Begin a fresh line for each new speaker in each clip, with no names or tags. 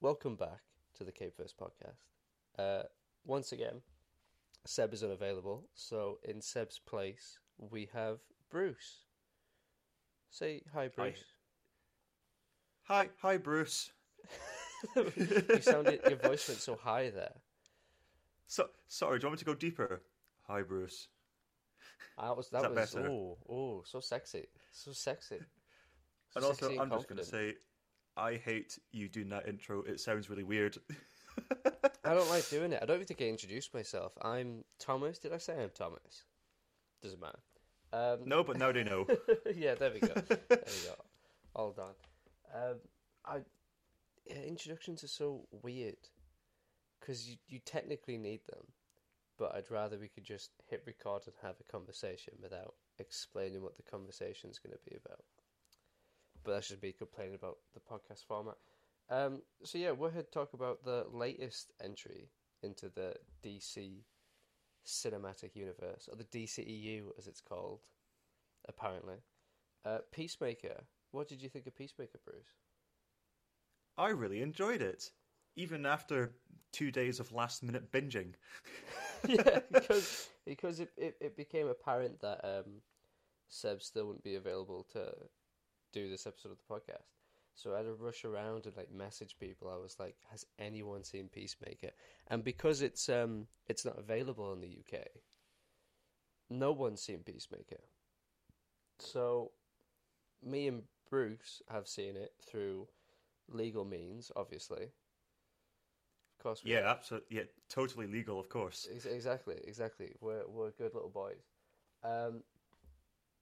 welcome back to the Cape First podcast. Uh, once again, Seb is unavailable, so in Seb's place we have Bruce. Say hi, Bruce.
Hi, hi, Bruce.
you sounded your voice went so high there.
So sorry. Do you want me to go deeper? Hi, Bruce.
That was that,
that
was oh oh so sexy, so sexy. So
And also,
sexy
I'm just going to say, I hate you doing that intro. It sounds really weird.
I don't like doing it. I don't even think I introduced myself. I'm Thomas. Did I say I'm Thomas? Doesn't matter. Um,
no, but now they know.
yeah, there we go. There we go. All done. Um, I yeah, introductions are so weird because you you technically need them, but I'd rather we could just hit record and have a conversation without explaining what the conversation's going to be about. But that's just me complaining about the podcast format. Um, so yeah, we're here to talk about the latest entry into the DC cinematic universe, or the DCEU as it's called, apparently. Uh, Peacemaker. What did you think of Peacemaker, Bruce?
I really enjoyed it, even after two days of last-minute binging.
yeah, because because it, it, it became apparent that um, Seb still wouldn't be available to do this episode of the podcast. So I had to rush around and like message people. I was like, "Has anyone seen Peacemaker?" And because it's um it's not available in the UK, no one's seen Peacemaker. So me and Bruce have seen it through legal means, obviously. Of course,
Yeah, absolutely. Yeah, totally legal, of course.
Ex- Exactly, exactly. We're we're good little boys. Um,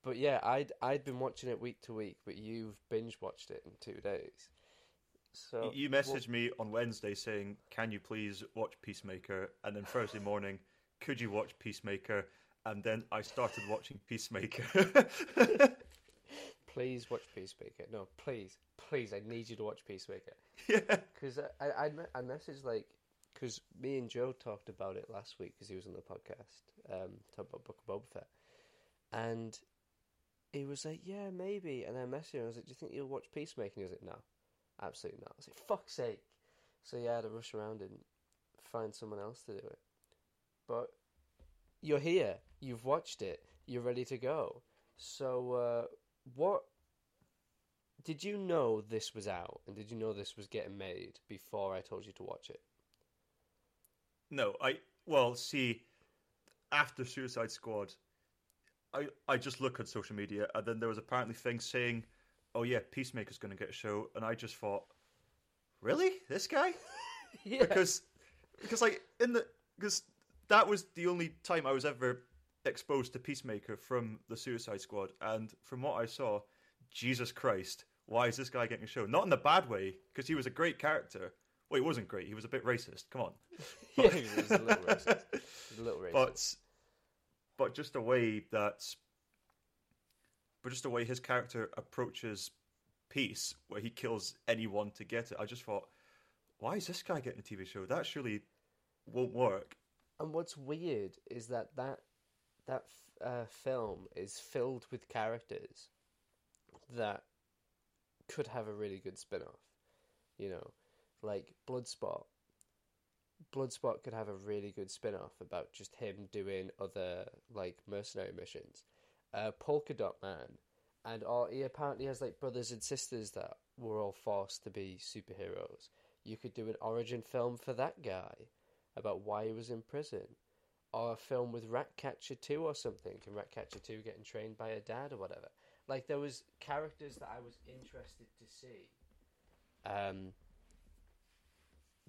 but yeah, I'd I'd been watching it week to week, but you've binge watched it in two days. So
you messaged me on Wednesday saying, "Can you please watch Peacemaker?" And then Thursday morning, "Could you watch Peacemaker?" And then I started watching Peacemaker.
please watch Peacemaker. No, please, please, I need you to watch Peacemaker
yeah.
because I I I messaged like because me and Joe talked about it last week because he was on the podcast, um, talking about Book of Boba Fett, and he was like, "Yeah, maybe." And I messaged him. I was like, "Do you think you'll watch Peacemaker?" And he was like, "No, absolutely not." I was like, "Fuck's sake!" So yeah, I had to rush around and find someone else to do it. But you're here. You've watched it. You're ready to go. So uh, what? Did you know this was out, and did you know this was getting made before I told you to watch it?
No, I well see after Suicide Squad, I I just look at social media and then there was apparently things saying, "Oh yeah, Peacemaker's going to get a show," and I just thought, really, this guy?
yeah.
Because because like in the because that was the only time I was ever exposed to Peacemaker from the Suicide Squad, and from what I saw, Jesus Christ, why is this guy getting a show? Not in the bad way, because he was a great character. Well, he wasn't great. He was a bit racist. Come on.
yeah, he was a little racist. A little racist.
but but just the way that but just the way his character approaches peace where he kills anyone to get it i just thought why is this guy getting a tv show that surely won't work
And what's weird is that that that uh, film is filled with characters that could have a really good spin-off. You know, like Bloodsport. Bloodsport could have a really good spin-off about just him doing other like mercenary missions. Uh, Polka Dot Man, and all he apparently has like brothers and sisters that were all forced to be superheroes. You could do an origin film for that guy about why he was in prison, or a film with Ratcatcher 2 or something, and Ratcatcher 2 getting trained by a dad or whatever. Like, there was characters that I was interested to see. Um,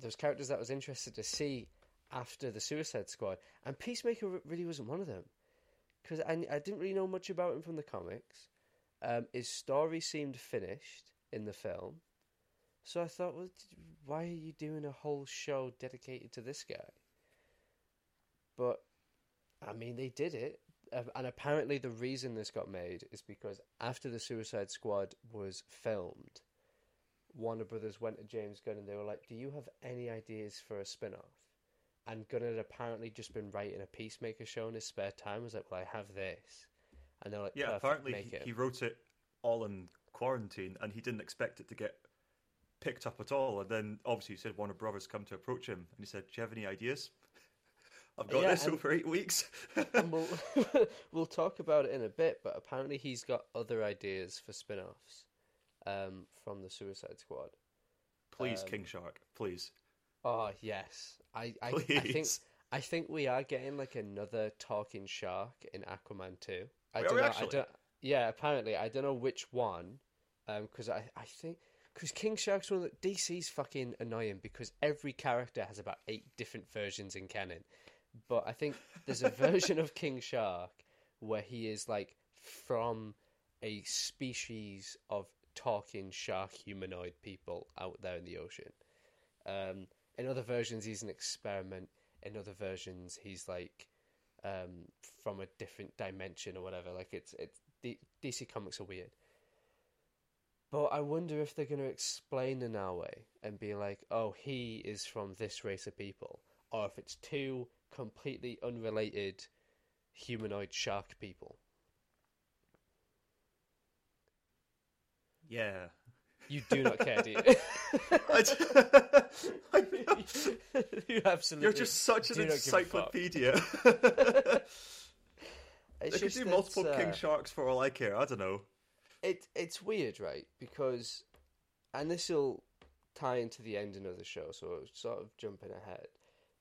was characters that I was interested to see after the Suicide Squad, and Peacemaker really wasn't one of them. Because I, I didn't really know much about him from the comics. Um, his story seemed finished in the film. So I thought, well, why are you doing a whole show dedicated to this guy? But, I mean, they did it. Uh, And apparently, the reason this got made is because after the Suicide Squad was filmed, Warner Brothers went to James Gunn and they were like, Do you have any ideas for a spin off? And Gunn had apparently just been writing a Peacemaker show in his spare time. was like, Well, I have this. And they're like,
yeah apparently he, he wrote it all in quarantine and he didn't expect it to get picked up at all. And then obviously he said Warner Brothers come to approach him, and he said, "Do you have any ideas?" I've got
Yeah,
this
and-
over eight weeks.
and we'll we'll talk about it in a bit. But apparently, he's got other ideas for spin-offs um, from the Suicide Squad.
please,
um,
King Shark, please.
Oh yes, I I, I think I think we are getting like another talking shark in Aquaman two. I don't know. I
actually?
don't. Yeah, apparently I don't know which one. Um, because I I think because King Shark's one that DC's fucking annoying because every character has about eight different versions in canon. But I think there's a version of King Shark where he is like from a species of talking shark humanoid people out there in the ocean. Um, in other versions, he's an experiment. In other versions, he's like um, from a different dimension or whatever. Like it's it's D- DC comics are weird. But I wonder if they're going to explain in our way and be like, "Oh, he is from this race of people," or if it's two completely unrelated humanoid shark people.
Yeah.
You do not care, do you?
I d- I know.
you absolutely.
You're just such an
do not give a fuck.
encyclopedia. They could do multiple
uh,
King Sharks for all I care. I don't know.
it it's weird, right? Because, and this will tie into the ending of the show, so it's sort of jumping ahead.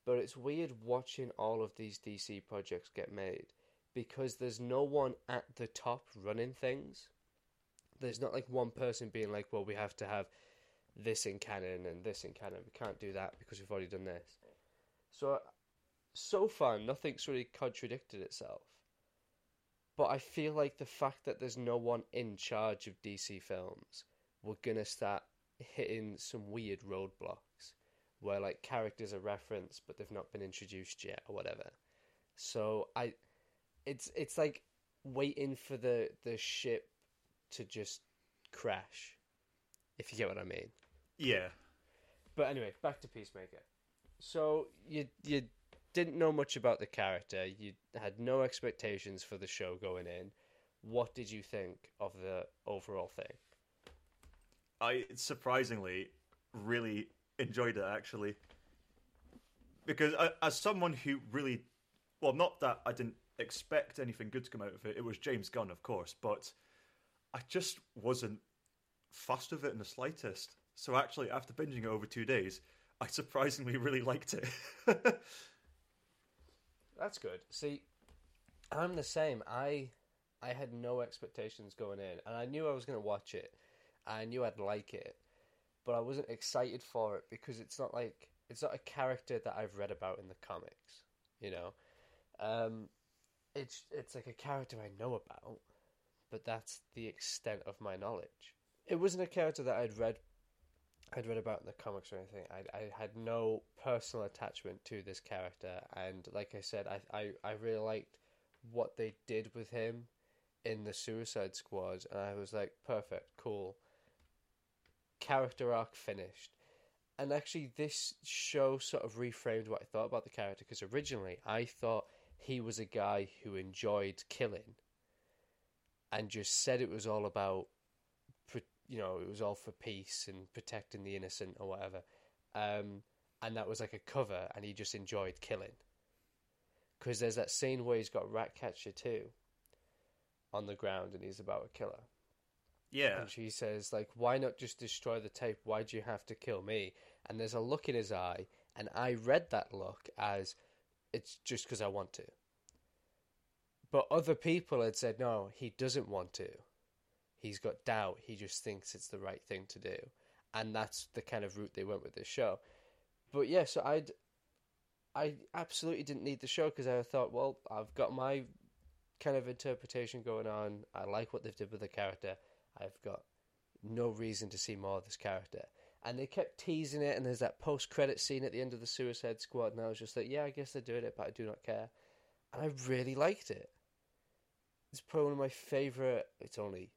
But it's weird watching all of these DC projects get made because there's no one at the top running things. There's not like one person being like, "Well, we have to have this in canon and this in canon. We can't do that because we've already done this." So, so far, nothing's really contradicted itself. But I feel like the fact that there's no one in charge of DC films, we're gonna start hitting some weird roadblocks where like characters are referenced but they've not been introduced yet or whatever. So I, it's it's like waiting for the the ship to just crash, if you get what I mean.
Yeah.
But anyway, back to Peacemaker. So you you didn't know much about the character. You had no expectations for the show going in. What did you think of the overall thing?
I surprisingly really enjoyed it actually, because I, as someone who really, well, not that I didn't expect anything good to come out of it. It was James Gunn, of course, but I just wasn't fussed with it in the slightest. So actually, after binging it over two days, I surprisingly really liked it.
That's good. See, I'm the same. I I had no expectations going in, and I knew I was going to watch it. I knew I'd like it, but I wasn't excited for it because it's not like it's not a character that I've read about in the comics. You know, um, it's it's like a character I know about, but that's the extent of my knowledge. It wasn't a character that I'd read I'd read about in the comics or anything. I I had no personal attachment to this character, and like I said, I I, I really liked what they did with him in the Suicide Squad, and I was like, perfect, cool. Character arc finished, and actually, this show sort of reframed what I thought about the character because originally I thought he was a guy who enjoyed killing, and just said it was all about you know, it was all for peace and protecting the innocent or whatever. Um, and that was like a cover, and he just enjoyed killing. Because there's that scene where he's got Ratcatcher 2 on the ground and he's about a killer.
yeah,
And she says, like, why not just destroy the tape? Why do you have to kill me? And there's a look in his eye, and I read that look as it's just because I want to. But other people had said, no, he doesn't want to. He's got doubt. He just thinks it's the right thing to do. And that's the kind of route they went with this show. But yeah, so I'd. I absolutely didn't need the show because I thought, well, I've got my kind of interpretation going on. I like what they've did with the character. I've got no reason to see more of this character. And they kept teasing it, and there's that post credit scene at the end of the Suicide Squad, and I was just like, yeah, I guess they're doing it, but I do not care. And I really liked it. It's probably one of my favorite. It's only,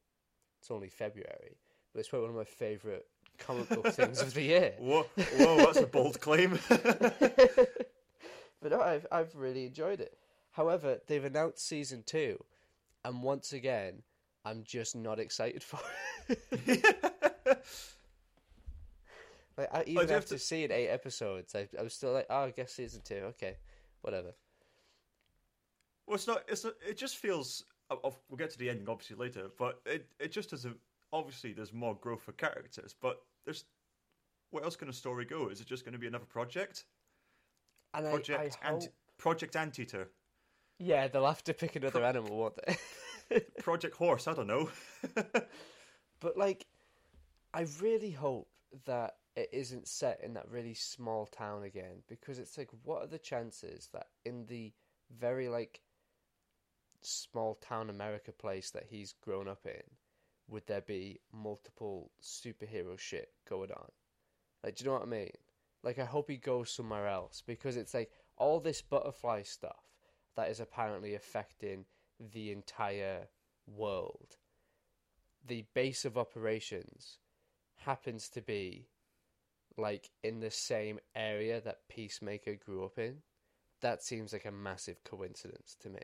it's only February, but it's probably one of my favorite comic book things of the year.
whoa, whoa, that's a bold claim.
but no, I've I've really enjoyed it. However, they've announced season two, and once again, I'm just not excited for it. Like I, even
have
after
to-
seeing eight episodes, I, I was still like, oh, I guess season two. Okay, whatever.
Well, it's not. It's not, it just feels. I'll- We'll get to the ending obviously later, but it it just doesn't. Obviously, there's more growth for characters, but there's. Where else can a story go? Is it just going to be another project?
And
Project
I, I
Ant-
hope,
Project Anteater,
yeah, they'll have to pick another animal, won't they?
Project Horse. I don't know.
But like, I really hope that it isn't set in that really small town again because it's like, what are the chances that in the very like small town America place that he's grown up in, would there be multiple superhero shit going on? Like, do you know what I mean? Like, I hope he goes somewhere else because it's like all this butterfly stuff that is apparently affecting the entire world the base of operations happens to be like in the same area that Peacemaker grew up in, that seems like a massive coincidence to me.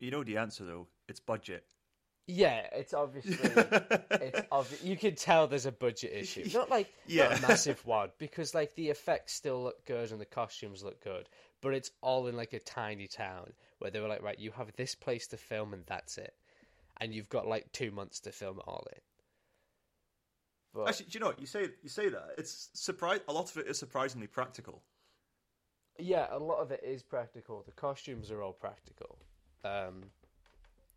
You know the answer though. It's budget.
Yeah, it's obviously it's obvi- you can tell there's a budget issue. Not like not a massive one because like the effects still look good and the costumes look good, but it's all in like a tiny town where they were like, right, you have this place to film and that's it, and you've got like two months to film it all in. But
Actually, do you know what? You say you say that it's surprise. A lot of it is surprisingly practical.
Yeah, a lot of it is practical. The costumes are all practical. Um,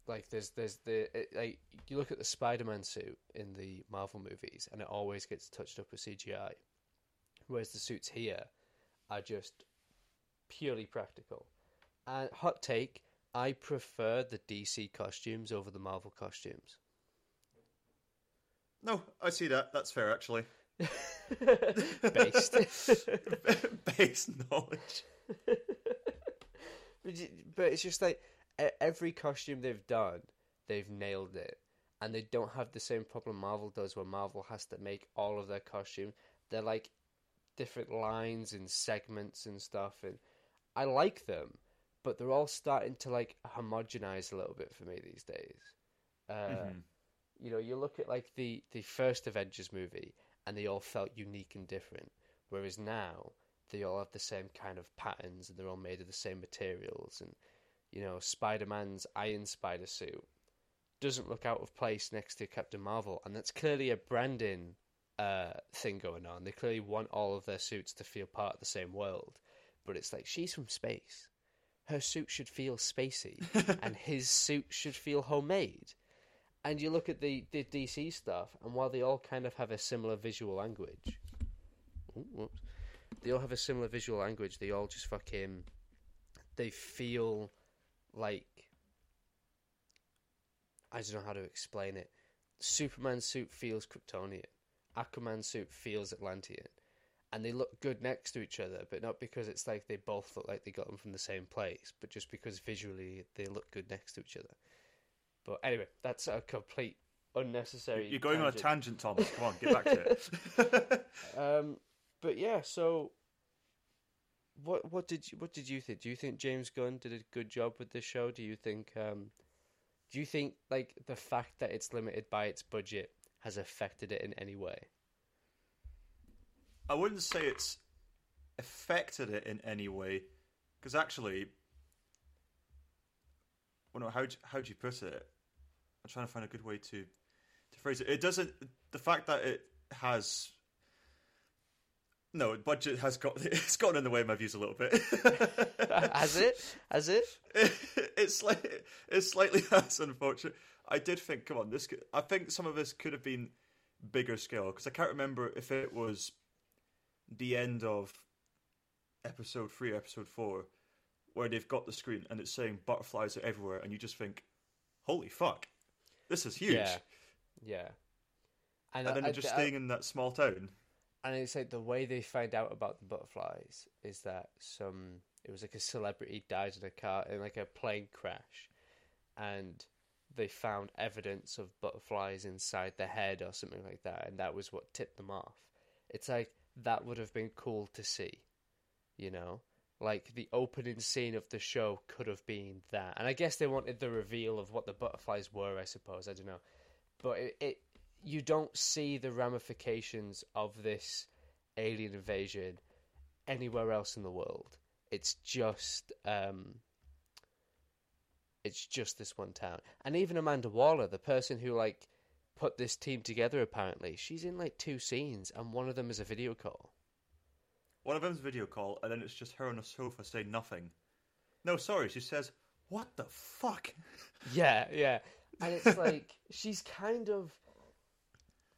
like there's there's the it, like you look at the Spider-Man suit in the Marvel movies, and it always gets touched up with CGI, whereas the suits here are just purely practical. And hot take, I prefer the DC costumes over the Marvel costumes.
No, I see that. That's fair, actually.
Based.
Base knowledge.
But, it's just like every costume they've done, they've nailed it, and they don't have the same problem Marvel does, where Marvel has to make all of their costumes. They're like different lines and segments and stuff, and I like them, but they're all starting to like homogenize a little bit for me these days. Uh,
Mhm.
You know, you look at like the the first Avengers movie, and they all felt unique and different, whereas now they all have the same kind of patterns and they're all made of the same materials and you know spider-man's iron spider suit doesn't look out of place next to captain marvel and that's clearly a branding uh, thing going on they clearly want all of their suits to feel part of the same world but it's like she's from space her suit should feel spacey and his suit should feel homemade and you look at the, the dc stuff and while they all kind of have a similar visual language Ooh, whoops they all have a similar visual language. They all just fucking they feel like I don't know how to explain it. Superman's suit feels Kryptonian. Aquaman's suit feels Atlantean. And they look good next to each other, but not because it's like they both look like they got them from the same place, but just because visually they look good next to each other. But anyway, that's a complete unnecessary.
You're going on a
tangent.
tangent, Thomas. Come on, get back to it.
Um, but yeah, so what what did you what did you think? Do you think James Gunn did a good job with this show? Do you think um, do you think like the fact that it's limited by its budget has affected it in any way?
I wouldn't say it's affected it in any way, because actually, well, no, how how do you put it? I'm trying to find a good way to to phrase it. It doesn't. The fact that it has no budget has got it's gotten in the way of my views a little bit.
has it? Has it?
it's like it's slightly less unfortunate. I did think, come on, this. Could, I think some of this could have been bigger scale because I can't remember if it was the end of episode three, episode four, where they've got the screen and it's saying butterflies are everywhere, and you just think, "Holy fuck, this is huge!"
Yeah, yeah.
And then
I-
they're just
I-
staying in that small town.
And it's like the way they find out about the butterflies is that some it was like a celebrity died in a car in like a plane crash and they found evidence of butterflies inside the head or something like that and that was what tipped them off. It's like that would have been cool to see you know? Like the opening scene of the show could have been that. And i guess they wanted the reveal of what the butterflies were i suppose. I don't know. But it, it you don't see the ramifications of this alien invasion anywhere else in the world. It's just um, it's just this one town. And even Amanda Waller, the person who like put this team together apparently, she's in like two scenes and one of them is a video call.
One of them's a video call, and then it's just her on a sofa saying nothing. No, sorry, she says, "What the fuck?"
Yeah, yeah. And it's like she's kind of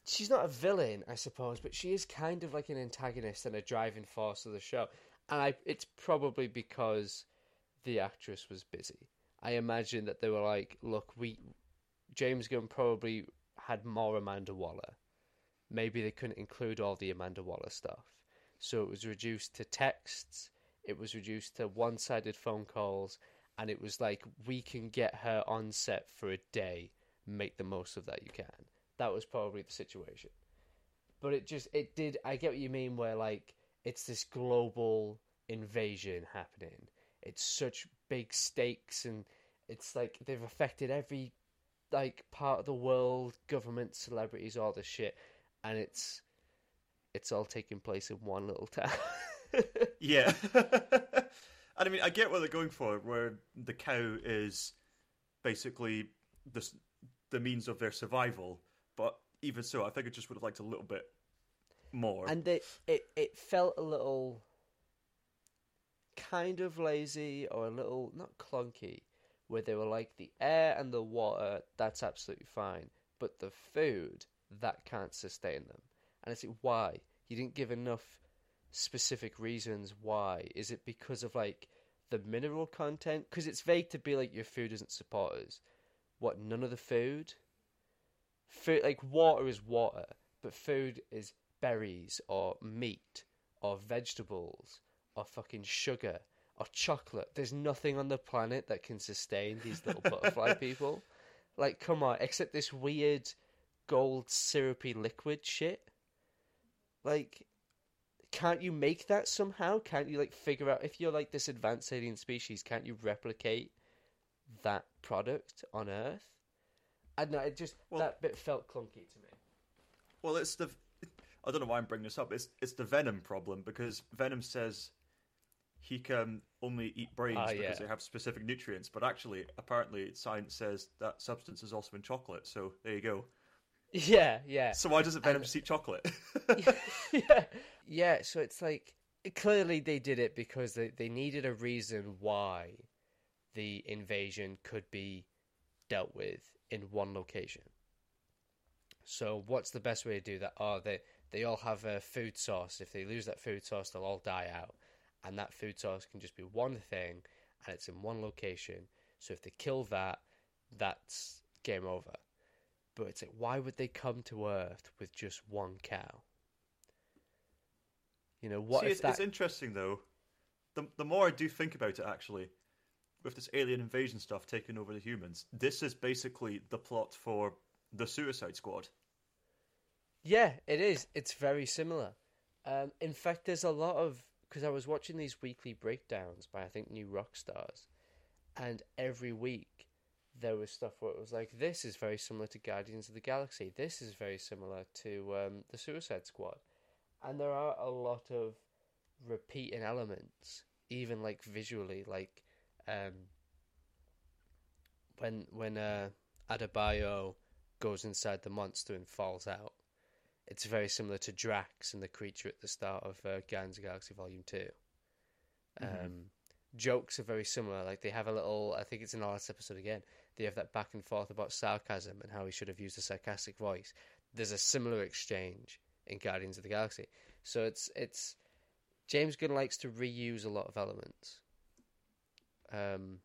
she's not a villain, I suppose, but she is kind of like an antagonist and a driving force of the show. And I it's probably because the actress was busy. I imagine that they were like, look, we James Gunn probably had more Amanda Waller. Maybe they couldn't include all the Amanda Waller stuff. So it was reduced to texts, it was reduced to one sided phone calls, and it was like, we can get her on set for a day, make the most of that you can. That was probably the situation. But it just, it did, I get what you mean, where like, it's this global invasion happening. It's such big stakes, and it's like they've affected every like part of the world, government, celebrities, all this shit, and it's it's all taking place in one little town.
yeah. and I mean, I get what they're going for, where the cow is basically the the means of their survival. But even so, I think I just would have liked a little bit more.
And it it it felt a little kind of lazy or a little not clunky, where they were like the air and the water, that's absolutely fine, but the food that can't sustain them. And I say, why? You didn't give enough specific reasons why. Is it because of like the mineral content? Because it's vague to be like your food doesn't support us. What? None of the food. Food like water is water, but food is berries or meat or vegetables or fucking sugar or chocolate. There's nothing on the planet that can sustain these little butterfly people. Like, come on, except this weird gold syrupy liquid shit. Like, can't you make that somehow? Can't you like figure out if you're like this advanced alien species? Can't you replicate that product on Earth? I don't know. It just well, that bit felt clunky to me.
Well, it's the I don't know why I'm bringing this up. It's it's the Venom problem because Venom says he can only eat brains uh, because yeah. they have specific nutrients, but actually, apparently, science says that substance is also in chocolate. So there you go.
Yeah, yeah.
So why doesn't Venom just eat chocolate?
yeah, yeah. So it's like clearly they did it because they, they needed a reason why the invasion could be dealt with in one location. So what's the best way to do that? Oh, they they all have a food source. If they lose that food source, they'll all die out. And that food source can just be one thing, and it's in one location. So if they kill that, that's game over. But it's like, why would they come to Earth with just one cow? You know what?
See, it's,
that...
it's interesting though. The the more I do think about it, actually, with this alien invasion stuff taking over the humans, this is basically the plot for the Suicide Squad.
Yeah, it is. It's very similar. Um, in fact, there's a lot of because I was watching these weekly breakdowns by I think New Rock Stars, and every week there was stuff where it was like, this is very similar to Guardians of the Galaxy. This is very similar to um, the Suicide Squad, and there are a lot of repeating elements, even like visually, like um, when when uh, Adebayo goes inside the monster and falls out. It's very similar to Drax and the creature at the start of uh, Guardians of the Galaxy Volume 2. Mm-hmm. Um, jokes are very similar. Like they have a little, I think it's in the last episode again, they have that back and forth about sarcasm and how he should have used a sarcastic voice. There's a similar exchange in Guardians of the Galaxy. So it's it's James Gunn likes to reuse a lot of elements. Um,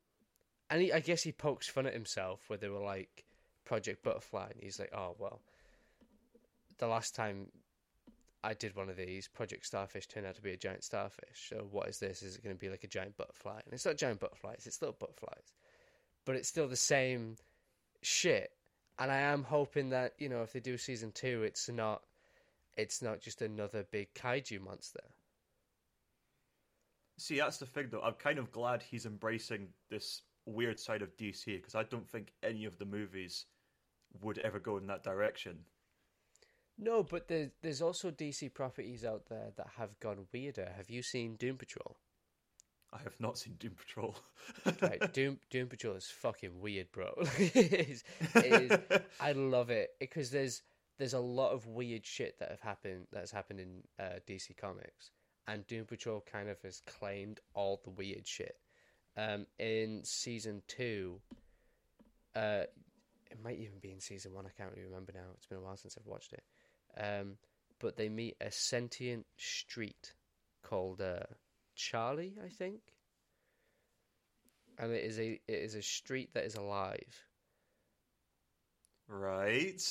and he, I guess he pokes fun at himself where they were like Project Butterfly, and he's like, "Oh well, the last time I did one of these, Project Starfish turned out to be a giant starfish. So what is this? Is it going to be like a giant butterfly? And it's not giant butterflies; it's little butterflies but it's still the same shit. And I am hoping that you know if they do season two, it's not it's not just another big kaiju monster.
See, that's the thing, though. I'm kind of glad he's embracing this weird side of DC because I don't think any of the movies would ever go in that direction.
No, but there's there's also DC properties out there that have gone weirder. Have you seen Doom Patrol?
I have not seen Doom Patrol.
right, Doom Doom Patrol is fucking weird, bro. it is, it is, I love it because there's there's a lot of weird shit that have happened that's happened in uh, DC Comics, and Doom Patrol kind of has claimed all the weird shit. Um, in season two, uh, it might even be in season one. I can't really remember now. It's been a while since I've watched it. Um, but they meet a sentient street called uh, Charlie, I think, and it is a it is a street that is alive.
Right.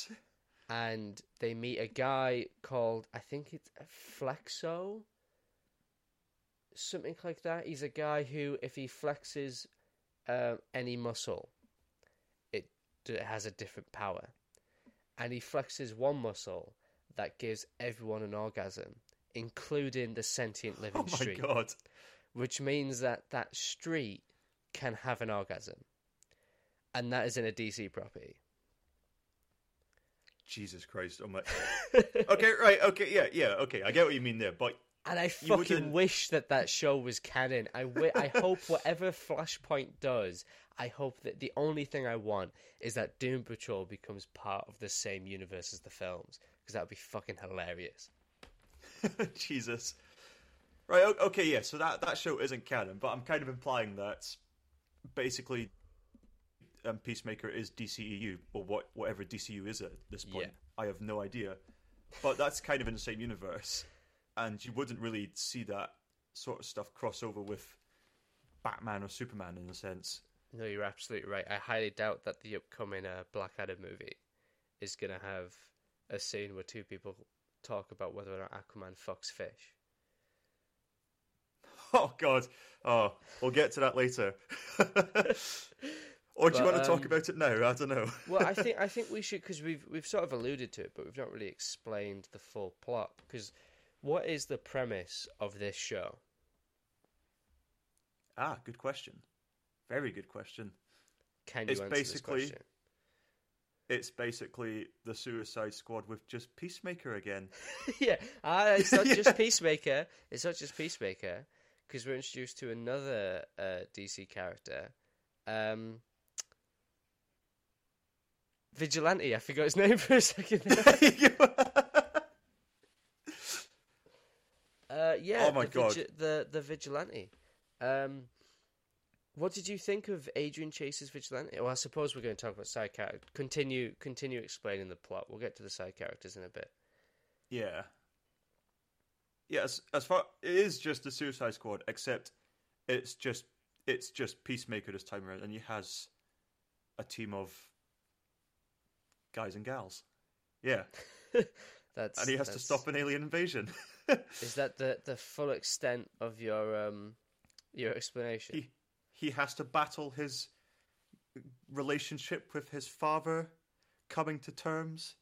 And they meet a guy called I think it's Flexo, something like that. He's a guy who, if he flexes uh, any muscle, it, it has a different power, and he flexes one muscle that gives everyone an orgasm, including the sentient living street.
Oh my
street.
god.
which means that that street can have an orgasm, and that is in a DC property.
Jesus Christ. Oh my. okay, right. Okay, yeah, yeah. Okay, I get what you mean there, but
And I fucking wish that that show was canon. I I hope whatever Flashpoint does, I hope that the only thing I want is that Doom Patrol becomes part of the same universe as the films, because that would be fucking hilarious.
Jesus. Right. Okay. Yeah. So that that show isn't canon, but I'm kind of implying that basically, um, Peacemaker is DCEU or what whatever DCU is at this point.
Yeah.
I have no idea, but that's kind of in the same universe, and you wouldn't really see that sort of stuff cross over with Batman or Superman in a sense.
No, you're absolutely right. I highly doubt that the upcoming uh, Black Adam movie is going to have a scene where two people talk about whether or not Aquaman fucks fish.
Oh God. Oh, we'll get to that later. or do you want to talk
um,
about it now? I don't know.
Well, I think I think we should because we've we've sort of alluded to it, but we've not really explained the full plot. Because what is the premise of this show?
Ah, good question. Very good question.
Can you
It's
answer this
basically-
question?
It's basically the Suicide Squad with just Peacemaker again.
yeah, ah, it's not
Yeah.
just Peacemaker. It's not just Peacemaker because we're introduced to another uh, DC character, um, Vigilante. I forgot his name for a second. Uh, yeah.
Oh my
the
God.
the the vigilante. Um, what did you think of Adrian Chase's vigilante? Well, I suppose we're going to talk about side character. Continue, continue explaining the plot. We'll get to the side characters in a bit.
yeah. Yeah, as, as far it is just the Suicide Squad, except it's just it's just Peacemaker this time around, and he has a team of guys and gals. Yeah,
That's
and he has to stop an alien invasion.
Is that the the full extent of your um your explanation?
he he has to battle his relationship with his father, coming to terms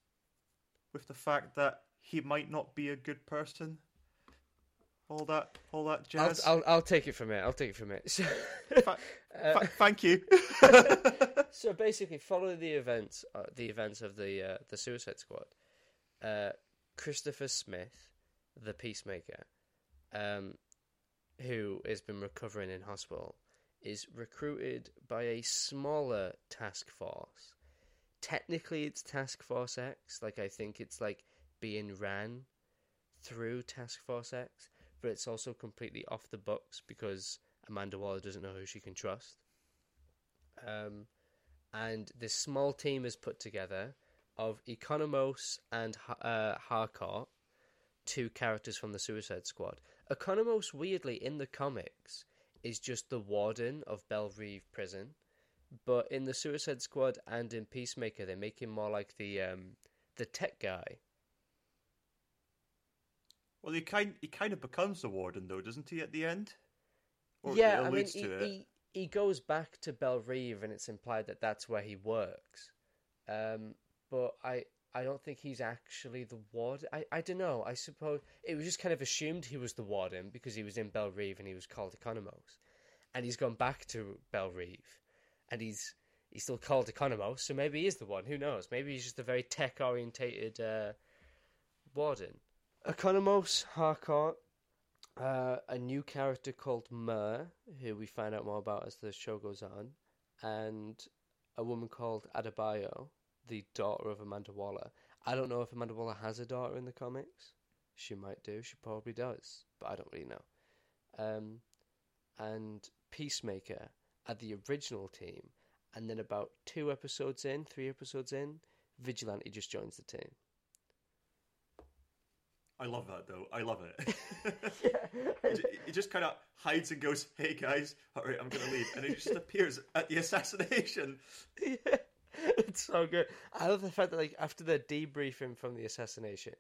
with the fact that he might not be a good person. All that, all that
I'll. I'll I'll take it from it. I'll take it from it. So,
Fa-
uh,
fa- thank you.
so basically, following the events, uh, the events of the uh, the Suicide Squad, uh, Christopher Smith, the Peacemaker, um, who has been recovering in hospital, is recruited by a smaller task force. Technically, it's Task Force X. Like I think it's like being ran through Task Force X, but it's also completely off the books because Amanda Waller doesn't know who she can trust. Um, and this small team is put together of Economos and uh, Harcourt, two characters from the Suicide Squad. Economos, weirdly, in the comics, is just the warden of Belle Reve Prison, but in the Suicide Squad and in Peacemaker, they make him more like the um, the tech guy.
well, he kind he kind of becomes the warden, though, doesn't he? At the end, Or
yeah, I mean, he, he he goes back to Belle Reve, and it's implied that that's where he works. Um, but I I don't think he's actually the warden. I, I don't know. I suppose it was just kind of assumed he was the warden because he was in Belle Reve and he was called Economos, and he's gone back to Belle Reve, and he's he's still called Economos. So maybe he is the one. Who knows? Maybe he's just a very tech orientated uh, Warden. Economos Harcourt, uh, a new character called Murn, who we find out more about as the show goes on, and a woman called Adebayo, the daughter of Amanda Waller. I don't know if Amanda Waller has a daughter in the comics. She might do. She probably does, but I don't really know. Um, and Peacemaker at the original team, and then about two episodes in, three episodes in, Vigilante just joins the team.
I love that though. I love it. yeah. he, just kind of hides and goes, "Hey guys, all right, I'm gonna leave," and he just appears at the assassination.
Yeah, it's so good. I love the fact that like after the debriefing from the assassination,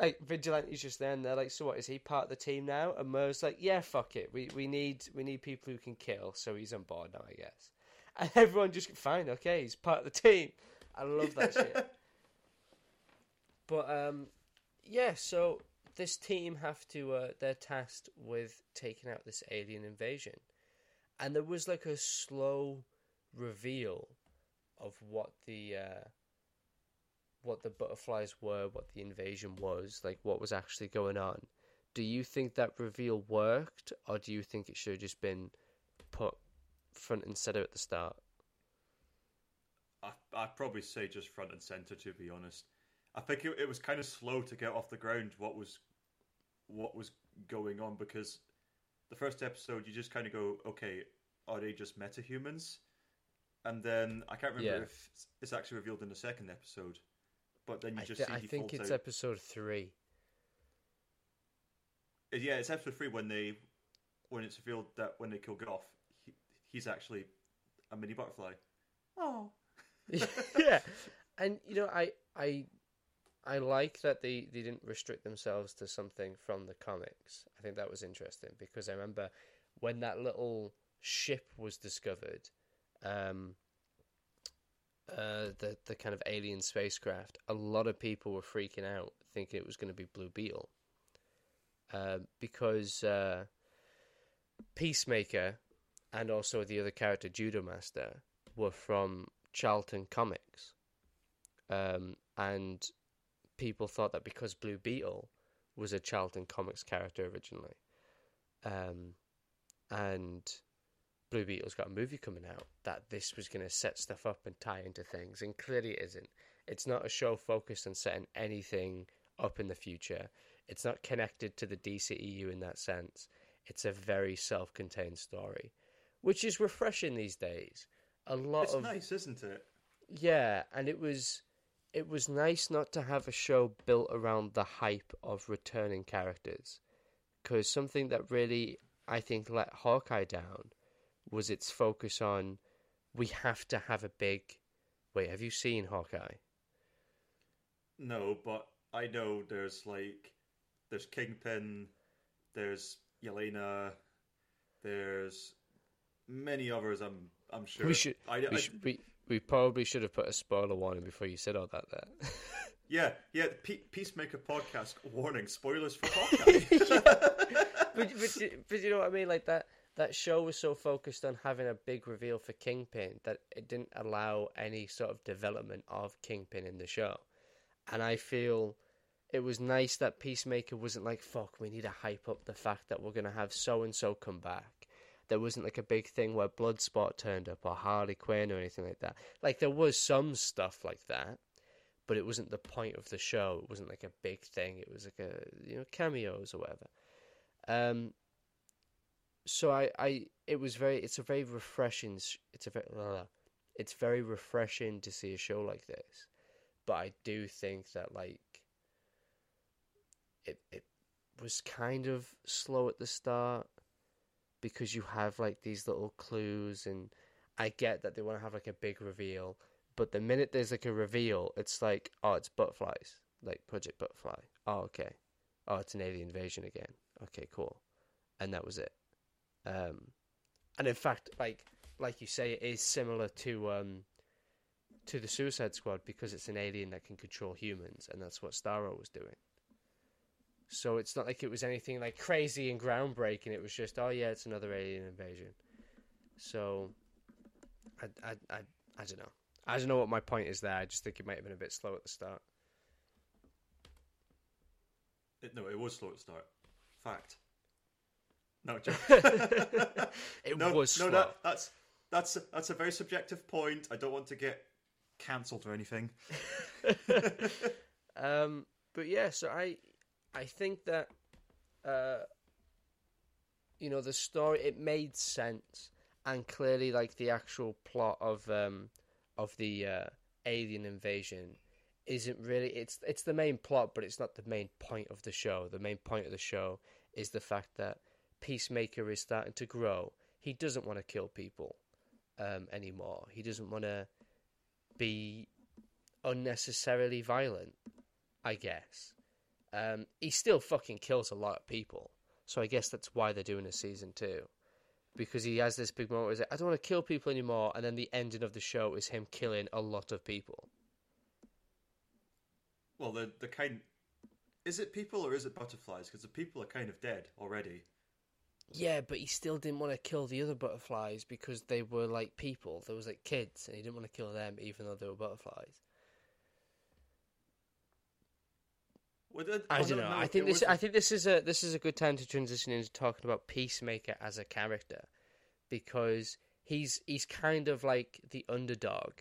like Vigilante's just there, and they're like, "So what? Is he part of the team now?" And Murn's like, "Yeah, fuck it. We we need we need people who can kill, so he's on board now, I guess." And everyone just fine, okay, he's part of the team. I love that shit. But um, yeah, so this team have to uh, they're tasked with taking out this alien invasion, and there was like a slow reveal of what the uh, what the butterflies were, what the invasion was, like what was actually going on. Do you think that reveal worked, or do you think it should have just been put front and center at the start?
I, I'd probably say just front and center, to be honest. I think it, it was kind of slow to get off the ground what was what was going on because the first episode you just kind of go, okay, are they just metahumans? And then I can't remember yeah. if it's actually revealed in the second episode, but then you just th-
see. I think it's
out.
episode three.
Uh, yeah, it's episode three when they when it's revealed that when they kill Goff, he, he's actually a mini butterfly.
Oh, yeah, and you know I I I like that they, they didn't restrict themselves to something from the comics. I think that was interesting because I remember when that little ship was discovered, um, uh, the the kind of alien spacecraft, a lot of people were freaking out, thinking it was going to be Blue Beetle, uh, because uh, Peacemaker and also the other character Judo Master were from Charlton Comics, um, and people thought that because Blue Beetle was a Charlton Comics character originally, um, and Blue Beetle's got a movie coming out, that this was going to set stuff up and tie into things, and clearly it isn't. It's not a show focused on setting anything up in the future. It's not connected to the DCEU in that sense. It's a very self-contained story, which is refreshing these days. A lot
it's
of
nice, isn't it?
Yeah, and it was it was nice not to have a show built around the hype of returning characters. Because something that really, I think, let Hawkeye down was its focus on we have to have a big. Wait, have you seen Hawkeye?
No, but I know there's like there's Kingpin, there's Yelena, there's many others. I'm I'm sure.
We should. I, we, I, should, we we probably should have put a spoiler warning before you said all that there.
yeah, yeah. Peacemaker podcast warning: spoilers for podcast.
but, but, but you know what I mean? Like that. That show was so focused on having a big reveal for Kingpin that it didn't allow any sort of development of Kingpin in the show. And I feel it was nice that Peacemaker wasn't like, fuck, we need to hype up the fact that we're going to have so and so come back there wasn't like a big thing where Bloodsport turned up or Harley Quinn or anything like that. Like there was some stuff like that, but it wasn't the point of the show. It wasn't like a big thing. It was like a you know cameos or whatever. Um. So I, I, it was very. It's a very refreshing. It's a very. It's very refreshing to see a show like this, but I do think that like. It it was kind of slow at the start because you have like these little clues and I get that they want to have like a big reveal, but the minute there's like a reveal, it's like, oh, it's butterflies, like Project Butterfly. Oh, okay. Oh, it's an alien invasion again. Okay, cool. And that was it. Um, and in fact, like like you say, it is similar to um, to the Suicide Squad because it's an alien that can control humans, and that's what Starro was doing. So it's not like it was anything like crazy and groundbreaking. It was just, oh yeah, it's another alien invasion. So, I, I, I, I don't know. I don't know what my point is there. I just think it might have been a bit slow at the start.
It, no, it was slow at start. Fact. No, joke.
It
no,
was
no,
slow.
that, that's that's a, that's a very subjective point. I don't want to get cancelled or anything.
Um, but yeah, so I, I think that, uh, you know, the story it made sense, and clearly, like the actual plot of um, of the uh, alien invasion isn't really it's it's the main plot, but it's not the main point of the show. The main point of the show is the fact that Peacemaker is starting to grow. He doesn't want to kill people um, anymore. He doesn't want to be unnecessarily violent. I guess. Um, he still fucking kills a lot of people, so I guess that's why they're doing a season two, because he has this big moment where he's like, "I don't want to kill people anymore," and then the ending of the show is him killing a lot of people.
Well, the the kind is it people or is it butterflies? Because the people are kind of dead already.
Yeah, but he still didn't want to kill the other butterflies because they were like people. There was like kids, and he didn't want to kill them even though they were butterflies.
Well, it-
I don't
no,
know.
no,
I think this.
wasn't.
I think this is a this is a good time to transition into talking about Peacemaker as a character, because he's he's kind of like the underdog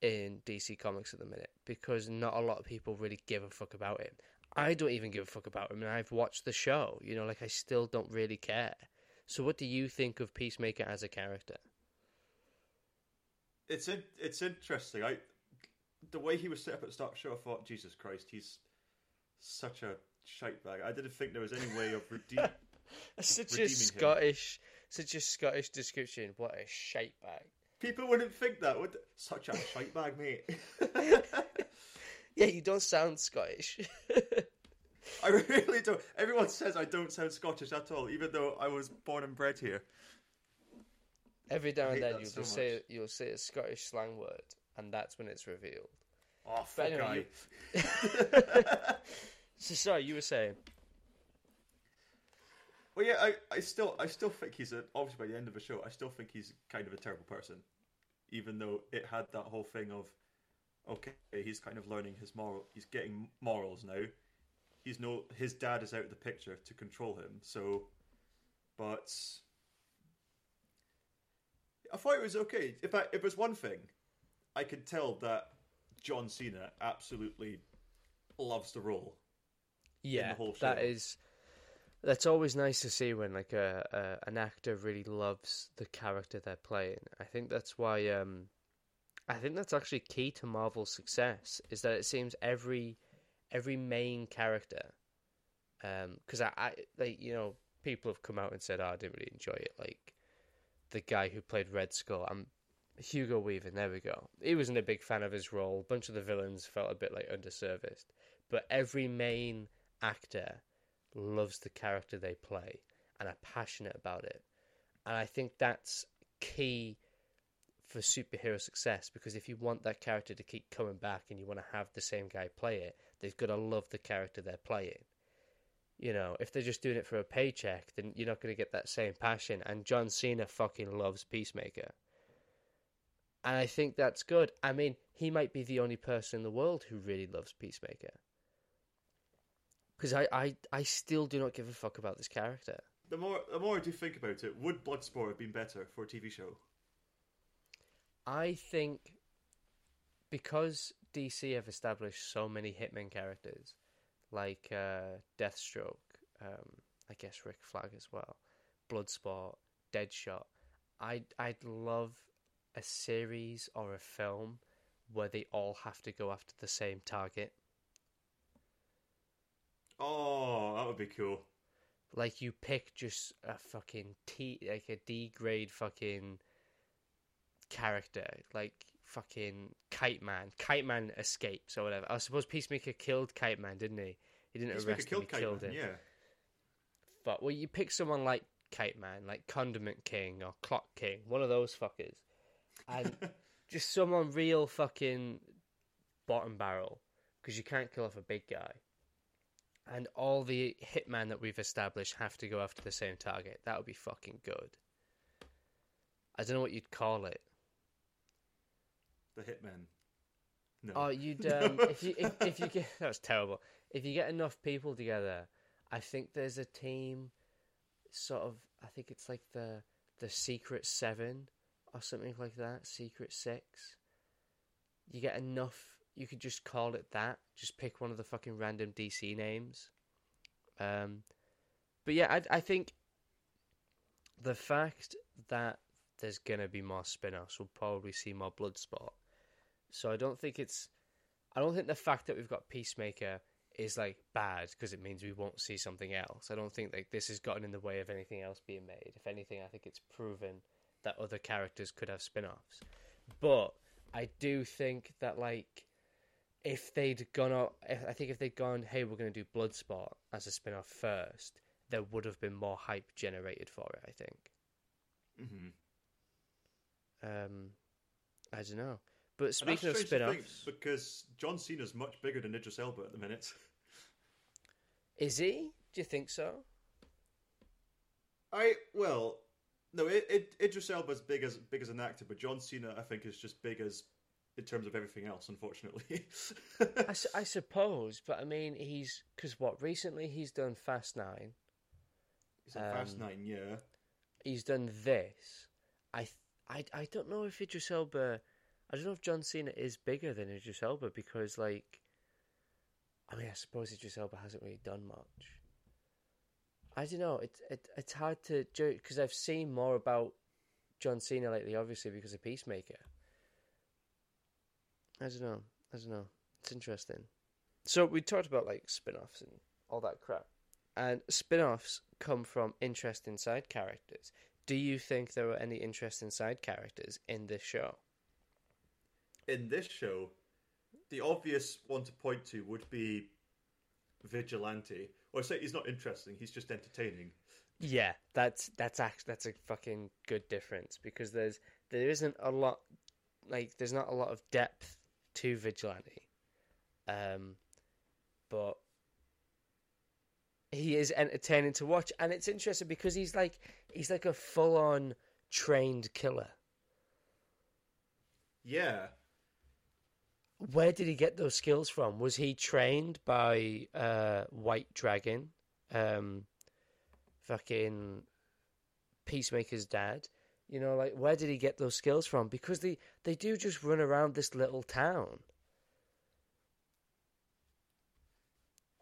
in DC Comics at the minute because not a lot of people really give a fuck about him. I don't even give a fuck about him, and I've watched the show. You know, like I still don't really care. So, what do you think of Peacemaker as a character?
It's in, it's interesting. I the way he was set up at the start of the show, I thought, Jesus Christ, he's such a shite bag. I didn't think there was any way of redeeming.
Such a
him.
Scottish, such a Scottish description. What a shite bag.
People wouldn't think that. Would such a shite bag, mate?
Yeah, you don't sound Scottish.
I really don't. Everyone says I don't sound Scottish at all, even though I was born and bred here.
Every now and then you'll
so
say you'll say a Scottish slang word, and that's when it's revealed.
Oh, fuck
anyway,
I.
So sorry, you were saying.
Well, yeah, I, I still, I still think he's a. Obviously, by the end of the show, I still think he's kind of a terrible person, even though it had that whole thing of, okay, he's kind of learning his moral. He's getting morals now. He's no, his dad is out of the picture to control him. So, but I thought it was okay. If I, if there's one thing, I could tell that John Cena absolutely loves the role.
Yeah,
whole
that is. That's always nice to see when like a, a an actor really loves the character they're playing. I think that's why. Um, I think that's actually key to Marvel's success is that it seems every every main character. Um, because I, I, like you know, people have come out and said, "Oh, I didn't really enjoy it." Like the guy who played Red Skull, I'm Hugo Weaving. There we go. He wasn't a big fan of his role. A bunch of the villains felt a bit like underserviced, but every main actor loves the character they play and are passionate about it. And I think that's key for superhero success because if you want that character to keep coming back and you want to have the same guy play it, they've got to love the character they're playing. You know, if they're just doing it for a paycheck, then you're not going to get that same passion. And John Cena fucking loves Peacemaker. And I think that's good. I mean, he might be the only person in the world who really loves Peacemaker. Because I, I, I still do not give a fuck about this character.
The more, the more I do think about it, would Bloodsport have been better for a TV show?
I think because DC have established so many Hitman characters, like uh, Deathstroke, um, I guess Rick Flag as well, Bloodsport, Deadshot, I'd I'd love a series or a film where they all have to go after the same target.
Oh, that would be cool.
Like you pick just a fucking T, like a D grade fucking character, like fucking Kite Man. Kite Man escapes or whatever. I suppose Peacemaker killed Kite Man, didn't he? He didn't
Peacemaker
arrest him.
killed
He
Kite
killed
Man,
him.
Yeah.
But well, you pick someone like Kite Man, like Condiment King or Clock King, one of those fuckers, and just someone real fucking bottom barrel because you can't kill off a big guy. And all the hitman that we've established have to go after the same target. That would be fucking good. I don't know what you'd call it.
The Hitman. No.
Oh, you'd um, if you if, if you get that was terrible. If you get enough people together I think there's a team, sort of. I think it's like the the Secret Seven or something like that. Secret Six. You get enough. You could just call it that. Just pick one of the fucking random DC names. Um, but yeah, I I think the fact that there's gonna be more spin-offs, we'll probably see more Bloodsport. So I don't think it's. I don't think the fact that we've got Peacemaker is like bad because it means we won't see something else. I don't think like this has gotten in the way of anything else being made. If anything, I think it's proven that other characters could have spin-offs. But I do think that like if they'd gone I think if they'd gone, hey, we're going to do Bloodsport as a spin-off first, there would have been more hype generated for it. I think.
Mm-hmm.
Um, I don't know. But speaking of
strange
spin-offs,
because John Cena's much bigger than Idris Elba at the minute.
is he? Do you think so?
I well, no, it, it Idris Elba's big as big as an actor, but John Cena I think is just big as in terms of everything else. Unfortunately,
I, su- I suppose, but I mean, he's because what recently he's done Fast Nine,
He's Fast
Um,
Nine, yeah.
he's done this. I th- I I don't know if Idris Elba, I don't know if John Cena is bigger than Idris Elba because like, I mean, I suppose Idris Elba hasn't really done much. I don't know. It, it it's hard to judge because I've seen more about John Cena lately, obviously because of Peacemaker. I don't know. I don't know. It's interesting. So we talked about like spin-offs and all that crap. And spin-offs come from interesting side characters. Do you think there were any interesting side characters in this show?
In this show, the obvious one to point to would be Vigilante. Or say he's not interesting; he's just entertaining.
Yeah, that's that's actually that's a fucking good difference because there's there isn't a lot like there's not a lot of depth to vigilante, um, but he is entertaining to watch, and it's interesting because he's like he's like a full on trained killer.
Yeah,
Where did he get those skills from? Was he trained by uh, White Dragon, um, fucking Peacemaker's dad? You know, like where did he get those skills from? Because they they do just run around this little town.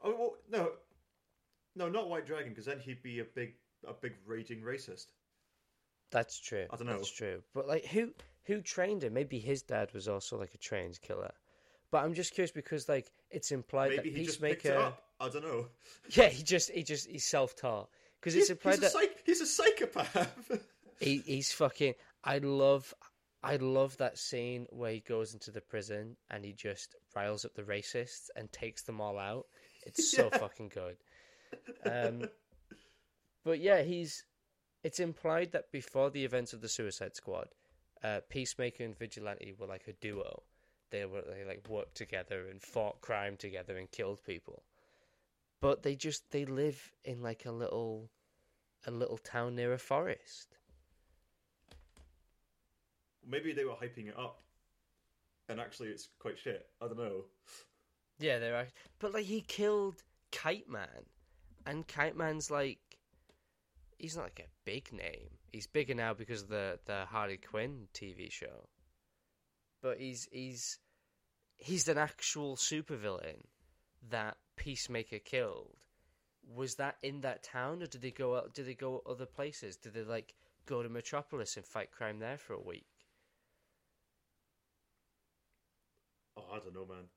Oh well, no, no, not White Dragon, because then he'd be a big, a big raging racist.
That's true.
I don't know.
That's true. But like, who who trained him? Maybe his dad was also like a trained killer. But I'm just curious because like it's implied
Maybe
that
he just
Peacemaker.
up. I don't know.
Yeah, he just he just he's self taught because it's
He's,
implied
he's, a
that
psych- he's a psychopath.
he, he's fucking. I love, I love that scene where he goes into the prison and he just riles up the racists and takes them all out. It's so
Yeah.
fucking good. Um, but yeah, he's. It's implied that before the events of the Suicide Squad, uh, Peacemaker and Vigilante were like a duo. They were they like worked together and fought crime together and killed people. But they just they live in like a little, a little town near a forest.
Maybe they were hyping it up, and actually it's quite shit. I don't know.
Yeah, they're but like he killed Kite Man, and Kite Man's like he's not like a big name. He's bigger now because of the the Harley Quinn TV show. But he's he's he's an actual supervillain that Peacemaker killed. Was that in that town, or did they go out? Did they go other places? Did they like go to Metropolis and fight crime there for a week?
Oh, I don't know, man.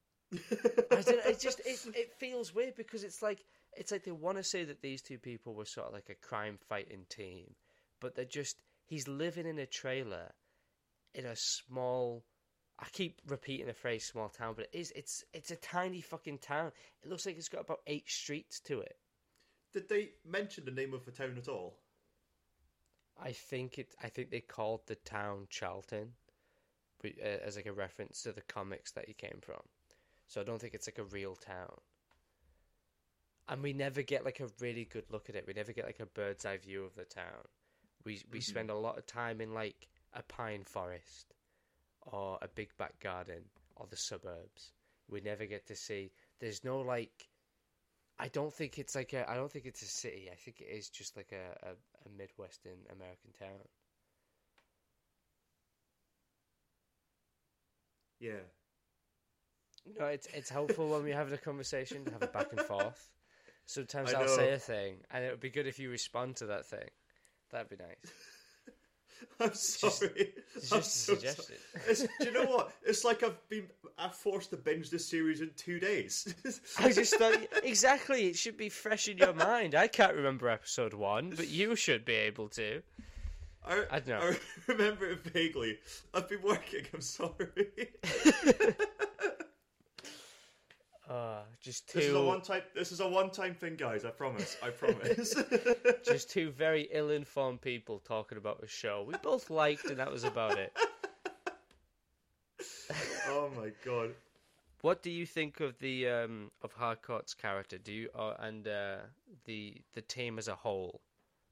I don't, it just it, it feels weird because it's like it's like they want to say that these two people were sort of like a crime fighting team, but they're just he's living in a trailer in a small. I keep repeating the phrase "small town," but it is it's it's a tiny fucking town. It looks like it's got about eight streets to it.
Did they mention the name of the town at all?
I think it. I think they called the town Charlton, but, uh, as like a reference to the comics that he came from. So I don't think it's like a real town. And we never get like a really good look at it. We never get like a bird's eye view of the town. We we spend a lot of time in like a pine forest, or a big back garden, or the suburbs. We never get to see. There's no like. I don't think it's like a. I don't think it's a city. I think it is just like a, a, a midwestern American town.
Yeah.
No, it's it's helpful when we're having a conversation to have a back and forth. Sometimes
I
I'll
know.
say a thing, and it would be good if you respond to that thing. That'd be nice.
I'm sorry.
It's
I'm
just a
so sorry. Do you know what? It's like I've been I'm forced to binge this series in two days.
I just thought exactly it should be fresh in your mind. I can't remember episode one, but you should be able to.
I,
I don't know.
I remember it vaguely. I've been working. I'm sorry.
Uh, just
This is a one time. This is a one time thing, guys. I promise. I promise.
just two very ill-informed people talking about a show we both liked, and that was about it.
oh my god.
What do you think of the um, of Harcourt's character? Do you uh, and uh, the the team as a whole?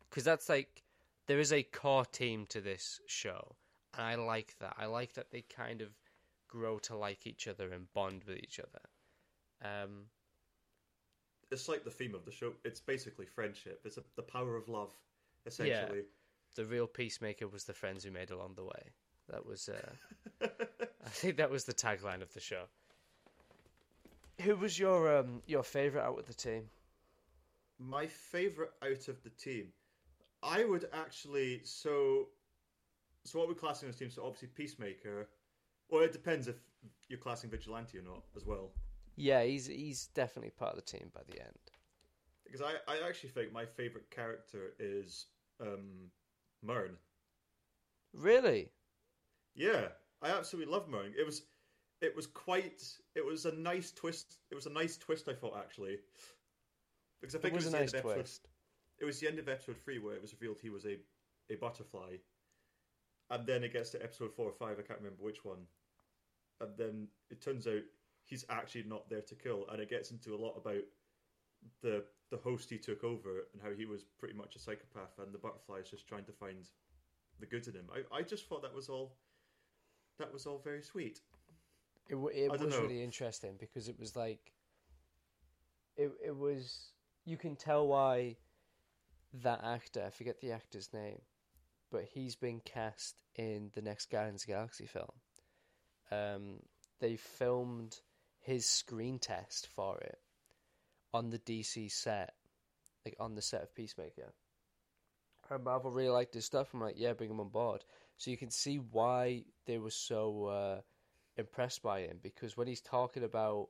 Because that's like there is a core team to this show, and I like that. I like that they kind of grow to like each other and bond with each other. Um,
It's like the theme of the show. It's basically friendship. It's a, the power of love, essentially.
the real peacemaker was the friends we made along the way. That was, uh, I think that was the tagline of the show. Who was your um, your favorite out of the team?
My favorite out of the team, I would actually. So, so what we're classing as team? So obviously Peacemaker. Well, it depends if you're classing Vigilante or not as well.
Yeah, he's he's definitely part of the team by the end.
Because I, I actually think my favorite character is um, Murn.
Really?
Yeah, I absolutely love Murn. It was, it was quite. It was a nice twist. It was a nice twist. I thought actually, because I
It
think
was a nice
episode,
twist.
It was the end of episode three where it was revealed he was a, a butterfly, and then it gets to episode four or five. I can't remember which one, and then it turns out he's actually not there to kill, and it gets into a lot about the the host he took over and how he was pretty much a psychopath, and the butterfly is just trying to find the good in him. I, I just thought that was all that was all very sweet.
It it was
know.
really interesting because it was like it it was you can tell why that actor I forget the actor's name, but he's been cast in the next Guardians of the Galaxy film. Um, they filmed his screen test for it on the DC set, like on the set of Peacemaker. And Marvel really liked his stuff. I'm like, yeah, bring him on board. So you can see why they were so uh, impressed by him because when he's talking about,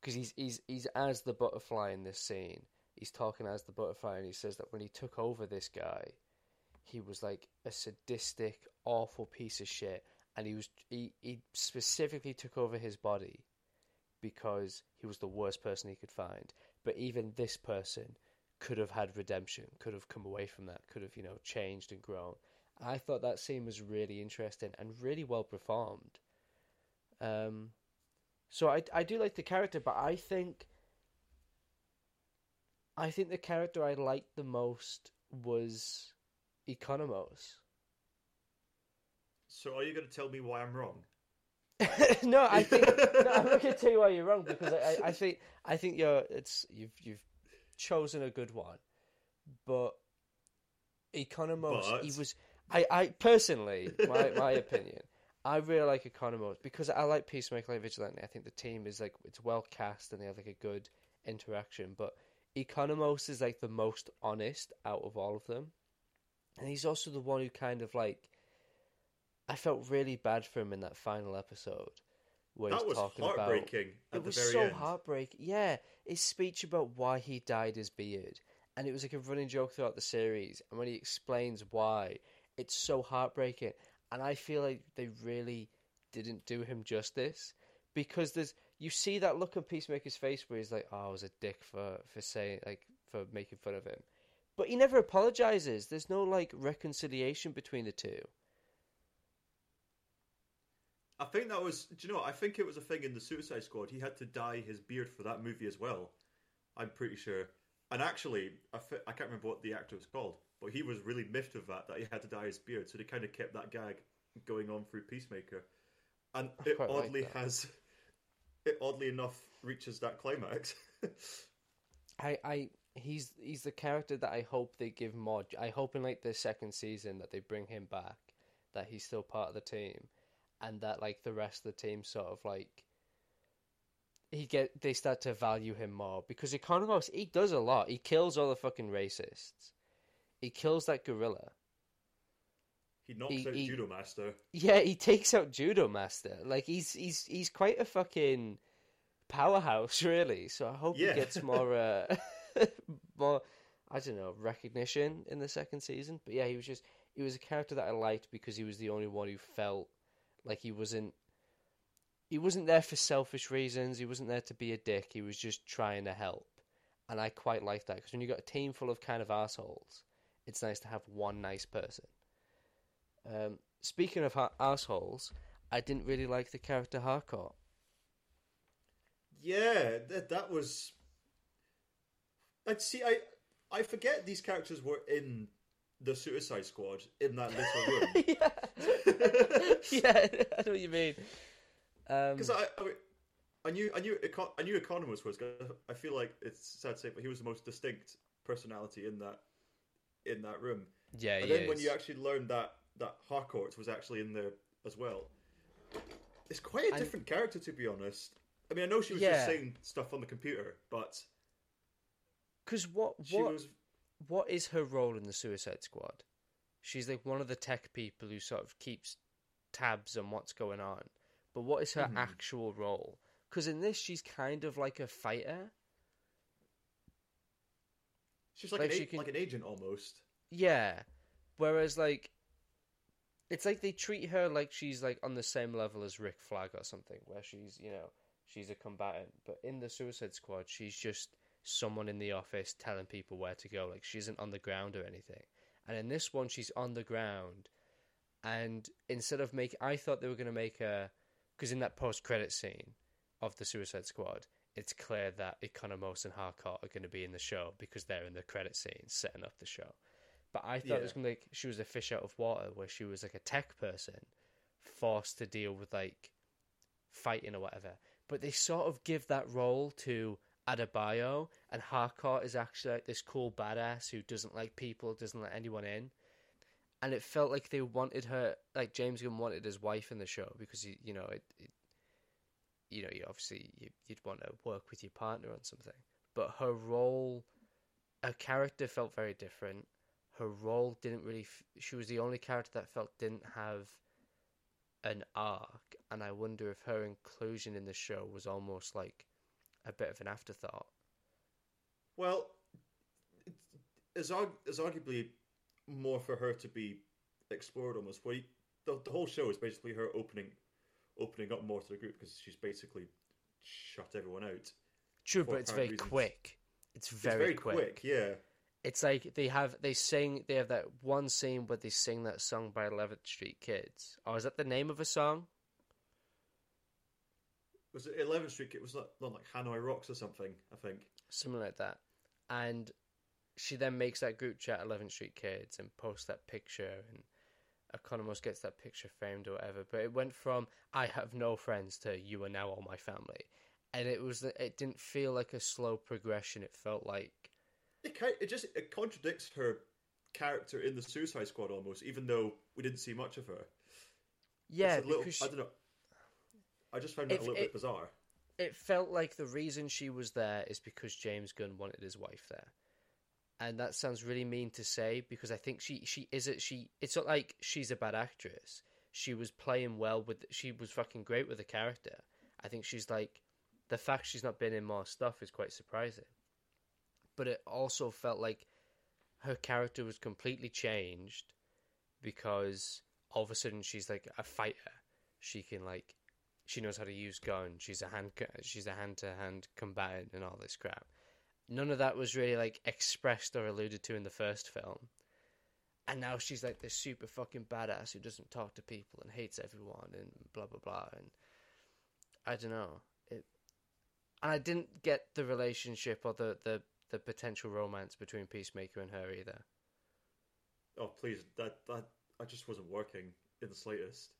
because he's he's he's as the butterfly in this scene, he's talking as the butterfly, and he says that when he took over this guy, he was like a sadistic, awful piece of shit, and he was he he specifically took over his body because he was the worst person he could find. But even this person could have had redemption, could have come away from that, could have you know changed and grown. I thought that scene was really interesting and really well performed. Um, so I I do like the character, but I think I think the character I liked the most was Economos.
So, are you going to tell me why I'm wrong?
no, I think no, I'm not going to tell you why you're wrong because I, I, I think I think you're it's you've you've chosen a good one, but Economos he was I, I personally my my opinion I really like Economos because I like Peacemaker like Vigilante. I think the team is like it's well cast and they have like a good interaction, but Economos is like the most honest out of all of them, and he's also the one who kind of like I felt really bad for him in that final episode where
That
he's
was
talking about
at
it was so
end.
heartbreaking. Yeah, his speech about why he dyed his beard, and it was like a running joke throughout the series. And when he explains why, it's so heartbreaking. And I feel like they really didn't do him justice because there's you see that look on Peacemaker's face where he's like, "Oh, I was a dick for for saying like for making fun of him," but he never apologizes. There's no like reconciliation between the two.
I think that was. Do you know? I think it was a thing in the Suicide Squad. He had to dye his beard for that movie as well. I'm pretty sure. And actually, I, fi- I can't remember what the actor was called, but he was really miffed of that that he had to dye his beard. So they kind of kept that gag going on through Peacemaker, and
I
it
quite like
oddly has. It oddly enough reaches that climax.
I, I, he's he's the character that I hope they give more. I hope in like the second season that they bring him back, that he's still part of the team, and that like the rest of the team sort of like he get they start to value him more because Economos he does a lot. He kills all the fucking racists. He kills that gorilla.
He knocks
He-
out
he-
Judo Master.
Yeah, he takes out Judo Master. Like he's he's he's quite a fucking powerhouse, really. So I hope
Yeah.
he gets more uh, more I don't know recognition in the second season. But yeah, he was just he was a character that I liked because he was the only one who felt like he wasn't he wasn't there for selfish reasons. He wasn't there to be a dick. He was just trying to help, and I quite like that because when you've got a team full of kind of assholes, it's nice to have one nice person. Um, speaking of ha- assholes, I didn't really like the character Harcourt.
Yeah, that that was. I'd see. I I forget these characters were in the Suicide Squad in that little room
yeah, yeah, I know what you mean. Um,
because I, I I knew I knew Econ- I knew Economos was. 'cause I feel like it's sad to say, but he was the most distinct personality in that in that room.
yeah,
And
he
then when
is.
you actually learned that that Harcourt was actually in there as well, it's quite a different character to be honest. I mean, I know she was
Yeah.
just saying stuff on the computer, but
Because what
she
what
was
what is her role in the Suicide Squad? She's like one of the tech people who sort of keeps tabs on what's going on. But what is her
Mhm.
actual role? Because in this, she's kind of like a fighter.
she's like
like
an
she
a-
can-
like an agent almost.
Yeah. Whereas like it's like they treat her like she's like on the same level as Rick Flag or something, where she's, you know, she's a combatant. But in the Suicide Squad she's just someone in the office telling people where to go. Like she isn't on the ground or anything. And in this one she's on the ground and instead of make I thought they were gonna make her because in that post credit scene of the Suicide Squad, it's clear that Economos and Harcourt are going to be in the show because they're in the credit scene setting up the show. But I thought it was going to like she was a fish out of water, where she was like a tech person forced to deal with like fighting or whatever. But they sort of give that role to Adebayo, and Harcourt is actually like this cool badass who doesn't like people, doesn't let anyone in. And it felt like they wanted her, like James Gunn wanted his wife in the show because you know, it, it you know, you obviously you, you'd want to work with your partner on something. But her role, her character felt very different. Her role didn't really. F- she was the only character that felt didn't have an arc, and I wonder if her inclusion in the show was almost like a bit of an afterthought.
Well, it's, it's arguably more for her to be explored almost. Where you, the, the whole show is basically her opening opening up more to the group because she's basically shut everyone out.
True, but it's very
reasons.
quick. It's
It's
very,
very
quick.
quick, yeah.
It's like they have they sing they have that one scene where they sing that song by Eleventh Street Kids. Oh, is that the name of a song?
Was it 11th Street? It was not, not like Hanoi Rocks or something, I think.
something like that. And she then makes that group chat, Eleventh Street Kids, and posts that picture, and Economos gets that picture framed or whatever. But it went from "I have no friends" to "You are now all my family," and it was it didn't feel like a slow progression. It felt like
It, it just it contradicts her character in the Suicide Squad almost, even though we didn't see much of her.
yeah,
little,
because she-
I don't know. I just found it
If
a little
it-
bit bizarre.
it felt like the reason she was there is because James Gunn wanted his wife there. And that sounds really mean to say because I think she she is it she it's not like she's a bad actress. She was playing well with she was fucking great with the character. I think she's like the fact she's not been in more stuff is quite surprising. But it also felt like her character was completely changed because all of a sudden she's like a fighter. She can like she knows how to use guns. She's a hand she's a hand to hand combatant and all this crap. None of that was really like expressed or alluded to in the first film. And now she's like this super fucking badass who doesn't talk to people and hates everyone and blah blah blah and I don't know. It and I didn't get the relationship or the, the, the potential romance between Peacemaker and her either.
Oh please, that that I just wasn't working in the slightest.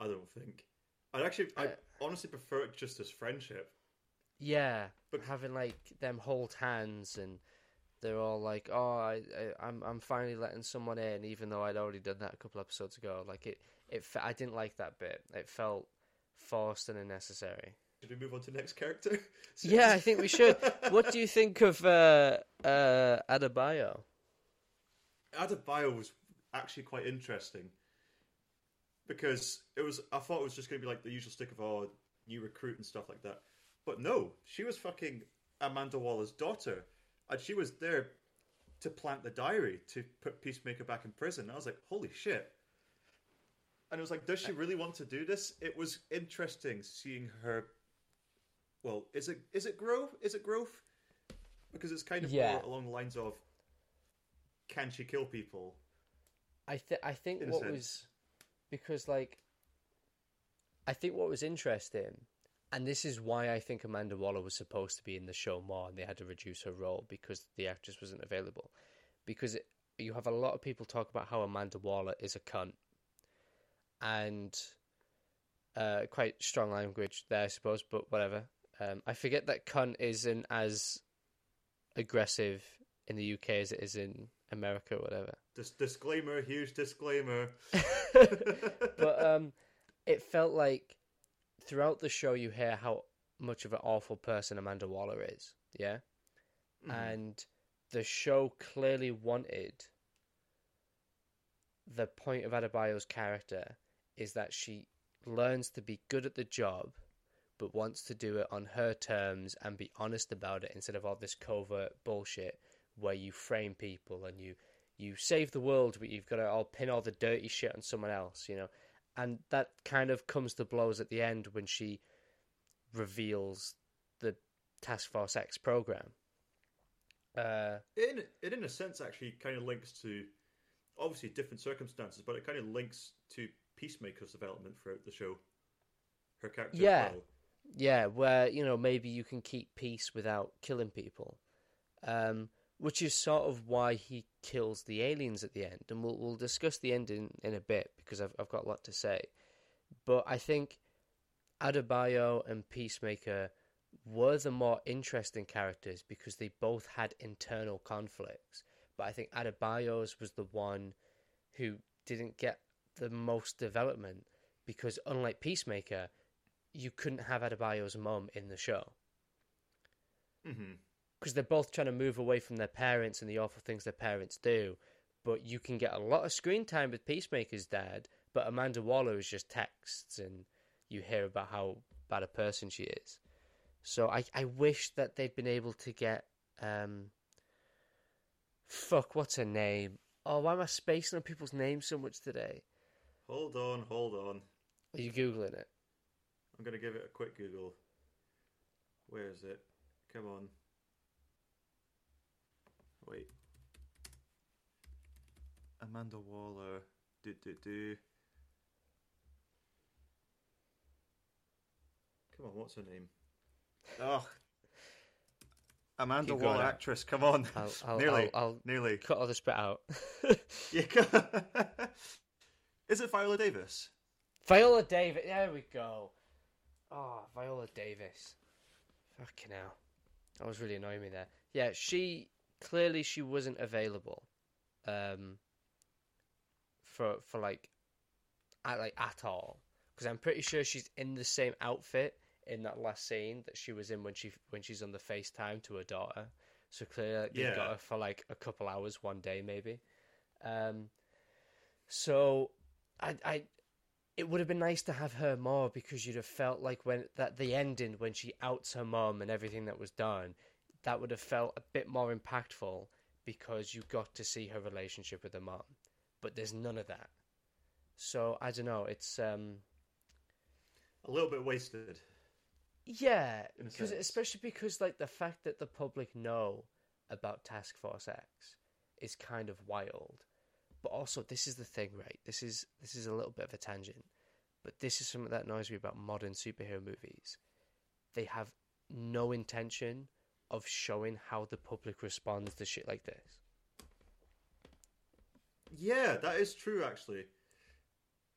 I don't think. I'd actually, I
Uh,
honestly prefer it just as friendship.
Yeah,
But-
having like them hold hands and they're all like, "Oh, I, I, I'm I'm finally letting someone in," even though I'd already done that a couple episodes ago. Like it, it, I didn't like that bit. It felt forced and unnecessary.
Should we move on to the next character?
Yeah, I think we should. What do you think of uh, uh, Adebayo?
Adebayo was actually quite interesting because it was. I thought it was just going to be like the usual stick of oh, new recruit and stuff like that. But no, she was fucking Amanda Waller's daughter, and she was there to plant the diary to put Peacemaker back in prison. And I was like, holy shit. And it was like, does she really want to do this? It was interesting seeing her. Well, is it is it growth? Is it growth? Because it's kind of
Yeah.
more along the lines of, can she kill people?
I th- I think what
sense.
was because like I think what was interesting, and this is why I think Amanda Waller was supposed to be in the show more, and they had to reduce her role because the actress wasn't available. Because it, you have a lot of people talk about how Amanda Waller is a cunt, and uh, quite strong language there, I suppose. But whatever. Um, I forget that cunt isn't as aggressive in the UK as it is in America whatever.
Dis- disclaimer, huge disclaimer.
but um, it felt like throughout the show you hear how much of an awful person Amanda Waller is, yeah,
Mhm.
and the show clearly wanted the point of Adebayo's character is that she learns to be good at the job, but wants to do it on her terms and be honest about it instead of all this covert bullshit where you frame people and you you save the world, but you've got to all pin all the dirty shit on someone else, you know. And that kind of comes to blows at the end when she reveals the Task Force X program. Uh,
in it, in a sense, actually, kind of links to obviously different circumstances, but it kind of links to Peacemaker's development throughout the show. Her character,
Yeah.
well.
Yeah, where you know maybe you can keep peace without killing people, um, which is sort of why he kills the aliens at the end, and we'll we'll discuss the ending in a bit because I've I've got a lot to say, but I think Adebayo and Peacemaker were the more interesting characters because they both had internal conflicts, but I think Adebayo's was the one who didn't get the most development because unlike Peacemaker you couldn't have Adebayo's mum in the show.
Hmm
because they're both trying to move away from their parents and the awful things their parents do. But you can get a lot of screen time with Peacemaker's dad, but Amanda Waller is just texts and you hear about how bad a person she is. So I, I wish that they'd been able to get um fuck what's her name? Oh, why am I spacing on people's names so much today?
Hold on, hold on.
Are you googling it?
I'm gonna give it a quick Google. Where is it? Come on. Wait. Amanda Waller. Do do do. Come on, what's her name? Oh. Amanda
Keep
Waller, actress. Come on.
I'll, I'll,
nearly.
I'll, I'll
Nearly.
cut all this bit out.
Yeah. is it Viola Davis?
Viola Davis. There we go. Oh, Viola Davis. Fucking hell. That was really annoying me there. Yeah, she clearly she wasn't available, um, for for like, at like at all. Because I'm pretty sure she's in the same outfit in that last scene that she was in when she when she's on the FaceTime to her daughter. So clearly they
Yeah.
got her for like a couple hours one day maybe. Um, so I I it would have been nice to have her more because you'd have felt like when that the ending when she outs her mom and everything that was done, that would have felt a bit more impactful because you got to see her relationship with her mom. But there's none of that. So I don't know. It's um
A little bit wasted.
yeah, because especially because like the fact that the public know about Task Force X is kind of wild. But also, this is the thing, right? This is this is a little bit of a tangent, but this is something that annoys me about modern superhero movies. They have no intention of showing how the public responds to shit like this.
Yeah, that is true actually.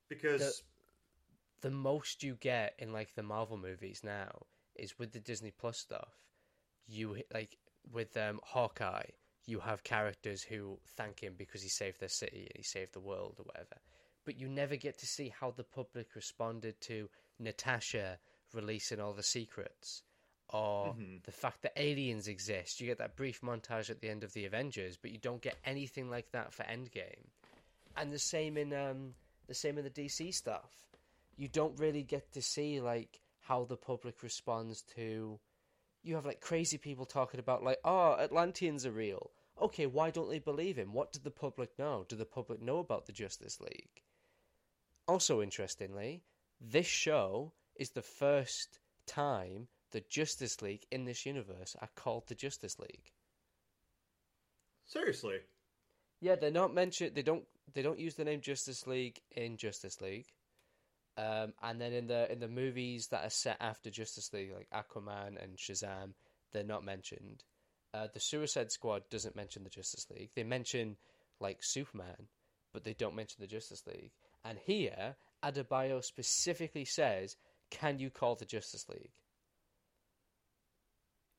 Because
the most you get in like the Marvel movies now is with the Disney Plus stuff, you like with um, Hawkeye, you have characters who thank him because he saved their city and he saved the world or whatever. But you never get to see how the public responded to Natasha releasing all the secrets or the fact that aliens exist. You get that brief montage at the end of the Avengers, but you don't get anything like that for Endgame. And the same in um, the same in the DC stuff. You don't really get to see like how the public responds to. You have like crazy people talking about like, oh, Atlanteans are real. Okay, why don't they believe him? What did the public know? Do the public know about the Justice League? Also, interestingly, this show is the first time the Justice League in this universe are called the Justice League.
Seriously.
Yeah, they're not mentioned. They don't. They don't use the name Justice League in Justice League. Um, and then in the in the movies that are set after Justice League, like Aquaman and Shazam, they're not mentioned. Uh, the Suicide Squad doesn't mention the Justice League. They mention like Superman, but they don't mention the Justice League. And here, Adebayo specifically says, "Can you call the Justice League?"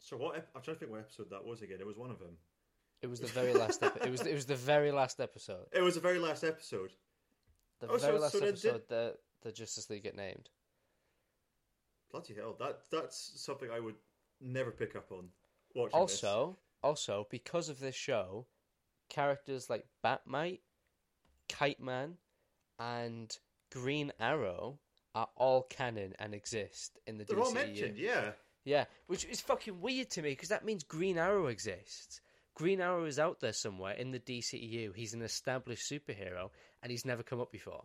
So what? Ep- I'm trying to think what episode that was again. It was one of them.
It was the very last. Epi- it was. It was the very last episode.
It was the very last episode.
The
Oh, so-
very last
so did-
episode that the Justice League get named.
Bloody hell! That that's something I would never pick up on. Watching this.
Also, also because of this show, characters like Bat-Mite, Kite Man, and Green Arrow are all canon and exist in the
they're
DCEU.
all mentioned. Yeah.
Yeah, which is fucking weird to me because that means Green Arrow exists. Green Arrow is out there somewhere in the DCEU. He's an established superhero, and he's never come up before.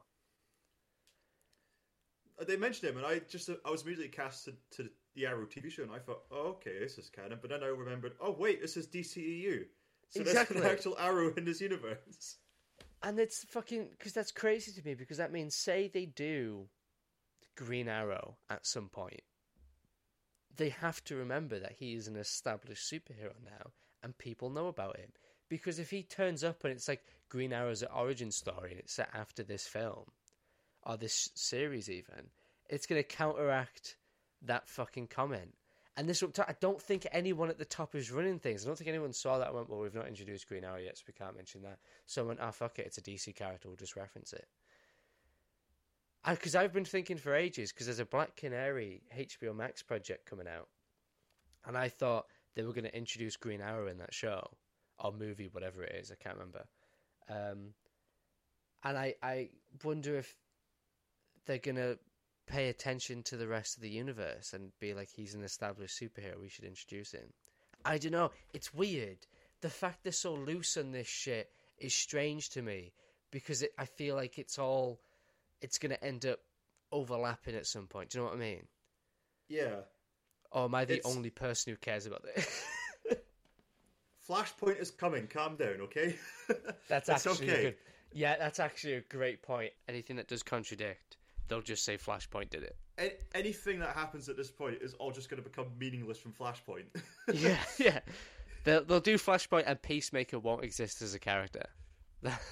Uh, They mentioned him, and I just I was immediately casted to the Arrow TV show, and I thought, oh, okay, this is canon. But then I remembered, oh wait, this is DCEU. So
Exactly.
there's an actual Arrow in this universe.
And it's fucking because that's crazy to me because that means say they do Green Arrow at some point, they have to remember that he is an established superhero now, and people know about him. Because if he turns up and it's like Green Arrow's origin story and it's set after this film or this series, even, it's going to counteract that fucking comment. And this, I don't think anyone at the top is running things. I don't think anyone saw that and went, well, we've not introduced Green Arrow yet, so we can't mention that. So I went, ah, fuck it, it's a DC character, we'll just reference it. Because I've been thinking for ages, because there's a Black Canary HBO Max project coming out. And I thought they were going to introduce Green Arrow in that show, or movie, whatever it is, I can't remember. Um, and I, I wonder if they're going to pay attention to the rest of the universe and be like, he's an established superhero, we should introduce him. I don't know, it's weird. The fact they're so loose on this shit is strange to me because it, I feel like it's all it's going to end up overlapping at some point. Do you know what I mean?
Yeah.
Or am I the
It's-
only person who cares about this?
Flashpoint is coming. Calm down, okay?
that's actually
okay.
good. Yeah, that's actually a great point. Anything that does contradict, they'll just say Flashpoint did it.
A- anything that happens at this point is all just going to become meaningless from Flashpoint.
yeah, yeah. They'll they'll do Flashpoint and Peacemaker won't exist as a character.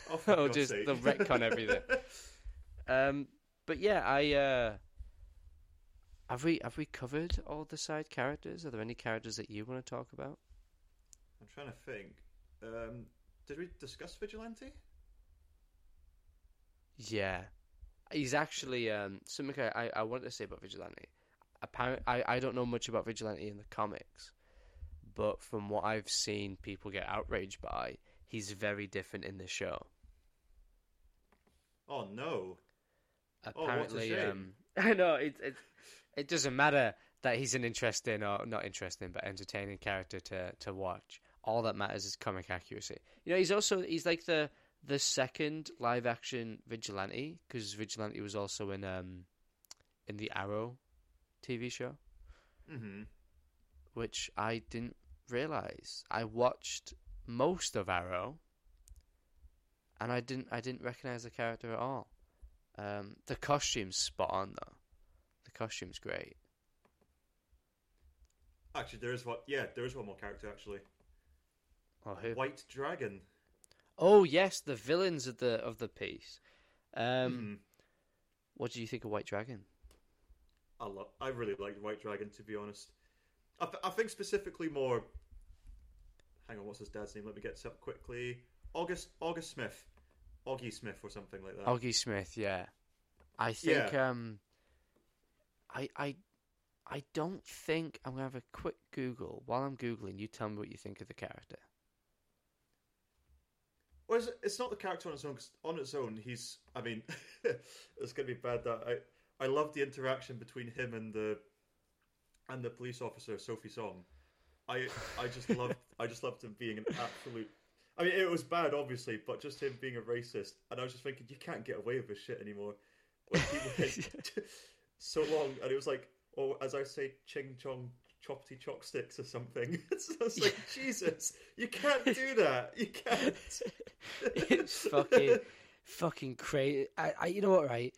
Oh,
they'll just
sake.
they'll retcon everything. Um, but yeah, I uh, have we have we covered all the side characters? Are there any characters that you want to talk about?
I'm trying to think. Um, did we discuss Vigilante?
Yeah, he's actually um, something I, I, wanted to say about Vigilante. Apparently, I, I don't know much about Vigilante in the comics, but from what I've seen, people get outraged by. He's very different in the show.
Oh no. Oh,
Apparently,
shame.
um, I know it, it. It doesn't matter that he's an interesting or not interesting, but entertaining character to to watch. All that matters is comic accuracy. You know, he's also he's like the the second live action vigilante because vigilante was also in um in the Arrow TV show,
Mm-hmm.
which I didn't realize. I watched most of Arrow, and I didn't I didn't recognize the character at all. Um, the costume's spot on though. The costume's great.
Actually, there is what. Yeah, there is one more character actually.
Oh, who?
White Dragon.
oh yes, the villains of the of the piece. Um,
Mhm.
What do you think of White Dragon?
I love. I really liked White Dragon to be honest. I, th- I think specifically more. Hang on, what's his dad's name? Let me get this up quickly. August August Smith, Auggie Smith or something like that.
Auggie Smith, yeah. I think um I I I don't think I'm gonna have a quick Google. While I'm Googling, you tell me what you think of the character.
Well, it's, it's not the character on its own. 'cause on its own, he's. I mean, it's gonna be bad that I. I love the interaction between him and the, and the police officer Sophie Song. I I just loved I just loved him being an absolute. I mean, it was bad, obviously, but just him being a racist, and I was just thinking, you can't get away with this shit anymore. Went so long, and it was like, or as I say, ching chong choppity chopsticks or something. It's just like Jesus, you can't do that. You can't.
it's fucking fucking crazy. I, I you know what, right?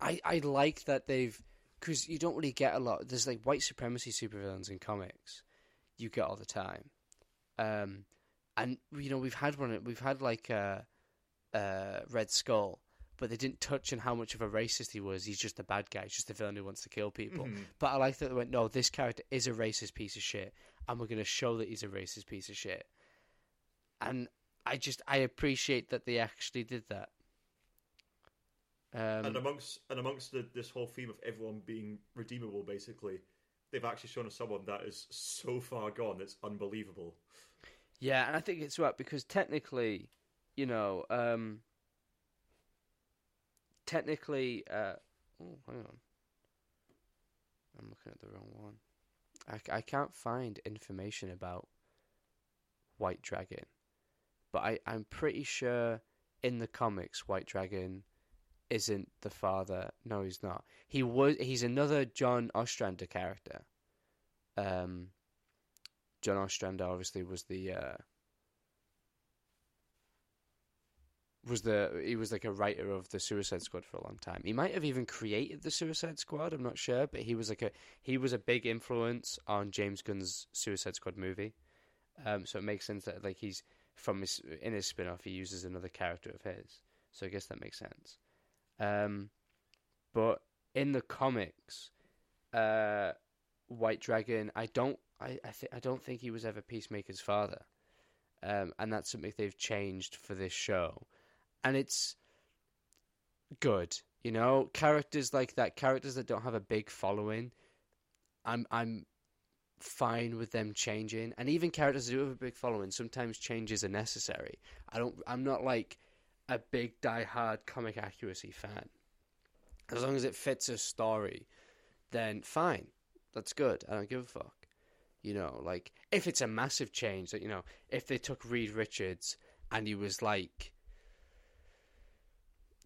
I I like that they've because you don't really get a lot. There's like white supremacy supervillains in comics, you get all the time, um, and you know we've had one. We've had like a, uh Red Skull, but they didn't touch on how much of a racist he was. He's just a bad guy. He's just a villain who wants to kill people.
Mhm.
But I like that they went, no, this character is a racist piece of shit, and we're going to show that he's a racist piece of shit. And I just I appreciate that they actually did that. Um,
and amongst and amongst the, this whole theme of everyone being redeemable, basically, they've actually shown us someone that is so far gone. It's unbelievable.
Yeah, and I think it's right because technically, you know, um, technically, uh, oh, hang on, I'm looking at the wrong one. I, I can't find information about White Dragon, but I I'm pretty sure in the comics White Dragon isn't the father. No, he's not. He was. He's another John Ostrander character. Um, John Ostrander obviously was the uh, was the he was like a writer of the Suicide Squad for a long time. He might have even created the Suicide Squad. I'm not sure, but he was like a he was a big influence on James Gunn's Suicide Squad movie. Um, so it makes sense that like he's from his in his spin off he uses another character of his. So I guess that makes sense. Um, but in the comics, uh, White Dragon, I don't, I, I, th- I don't think he was ever Peacemaker's father, um, and that's something they've changed for this show, and it's good. You know, characters like that, characters that don't have a big following, I'm, I'm fine with them changing, and even characters who have a big following, sometimes changes are necessary. I don't, I'm not like a big die-hard comic accuracy fan. As long as it fits a story, then fine. That's good. I don't give a fuck. You know, like if it's a massive change that you know, if they took Reed Richards and he was like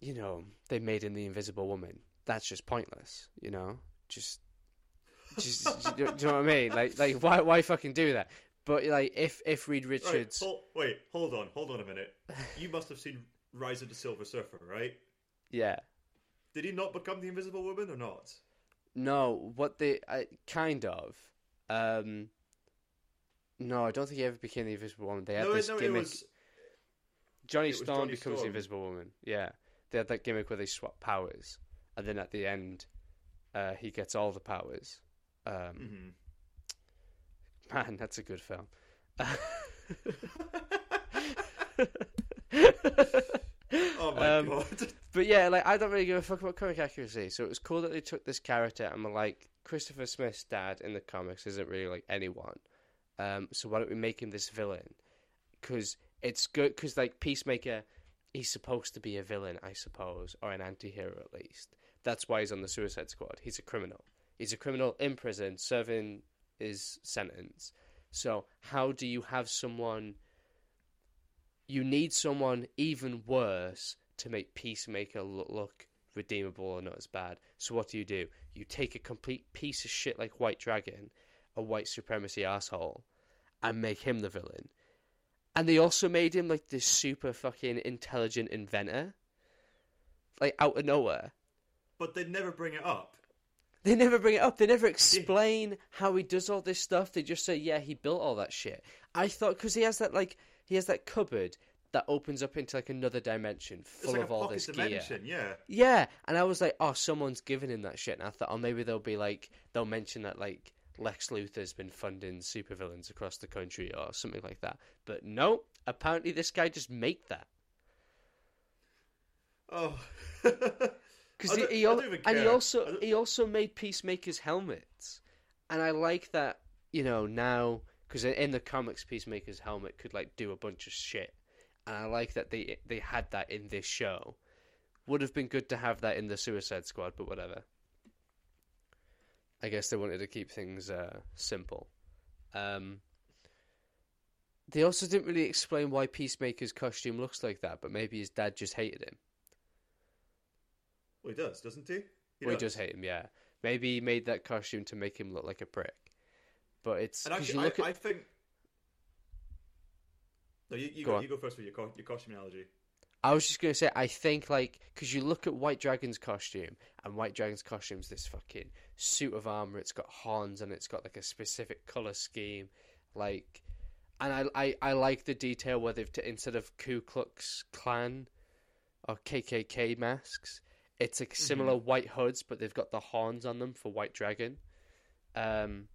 you know, they made him the invisible woman, that's just pointless, you know? Just just do, you know what I mean? Like like why why fucking do that? But like if if Reed
Right,
Richards
wait, hold on, hold on a minute. You must have seen Rise of the Silver Surfer, right?
yeah.
Did he not become the Invisible Woman or not?
No, what they uh, kind of. Um, no, I don't think he ever became the Invisible Woman. They had
no,
this
no,
gimmick.
was.
Johnny Storm
Johnny
becomes the Invisible Woman. Yeah, they had that gimmick where they swap powers, and then at the end, uh, he gets all the powers. Um,
Mhm.
Man, that's a good film.
Oh my
Um,
god!
But yeah, like I don't really give a fuck about comic accuracy. So it was cool that they took this character and were like, Christopher Smith's dad in the comics isn't really like anyone. Um, so why don't we make him this villain? Because it's good. Because like Peacemaker, he's supposed to be a villain, I suppose, or an anti-hero at least. That's why he's on the Suicide Squad. He's a criminal. He's a criminal in prison serving his sentence. So how do you have someone? You need someone even worse to make Peacemaker look, look redeemable or not as bad. So what do you do? You take a complete piece of shit like White Dragon, a white supremacy asshole, and make him the villain. And they also made him like this super fucking intelligent inventor, like out of nowhere.
But they never bring it up.
They never bring it up. They never explain how he does all this stuff. They just say, "Yeah, he built all that shit." I thought because he has that like he has that cupboard that opens up into like another dimension full
like
of all this gear.
yeah.
Yeah, and I was like, oh, someone's giving him that shit. And I thought, oh, maybe they'll be like, they'll mention that like Lex Luthor's been funding supervillains across the country or something like that. But no, apparently this guy just made that
Oh.
because he, he al- and he also he also made Peacemaker's helmets, and I like that. You know now because in the comics, Peacemaker's helmet could like do a bunch of shit, and I like that they they had that in this show. Would have been good to have that in the Suicide Squad, but whatever. I guess they wanted to keep things uh, simple. Um, they also didn't really explain why Peacemaker's costume looks like that, but maybe his dad just hated him.
Well, he does, doesn't he? He
we
does.
just hate him, yeah. Maybe he made that costume to make him look like a prick. But it's
And actually,
you look
I,
at
I think. No, you, you
Go
go. You go first with your co- your costume analogy.
I was just gonna say, I think like because you look at White Dragon's costume, and White Dragon's costume's this fucking suit of armor. It's got horns and it's got like a specific color scheme, like, and I I, I like the detail where they've t- instead of Ku Klux Klan or KKK masks, it's like similar white hoods, but they've got the horns on them for White Dragon. Um,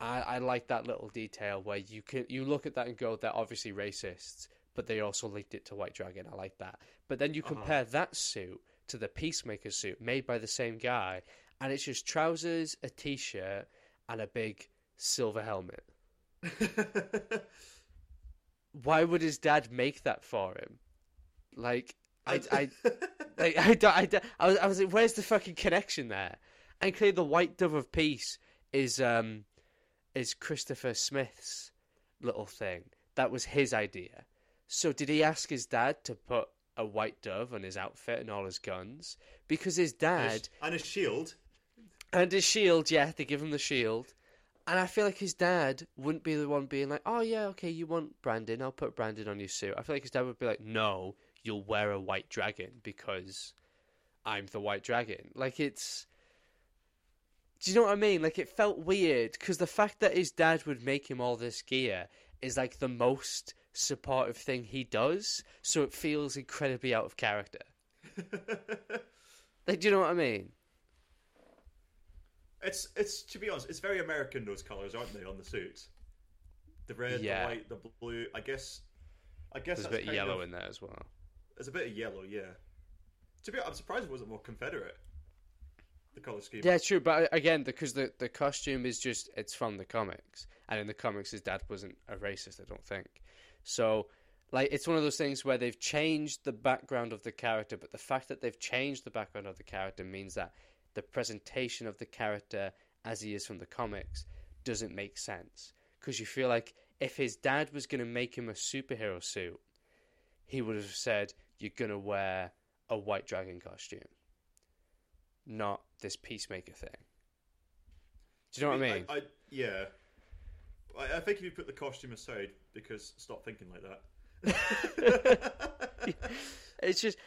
I I like that little detail where you can you look at that and go, they're obviously racists but they also linked it to White Dragon. I like that. But then you
Uh-huh.
compare that suit to the Peacemaker suit made by the same guy, and it's just trousers, a t-shirt, and a big silver helmet. Why would his dad make that for him? Like, I, I, like, I, don't- I, don't- I was, I was like, where's the fucking connection there? And clearly, the White Dove of Peace is, um, is Christopher Smith's little thing. That was his idea. So did he ask his dad to put a white dove on his outfit and all his guns? Because his dad
and his shield.
and his shield, yeah, they give him the shield. And I feel like his dad wouldn't be the one being like, "Oh yeah, okay, you want Brandon? I'll put Brandon on your suit." I feel like his dad would be like, "No, you'll wear a white dragon because I'm the white dragon." Like it's, do you know what I mean? Like it felt weird because the fact that his dad would make him all this gear is like the most supportive thing he does, so it feels incredibly out of character. Like, do you know what I mean?
It's it's to be honest, it's very American. Those colors, aren't they, on the suit? The red,
Yeah.
the white, the blue. I guess. I guess
There's a bit of yellow
of-
in there as well.
There's a bit of yellow, yeah. To be, I'm surprised it wasn't more Confederate. The color scheme.
Yeah, true. But uh, again, because the the costume is just it's from the comics, and in the comics, his dad wasn't a racist. I don't think. So, like, it's one of those things where they've changed the background of the character, but the fact that they've changed the background of the character means that the presentation of the character as he is from the comics doesn't make sense. Because you feel like if his dad was going to make him a superhero suit, he would have said, "You're going to wear a white dragon costume." Not this peacemaker thing. Do you know what I mean?
I, yeah. I, I think if you put the costume aside, because stop thinking like that.
it's just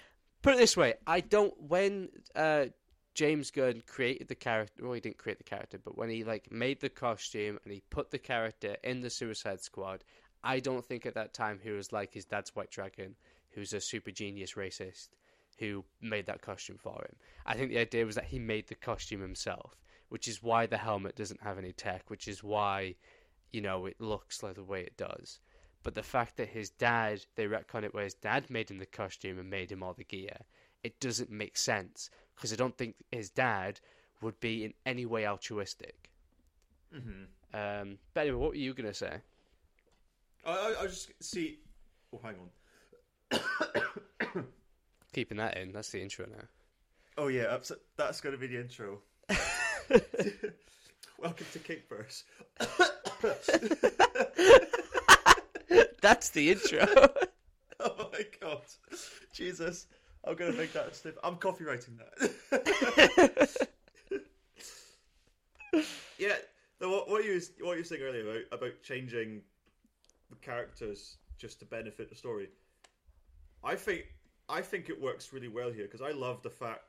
put it this way: I don't. When uh, James Gunn created the character, well, he didn't create the character, but when he like made the costume and he put the character in the Suicide Squad, I don't think at that time he was like his dad's White Dragon, who's a super genius racist who made that costume for him. I think the idea was that he made the costume himself, which is why the helmet doesn't have any tech, which is why, you know, it looks like the way it does. But the fact that his dad, they retcon it where his dad made him the costume and made him all the gear, it doesn't make sense because I don't think his dad would be in any way altruistic.
hmm
Um, but anyway, what were you gonna say?
I, I, I just see. Oh, hang on.
Keeping that in, that's the intro now.
Oh yeah, that's, that's going to be the intro. Welcome to Kickverse.
That's the intro.
oh my god, Jesus! I'm going to make that a snip. I'm copywriting that. yeah, the, what, what you what you were saying earlier about about changing the characters just to benefit the story. I think I think it works really well here because I love the fact,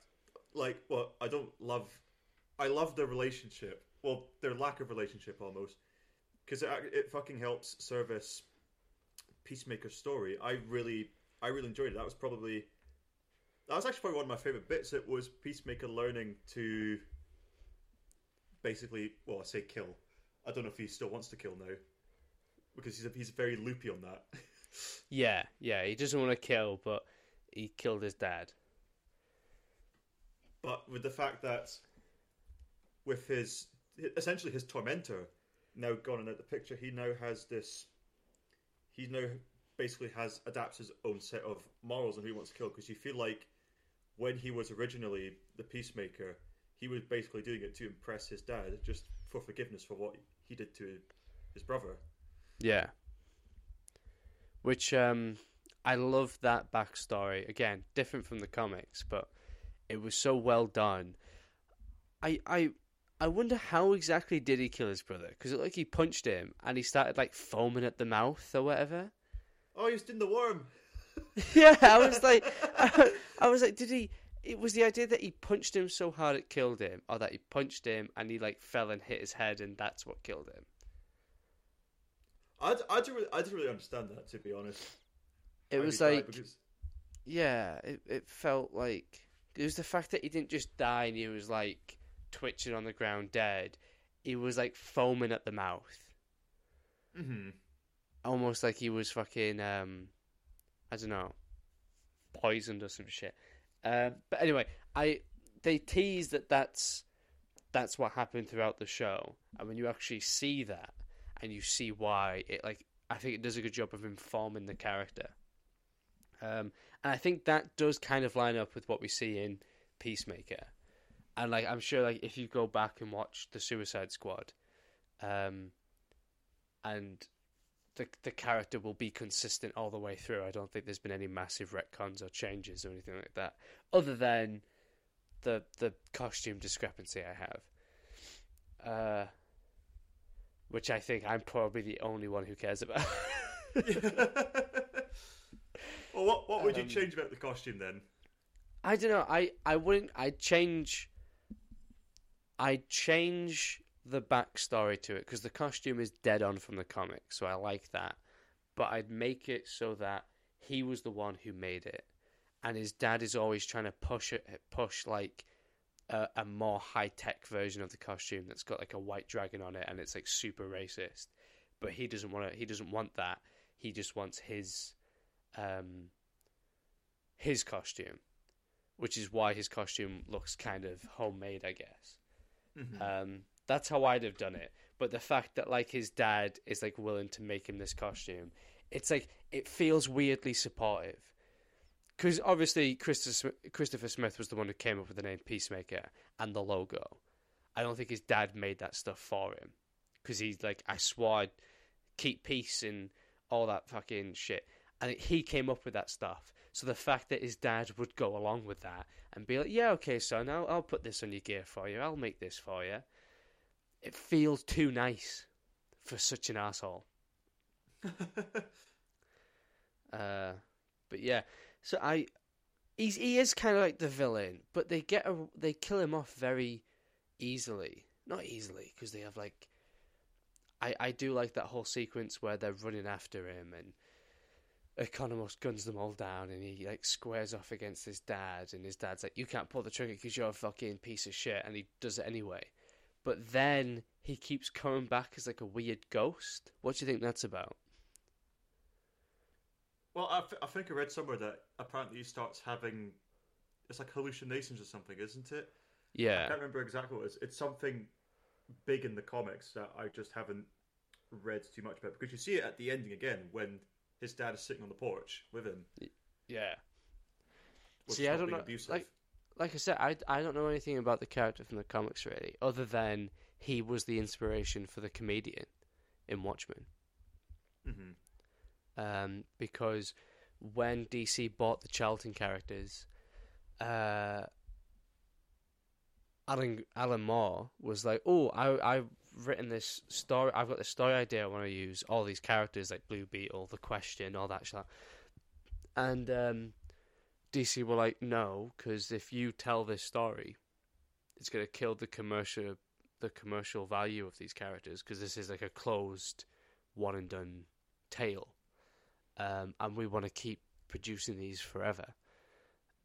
like, well, I don't love, I love their relationship. Well, their lack of relationship almost, because it, it fucking helps service Peacemaker's story, I really, I really enjoyed it. That was probably, that was actually probably one of my favorite bits. It was Peacemaker learning to, basically, well, I say kill. I don't know if he still wants to kill now, because he's a, he's very loopy on that.
Yeah, yeah. He doesn't want to kill, but he killed his dad.
But with the fact that, with his essentially his tormentor now gone and out of the picture, he now has this. He now basically has adapts his own set of morals and who he wants to kill. Because you feel like when he was originally the peacemaker, he was basically doing it to impress his dad, just for forgiveness for what he did to his brother.
Yeah. Which um I love that backstory. Again, different from the comics, but it was so well done. I I I wonder how exactly did he kill his brother? Because it looked like he punched him and he started like foaming at the mouth or whatever.
Oh, he was doing the worm.
yeah, I was like, I, I was like, did he? It was the idea that he punched him so hard it killed him, or that he punched him and he like fell and hit his head and that's what killed him.
I, I, didn't really, I didn't really understand that to be honest.
It was like,
because
yeah, it it felt like it was the fact that he didn't just die and he was like twitching on the ground dead. He was like foaming at the mouth,
Mhm.
almost like he was fucking um, I don't know, poisoned or some shit. Um, but anyway, I they tease that that's that's what happened throughout the show, and when you actually see that and you see why it like I think it does a good job of informing the character. Um, and I think that does kind of line up with what we see in Peacemaker. And like I'm sure like if you go back and watch the Suicide Squad, um, and the the character will be consistent all the way through. I don't think there's been any massive retcons or changes or anything like that, other than the the costume discrepancy I have. Uh, which I think I'm probably the only one who cares about.
well, what what would you
Um,
change about the costume then?
I don't know. I I wouldn't. I'd change. I'd change the backstory to it because the costume is dead on from the comic, so I like that. But I'd make it so that he was the one who made it, and his dad is always trying to push it, push like a, a more high tech version of the costume that's got like a white dragon on it, and it's like super racist. But he doesn't want to. He doesn't want that. He just wants his, um, his costume which is why his costume looks kind of homemade, I guess.
Mhm.
Um, that's how I'd have done it. But the fact that like his dad is like willing to make him this costume, it's like it feels weirdly supportive. Because obviously Christopher Christopher Smith was the one who came up with the name Peacemaker and the logo. I don't think his dad made that stuff for him. Because he's like, I swore I'd keep peace and all that fucking shit. And he came up with that stuff. So the fact that his dad would go along with that and be like, "Yeah, okay, son, I'll, I'll put this on your gear for you. I'll make this for you." It feels too nice for such an asshole. Uh, but yeah, so I, he's he is kind of like the villain, but they get a, they kill him off very easily. Not easily because they have like, I I do like that whole sequence where they're running after him and Economos guns them all down and he like squares off against his dad and his dad's like you can't pull the trigger because you're a fucking piece of shit and he does it anyway but then he keeps coming back as like a weird ghost what do you think that's about
Well, I, th- I think I read somewhere that apparently he starts having it's like hallucinations or something, isn't it?
Yeah i
can't remember exactly what it is. It's something big in the comics that I just haven't read too much about because you see it at the ending again when his dad is sitting on the porch with him.
yeah See, I don't know,
Abusive.
like- like I said, I, I don't know anything about the character from the comics really, other than he was the inspiration for the comedian in Watchmen.
hmm
Um, because when DC bought the Charlton characters, uh, Alan Alan Moore was like, "Oh, I I've written this story. I've got this story idea. I want to use all these characters like Blue Beetle, the Question, all that shit." And um, DC were like, "No, because if you tell this story, it's going to kill the commercial the commercial value of these characters because this is like a closed, one and done tale." um, and we want to keep producing these forever.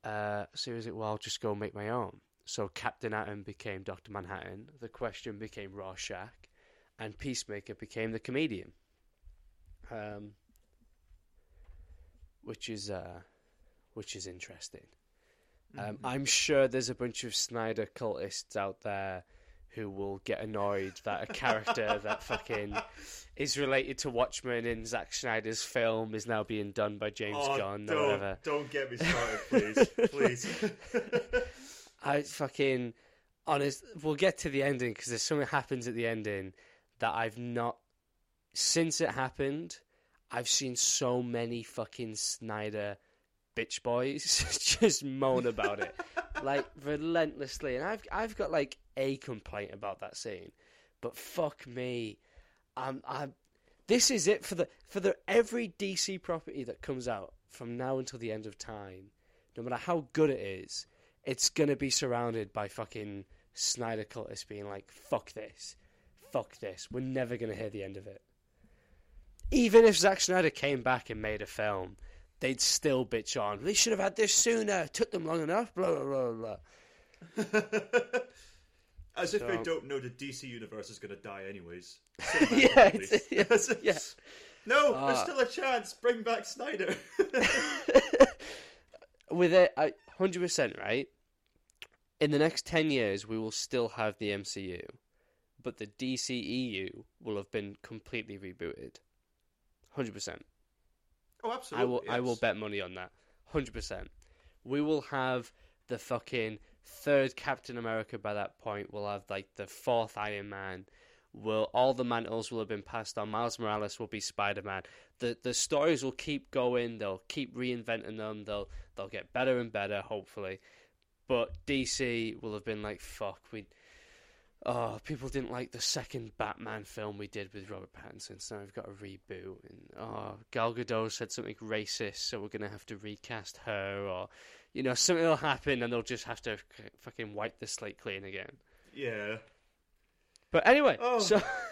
Uh, so was like, well, I'll just go make my own. So Captain Atom became Doctor Manhattan. The Question became Rorschach, and Peacemaker became the comedian. Um, which is uh, which is interesting. Um, I'm sure there's a bunch of Snyder cultists out there who will get annoyed that a character that fucking is related to Watchmen in Zack Snyder's film is now being done by James
oh,
Gunn or
don't,
whatever.
don't get me started, please, please.
I fucking honest. We'll get to the ending because there's something happens at the ending that I've not since it happened. I've seen so many fucking Snyder bitch boys just moan about it like relentlessly, and I've I've got like a complaint about that scene, but fuck me, I'm I'm. This is it for the for the every DC property that comes out from now until the end of time. No matter how good it is, it's gonna be surrounded by fucking Snyder cultists being like, "Fuck this, fuck this." We're never gonna hear the end of it. Even if Zack Snyder came back and made a film, they'd still bitch on. They should have had this sooner. It took them long enough. Blah blah blah blah.
As if they don't know the DC universe is going to die anyways.
yeah, it's, yeah.
No,
Ah.
there's still a chance. Bring back Snyder.
With it, I hundred percent right. In the next ten years, we will still have the MCU, but the DCEU will have been completely rebooted. Hundred percent.
oh, absolutely.
I will. I will bet money on that. Hundred percent. We will have the fucking third Captain America by that point. We'll have like the fourth Iron Man. Will all the mantles will have been passed on? Miles Morales will be Spider Man. The the stories will keep going. They'll keep reinventing them. They'll they'll get better and better, hopefully. But DC will have been like, fuck, we. Oh, people didn't like the second Batman film we did with Robert Pattinson, so now we've got a reboot. And oh, Gal Gadot said something racist, so we're gonna have to recast her, or you know, something will happen, and they'll just have to fucking wipe the slate clean again.
Yeah.
But anyway,
Oh.
so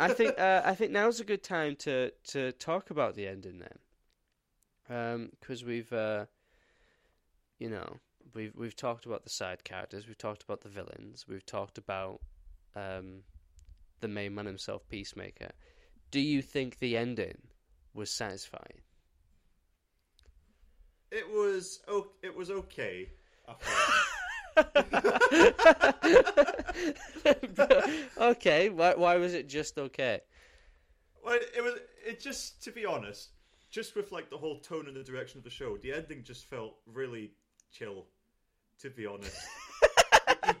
I think uh, I think now's a good time to to talk about the ending then, because we've uh, you know we've we've talked about the side characters, we've talked about the villains, we've talked about um, the main man himself, Peacemaker. Do you think the ending was satisfying?
It was. Oh, it was okay.
Okay, why why was it just okay?
Well, it was. It just to be honest, just with like the whole tone and the direction of the show, the ending just felt really chill. To be honest,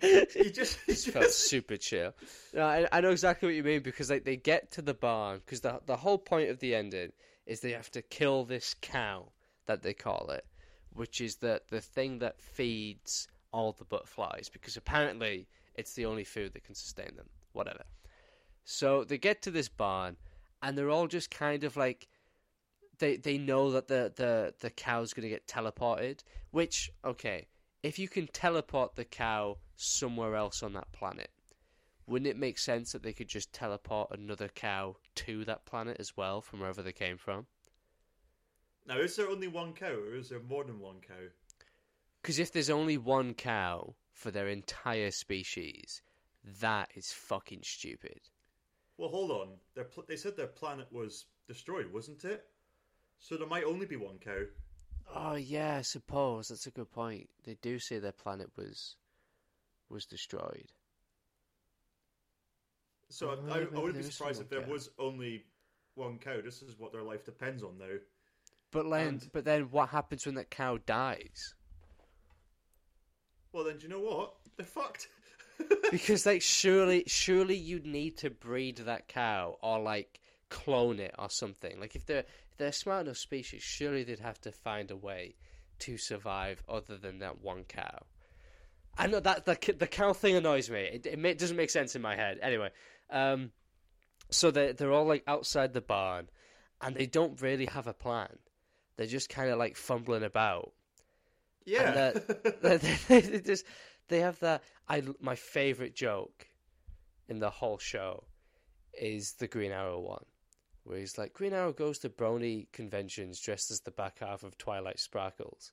he just, he
It felt super chill. No, I, I know exactly what you mean because like they get to the barn because the the whole point of the ending is they have to kill this cow that they call it, which is the the thing that feeds all the butterflies because apparently it's the only food that can sustain them. Whatever. So they get to this barn and they're all just kind of like they they know that the the the cow's going to get teleported, which okay, if you can teleport the cow somewhere else on that planet, wouldn't it make sense that they could just teleport another cow to that planet as well from wherever they came from?
now is there only one cow, or is there more than one cow?
Because if there's only one cow for their entire species, that is fucking stupid.
Well, hold on. Pl- they said their planet was destroyed, wasn't it? So there might only be one cow.
Oh yeah, I suppose that's a good point. They do say their planet was was destroyed.
So
Oh,
I, I, I wouldn't be surprised if there
cow.
was only one cow. This is what their life depends on now.
But then,
And-
but then, what happens when that cow dies?
Well, then, do you know what? They're fucked.
Because like, surely, surely you'd need to breed that cow or like clone it or something. Like if they're if they're a smart enough species, surely they'd have to find a way to survive other than that one cow. I know that the the cow thing annoys me. It, it, ma- doesn't make sense in my head. Anyway, um, so they they're all like outside the barn, and they don't really have a plan. They're just kind of like fumbling about.
yeah.
they, they, they just they have that. I my favorite joke in the whole show is the Green Arrow one, where he's like, Green Arrow goes to brony conventions dressed as the back half of Twilight Sparkles.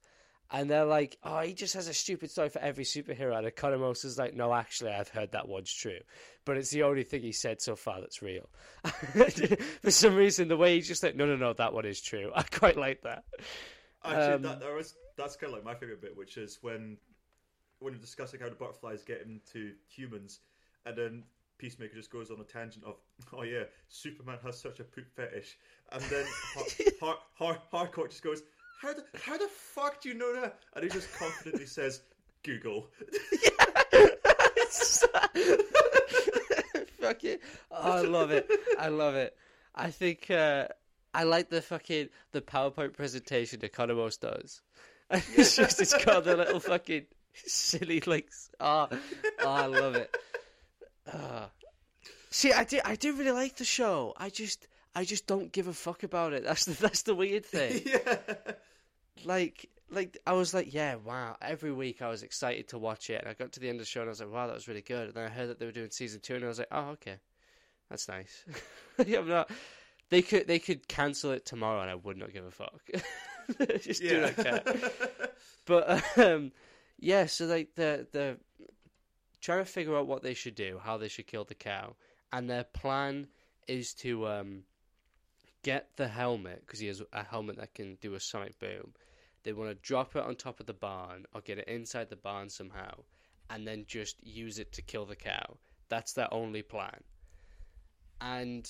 And they're like, oh, he just has a stupid story for every superhero. And Economos is like, no, actually, I've heard that one's true. But it's the only thing he said so far that's real. for some reason, the way he's just like, no, no, no, that one is true. I quite like that.
Actually,
Um,
that, that was, that's kind of like my favorite bit, which is when when you're discussing how the butterflies get into humans, and then Peacemaker just goes on a tangent of, "Oh yeah, Superman has such a poop fetish," and then Har- Har- Har- Harcourt just goes, "How the how the fuck do you know that?" And he just confidently says, "Google."
Fuck it. Oh, I love it. I love it. I think uh, I like the fucking the PowerPoint presentation Economos does. it's just it's got the little fucking silly links. Oh, oh I love it. Ah. See, I do I do really like the show. I just I just don't give a fuck about it. That's the that's the weird thing.
yeah.
like like I was like, yeah, wow. Every week I was excited to watch it, and I got to the end of the show and I was like, wow, that was really good. And then I heard that they were doing season two, and I was like, oh, okay, that's nice. I'm not. They could they could cancel it tomorrow, and I would not give a fuck. Just do not care. But um, yeah, so like the the trying to figure out what they should do, how they should kill the cow, and their plan is to um get the helmet because he has a helmet that can do a sonic boom. They want to drop it on top of the barn or get it inside the barn somehow, and then just use it to kill the cow. That's their only plan. And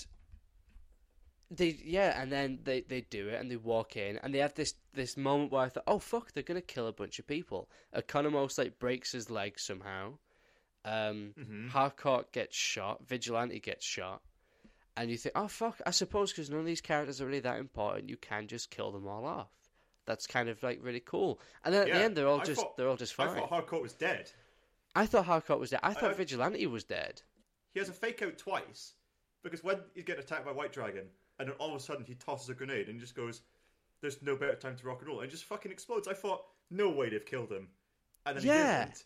they yeah, and then they, they do it and they walk in and they have this this moment where I thought, oh fuck, they're gonna kill a bunch of people. Economos like breaks his leg somehow. Um,
Mhm.
Harcourt gets shot. Vigilante gets shot. And you think, oh fuck, I suppose because none of these characters are really that important, you can just kill them all off. That's kind of like really cool. And then at the end, they're all
I
just
thought-
they're all just fine.
I thought Harcourt was dead.
I thought Harcourt was dead. I thought
I-
Vigilante was dead.
He has a fake out twice because when he's getting attacked by White Dragon, and then all of a sudden he tosses a grenade and just goes, "There's no better time to rock and roll," and just fucking explodes. I thought, no way they've killed him, and then
Yeah.
he didn't.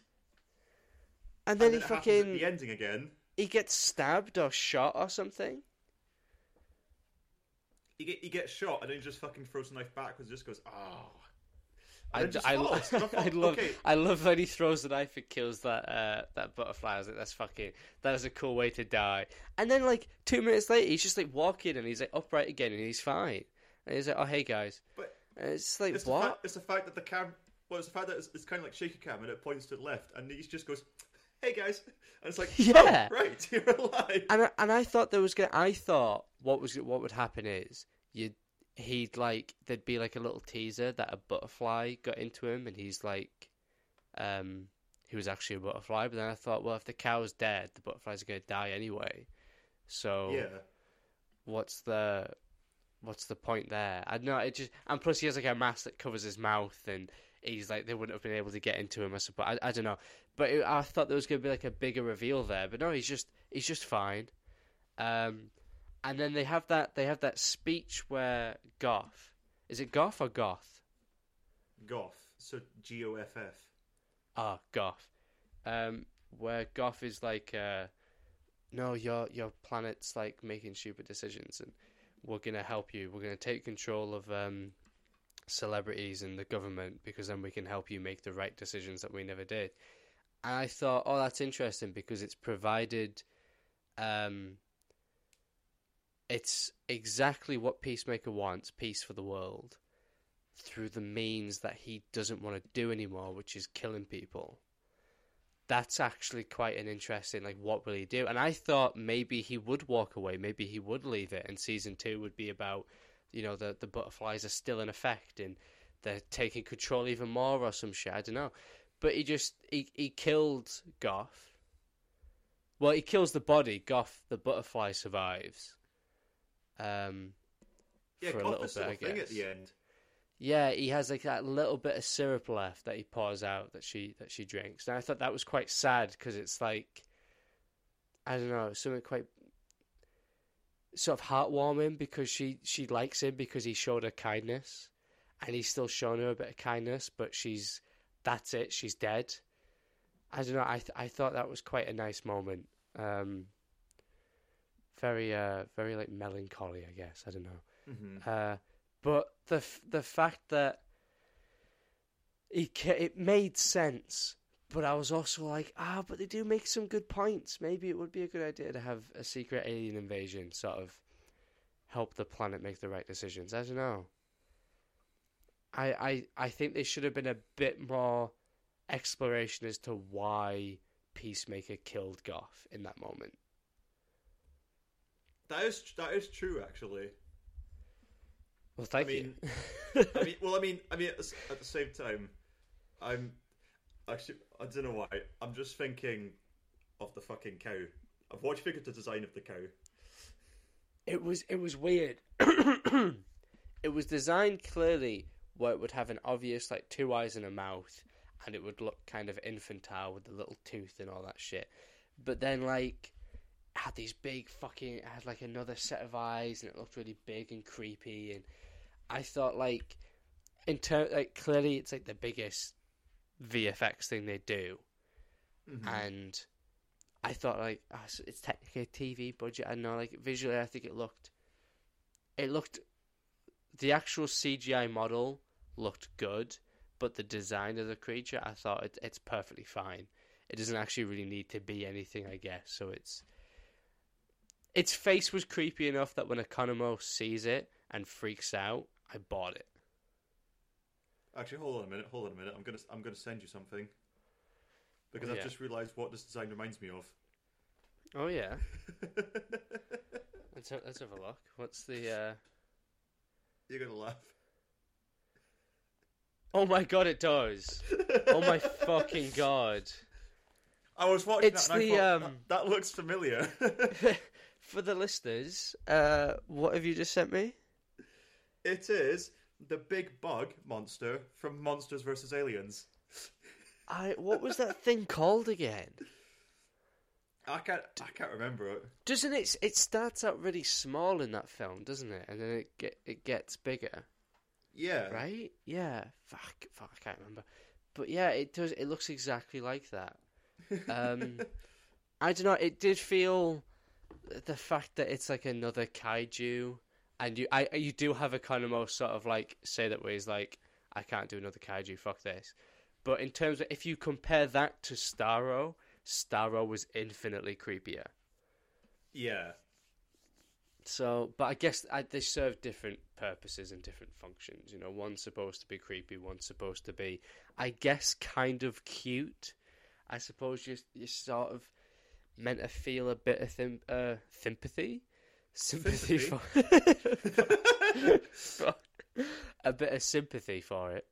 And then
and
he
then
fucking
the ending again.
he gets stabbed or shot or something.
He get he gets shot and then he just fucking throws the knife backwards and just goes, "Oh."
I, I.
I
I love
okay.
I love when he throws the knife and kills that uh, that butterfly. I was like, that's fucking that is a cool way to die. And then like two minutes later, he's just like walking and he's like upright again and he's fine. And he's like, oh hey guys,
But
and it's like
it's the,
what?
fact, it's the fact that the cam. Well, it's the fact that it's, it's kind of like shaky cam and it points to the left, and he just goes, "Hey guys," and it's like,
Yeah.
oh, right, you're alive."
and I, and I thought there was gonna. I thought what was what would happen is you would he'd like there'd be like a little teaser that a butterfly got into him and he's like, um, he was actually a butterfly. But then I thought, well, if the cow's dead, the butterflies are gonna die anyway. So
Yeah.
what's the what's the point there? I don't know. It just and plus he has like a mask that covers his mouth and. He's like they wouldn't have been able to get into him, I suppose. I, I don't know, but it, I thought there was going to be like a bigger reveal there, but no, he's just he's just fine. Um, and then they have that they have that speech where Goth is it Goth or Goff?
Goff. So G O F F.
Ah, Goff. Um, where Goff is like, uh, no, your your planet's like making stupid decisions, and we're gonna help you. We're gonna take control of um, celebrities and the government because then we can help you make the right decisions that we never did. And I thought, oh, that's interesting because it's provided. Um, it's exactly what Peacemaker wants: peace for the world, through the means that he doesn't want to do anymore, which is killing people. That's actually quite an interesting, like, what will he do? And I thought maybe he would walk away, maybe he would leave it, and season two would be about, you know, the the butterflies are still in effect and they're taking control even more or some shit. I don't know, but he just he he killed Goff. Well, he kills the body. Goff, the butterfly, survives. Um,
Yeah,
for a little bit, I guess.
at the end.
Yeah, he has like that little bit of syrup left that he pours out that she that she drinks. And I thought that was quite sad because it's like I don't know, something quite sort of heartwarming because she she likes him because he showed her kindness, and he's still shown her a bit of kindness, but she's that's it, she's dead. I don't know. I th- I thought that was quite a nice moment um, very uh very like melancholy, I guess. I don't know.
hmm
Uh, but the f- the fact that he ca- it made sense, but I was also like, ah, but they do make some good points. Maybe it would be a good idea to have a secret alien invasion sort of help the planet make the right decisions. I don't know. I I I think there should have been a bit more exploration as to why Peacemaker killed Goff in that moment.
That is that is true, actually.
Well, thank
mean,
you.
I mean, well, I mean, I mean, at the s- at the same time, I'm actually I don't know why. I'm just thinking of the fucking cow. I've watched of the design of the cow?
It was it was weird. it was designed clearly where it would have an obvious like two eyes and a mouth, and it would look kind of infantile with the little tooth and all that shit. But then like it had these big fucking it had like another set of eyes and it looked really big and creepy and I thought like in ter- like clearly it's like the biggest VFX thing they do
Mhm.
and I thought like oh, it's technically a TV budget. I know like visually, I think it looked, it looked, the actual CGI model looked good, but the design of the creature, I thought it, it's perfectly fine. It doesn't actually really need to be anything, I guess. So it's, its face was creepy enough that when Economo sees it and freaks out, I bought it.
Actually, hold on a minute. Hold on a minute. I'm gonna I'm gonna send you something because I've just realised what this design reminds me of.
Oh yeah, let's have, let's have a look. What's the? uh
You're gonna laugh.
Oh my god, it does. Oh my fucking god.
I was watching
It's
that and
the,
I thought,
um,
that, that looks familiar.
For the listeners, uh, what have you just sent me?
it is the big bug monster from Monsters vs Aliens.
I what was that thing called again?
I can't I can't remember it.
Doesn't it? It starts out really small in that film, doesn't it? And then it get it gets bigger,
Yeah.
right? Yeah. Fuck, fuck, I can't remember. But yeah, it does. It looks exactly like that. Um, I don't know. It did feel the fact that it's like another kaiju, and you, I, you do have a kind of most sort of like say that where he's like, I can't do another kaiju. Fuck this. But in terms of if you compare that to Starro, Starro was infinitely creepier.
Yeah.
So, but I guess I, they serve different purposes and different functions. You know, one's supposed to be creepy, one's supposed to be, I guess, kind of cute. I suppose you you sort of meant to feel a bit of thim- uh, sympathy, sympathy for, for a bit of sympathy for it.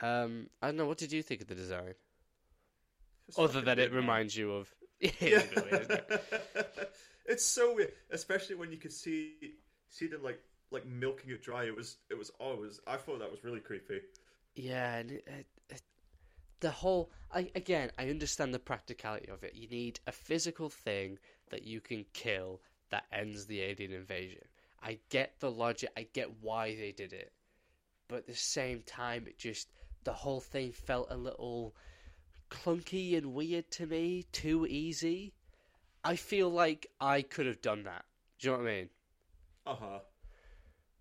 Um, I don't know. What did you think of the design?
It's
Other than it reminds you of.
Yeah.
It's
so weird, especially when you could see see them like like milking it dry. It was it was oh, I thought that was really creepy.
Yeah, and it, it, the whole. I, again, I understand the practicality of it. You need a physical thing that you can kill that ends the alien invasion. I get the logic. I get why they did it, but at the same time, it just the whole thing felt a little clunky and weird to me. Too easy. I feel like I could have done that. Do you know what I mean?
Uh huh.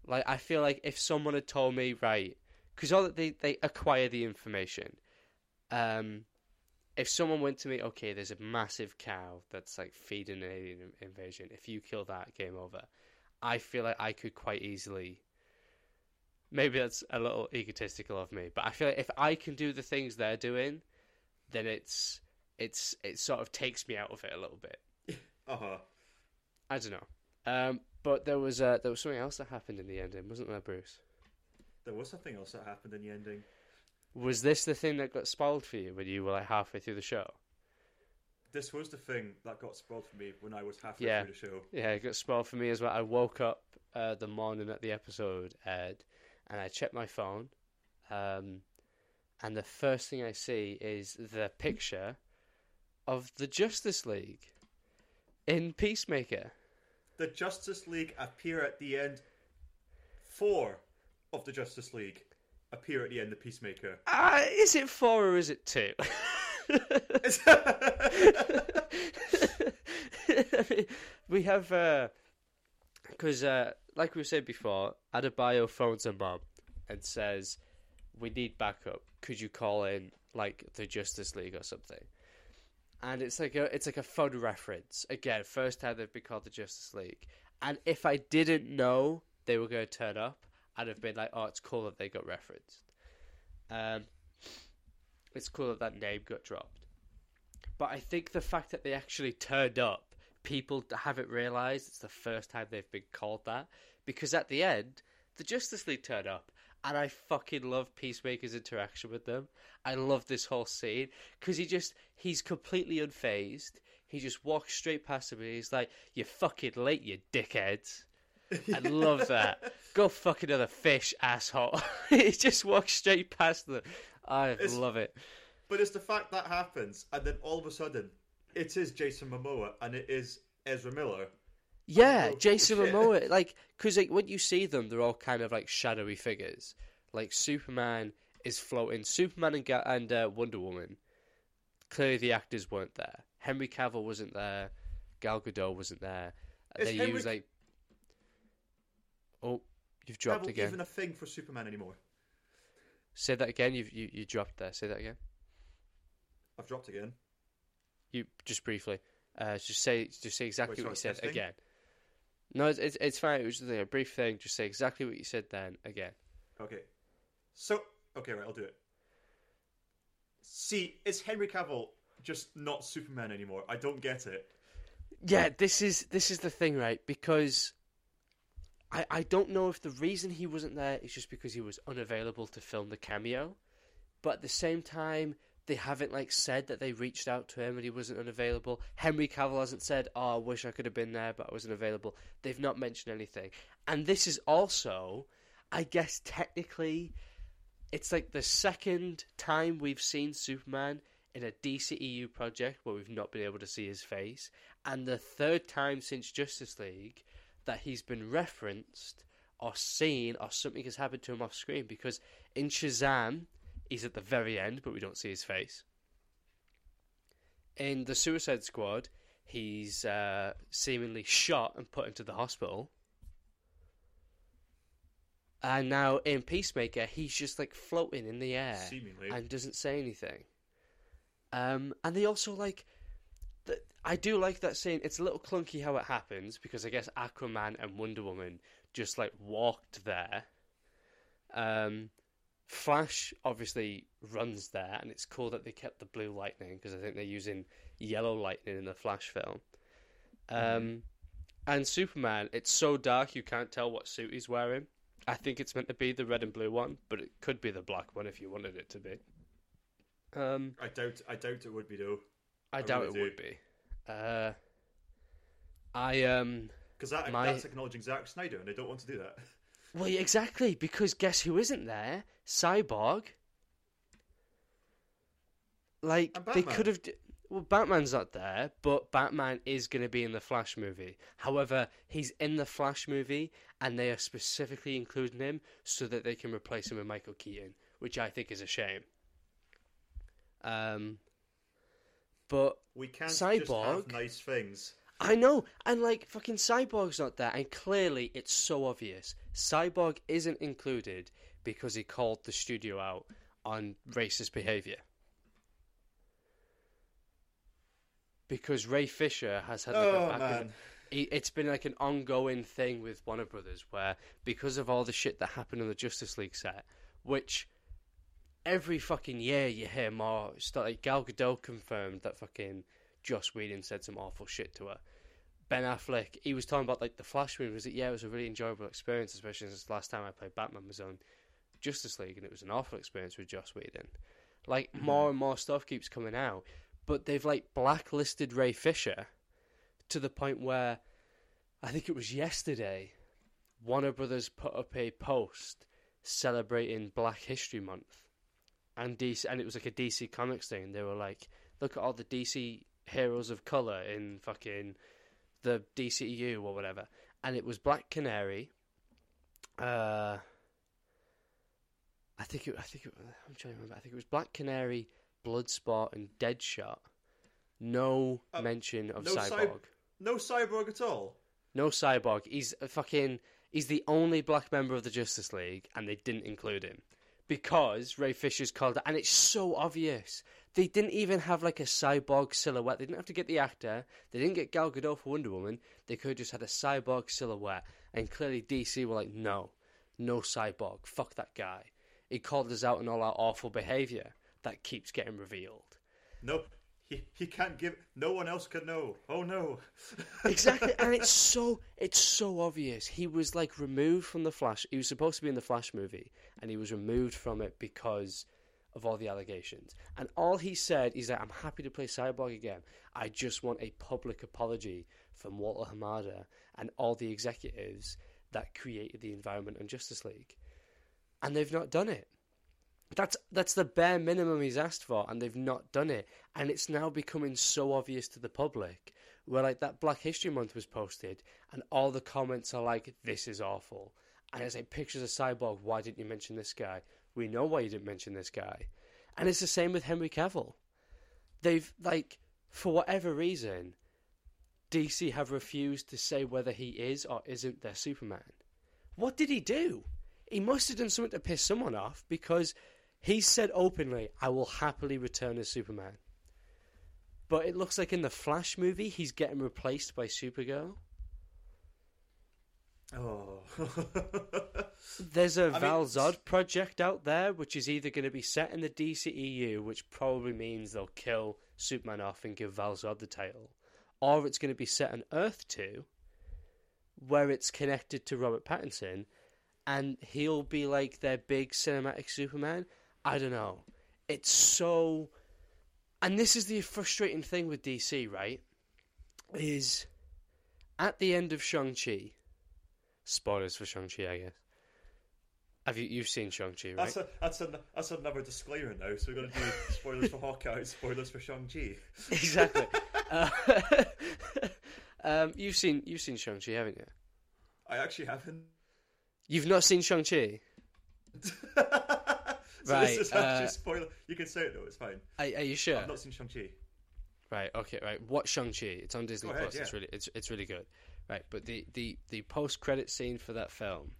Like I feel like if someone had told me right, because all that they they acquire the information. Um, if someone went to me, okay, there's a massive cow that's like feeding an alien invasion. If you kill that, game over. I feel like I could quite easily. Maybe that's a little egotistical of me, but I feel like if I can do the things they're doing, then it's it's it sort of takes me out of it a little bit.
Uh huh.
I don't know. Um, but there was uh, there was something else that happened in the ending, wasn't there, Bruce?
There was something else that happened in the ending.
Was this the thing that got spoiled for you when you were like halfway through the show?
This was the thing that got spoiled for me when I was halfway
Yeah.
through the show.
Yeah, it got spoiled for me as well. I woke up uh, the morning that the episode aired, and I checked my phone, um, and the first thing I see is the picture of the Justice League in Peacemaker.
The Justice League appear at the end. Four of the Justice League appear at the end of Peacemaker.
Uh, is it four or is it two? we have because uh, like we said before, Adebayo phones a mom and says, "We need backup. Could you call in like the Justice League or something?" And it's like a it's like a fun reference. Again, first time they've been called the Justice League. And if I didn't know they were going to turn up, I'd have been like, "Oh, it's cool that they got referenced." Um, it's cool that that name got dropped. But I think the fact that they actually turned up, people haven't realised it's the first time they've been called that. Because at the end, the Justice League turned up, and I fucking love Peacemaker's interaction with them. I love this whole scene because he just he's completely unfazed. He just walks straight past him and he's like, "You're fucking late, you dickheads." I love that. Go fuck another fish, asshole. he just walks straight past them. I
It's-
love it.
But it's the fact that happens, and then all of a sudden, it is Jason Momoa and it is Ezra Miller.
Yeah,
Oh,
Jason
shit.
Momoa. Like, because like when you see them, they're all kind of like shadowy figures. Like Superman is floating. Superman and Ga- and uh, Wonder Woman. Clearly, the actors weren't there. Henry Cavill wasn't there. Gal Gadot wasn't there.
Is
they
Henry-
use like. Oh, you've dropped
Haven't
again.
even a thing for Superman anymore.
Say that again. You've you, you dropped there. Say that again.
I've dropped again.
You just briefly. Uh, just say just say exactly
Wait,
what you said
testing?
again. No, it's, it's it's fine. It was just a brief thing. Just say exactly what you said then again.
Okay. So, okay, right, I'll do it. See, is Henry Cavill just not Superman anymore? I don't get it.
Yeah, this is this is the thing, right? Because I I don't know if the reason he wasn't there is just because he was unavailable to film the cameo, but at the same time they haven't like said that they reached out to him and he wasn't unavailable. Henry Cavill hasn't said, "Oh, I wish I could have been there, but I wasn't available." They've not mentioned anything, and this is also, I guess, technically, it's like the second time we've seen Superman in a DCEU project where we've not been able to see his face, and the third time since Justice League that he's been referenced or seen or something has happened to him off screen because in Shazam he's at the very end but we don't see his face. In the Suicide Squad he's uh, seemingly shot and put into the hospital. And now in Peacemaker he's just like floating in the air
Seemingly.
and doesn't say anything. Um, and they also like, th- I do like that scene. It's a little clunky how it happens because I guess Aquaman and Wonder Woman just like walked there. Um, Flash obviously runs there, and it's cool that they kept the blue lightning because I think they're using yellow lightning in the Flash film. Um, and Superman, it's so dark you can't tell what suit he's wearing. I think it's meant to be the red and blue one, but it could be the black one if you wanted it to be. Um,
I doubt. I doubt it would be though,
I,
I
doubt
really
it
do.
would be. Uh, I um,
because that,
My-
that's acknowledging Zack Snyder, and they don't want to do that.
well, exactly because guess who isn't there? Cyborg. Like they could have. d- Well, Batman's not there, but Batman is going to be in the Flash movie. However, he's in the Flash movie, and they are specifically including him so that they can replace him with Michael Keaton, which I think is a shame. Um, but
We can't just have
Cyborg?
nice things.
I know, and like fucking Cyborg's not there, and clearly it's so obvious. Cyborg isn't included because he called the studio out on racist behavior. Because Ray Fisher has had like
Oh
a back
man,
it's been like an ongoing thing with Warner Brothers where because of all the shit that happened on the Justice League set, which every fucking year you hear more stuff. Like Gal Gadot confirmed that fucking Joss Whedon said some awful shit to her. Ben Affleck, he was talking about like the Flash movie. Was it? Yeah, it was a really enjoyable experience, especially since the last time I played Batman was on Justice League, and it was an awful experience with Joss Whedon. Like mm-hmm. more and more stuff keeps coming out, but they've like blacklisted Ray Fisher to the point where I think it was yesterday, Warner Brothers put up a post celebrating Black History Month, and DC, and it was like a DC Comics thing. They were like, "Look at all the DC heroes of color in fucking the DCU or whatever," and it was Black Canary. Uh, I think it. I think it, I'm trying to remember. I think it was Black Canary, Bloodsport, and Deadshot. No
Uh,
mention of
no Cy-
Cyborg.
No cyborg at all.
No cyborg. He's a fucking. He's the only black member of the Justice League, and they didn't include him because Ray Fisher's called it, and it's so obvious. They didn't even have like a cyborg silhouette. They didn't have to get the actor. They didn't get Gal Gadot for Wonder Woman. They could have just had a cyborg silhouette, and clearly DC were like, no, no cyborg. Fuck that guy. He called us out on all our awful behavior that keeps getting revealed.
Nope. He, he can't give. No one else can know. Oh no.
exactly, and it's so it's so obvious. He was like removed from the Flash. He was supposed to be in the Flash movie, and he was removed from it because of all the allegations. And all he said is that I'm happy to play Cyborg again. I just want a public apology from Walter Hamada and all the executives that created the environment on Justice League, and they've not done it. That's that's the bare minimum he's asked for, and they've not done it. And it's now becoming so obvious to the public. Where like that Black History Month was posted, and all the comments are like, "This is awful," and it's like pictures of Cyborg. Why didn't you mention this guy? We know why you didn't mention this guy. And it's the same with Henry Cavill. They've like for whatever reason, DC have refused to say whether he is or isn't their Superman. What did he do? He must have done something to piss someone off because he said openly, I will happily return as Superman. But it looks like in the Flash movie, he's getting replaced by Supergirl.
Oh.
There's a
I mean-
Val Zod project out there, which is either going to be set in the DCEU, which probably means they'll kill Superman off and give Val Zod the title, or it's going to be set on Earth 2, where it's connected to Robert Pattinson, and he'll be like their big cinematic Superman. I don't know. It's so. And this is the frustrating thing with DC, right? Is at the end of Shang-Chi, spoilers for Shang-Chi, I guess. Have you you've seen Shang-Chi, right?
That's a, that's a, that's another disclaimer now. So we're going to do spoilers for Hawkeye, spoilers for Shang Chi.
exactly. uh, um, you've seen you've seen Shang-Chi, haven't you?
I actually haven't.
You've not seen Shang-Chi.
so
Right,
this is actually
uh,
spoiler. You can say it though. It's fine.
Are, are you sure?
I've not seen Shang Chi.
Right. Okay. Right. Watch Shang Chi. It's on Disney
ahead,
Plus. It's really it's it's really good. Right. But the the the post credit scene for that film,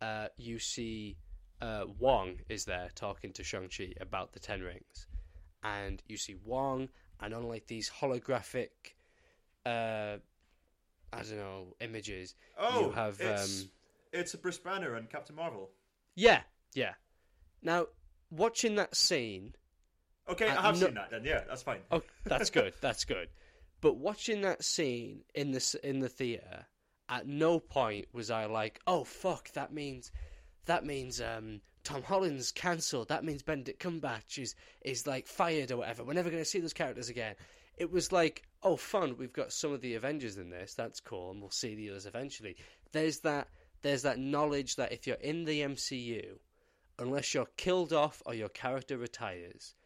uh, you see, uh, Wong is there talking to Shang Chi about the Ten Rings, and you see Wong and on like these holographic, uh, I don't know images.
Oh,
you have
it's,
um,
it's a Bruce Banner and Captain Marvel.
yeah, yeah. Now watching that scene.
Okay, I have
no-
seen that. Then yeah, that's fine.
Oh, that's good. That's good. But watching that scene in the in the theater, at no point was I like, "Oh fuck, that means that means um, Tom Holland's cancelled. That means Benedict Cumberbatch is is like fired or whatever. We're never going to see those characters again." It was like, "Oh, fun. We've got some of the Avengers in this. That's cool, and we'll see the others eventually." There's that there's that knowledge that if you're in the MCU, unless you're killed off or your character retires,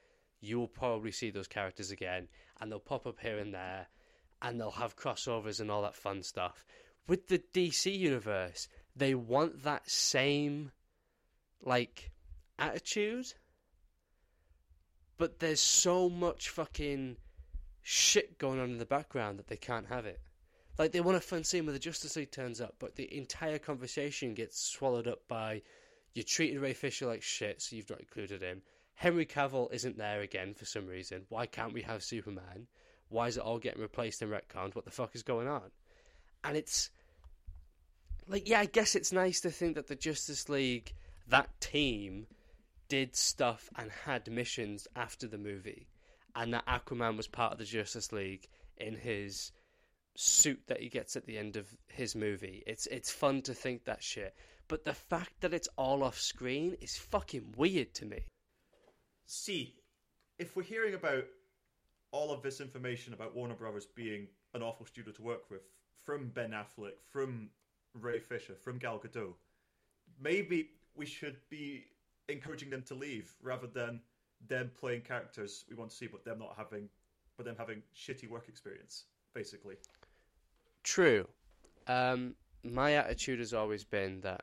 you will probably see those characters again and they'll pop up here and there and they'll have crossovers and all that fun stuff. With the DC universe, they want that same like attitude, but there's so much fucking shit going on in the background that they can't have it. Like they want a fun scene where the Justice League turns up, but the entire conversation gets swallowed up by you treated Ray Fisher like shit, so you've not included him. Henry Cavill isn't there again for some reason. Why can't we have Superman? Why is it all getting replaced and retconned? What the fuck is going on? And it's like, yeah, I guess it's nice to think that the Justice League, that team, did stuff and had missions after the movie, and that Aquaman was part of the Justice League in his suit that he gets at the end of his movie. It's it's fun to think that shit, but the fact that it's all off screen is fucking weird to me.
See, if we're hearing about all of this information about Warner Brothers being an awful studio to work with from Ben Affleck, from Ray Fisher, from Gal Gadot, maybe we should be encouraging them to leave rather than them playing characters we want to see, but them not having, but them having shitty work experience, basically.
True. Um, my attitude has always been that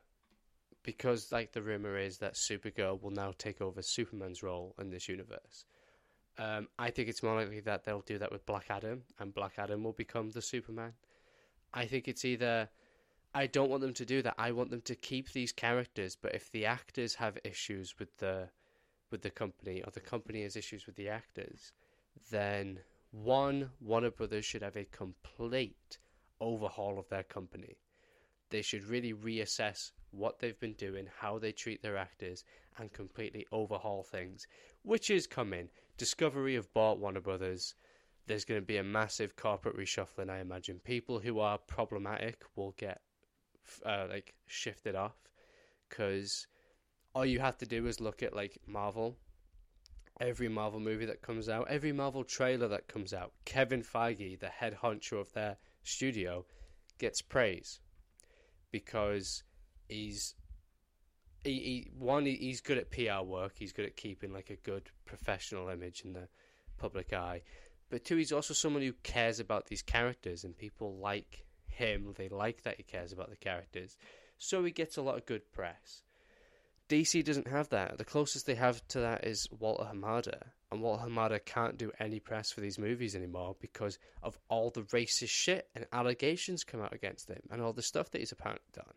because, like, the rumor is that Supergirl will now take over Superman's role in this universe. Um, I think it's more likely that they'll do that with Black Adam, and Black Adam will become the Superman. I think it's either. I don't want them to do that. I want them to keep these characters, but if the actors have issues with the with the company, or the company has issues with the actors, then one Warner Brothers should have a complete overhaul of their company. They should really reassess what they've been doing, how they treat their actors, and completely overhaul things, which is coming. Discovery have bought Warner Brothers. There's going to be a massive corporate reshuffling, I imagine. People who are problematic will get uh, like shifted off because all you have to do is look at like Marvel. Every Marvel movie that comes out, every Marvel trailer that comes out, Kevin Feige, the head honcho of their studio, gets praise because he's he, he one he's good at PR work. He's good at keeping like a good professional image in the public eye. But two, he's also someone who cares about these characters, and people like him. They like that he cares about the characters, so he gets a lot of good press. DC doesn't have that. The closest they have to that is Walter Hamada, and Walter Hamada can't do any press for these movies anymore because of all the racist shit and allegations come out against him, and all the stuff that he's apparently done.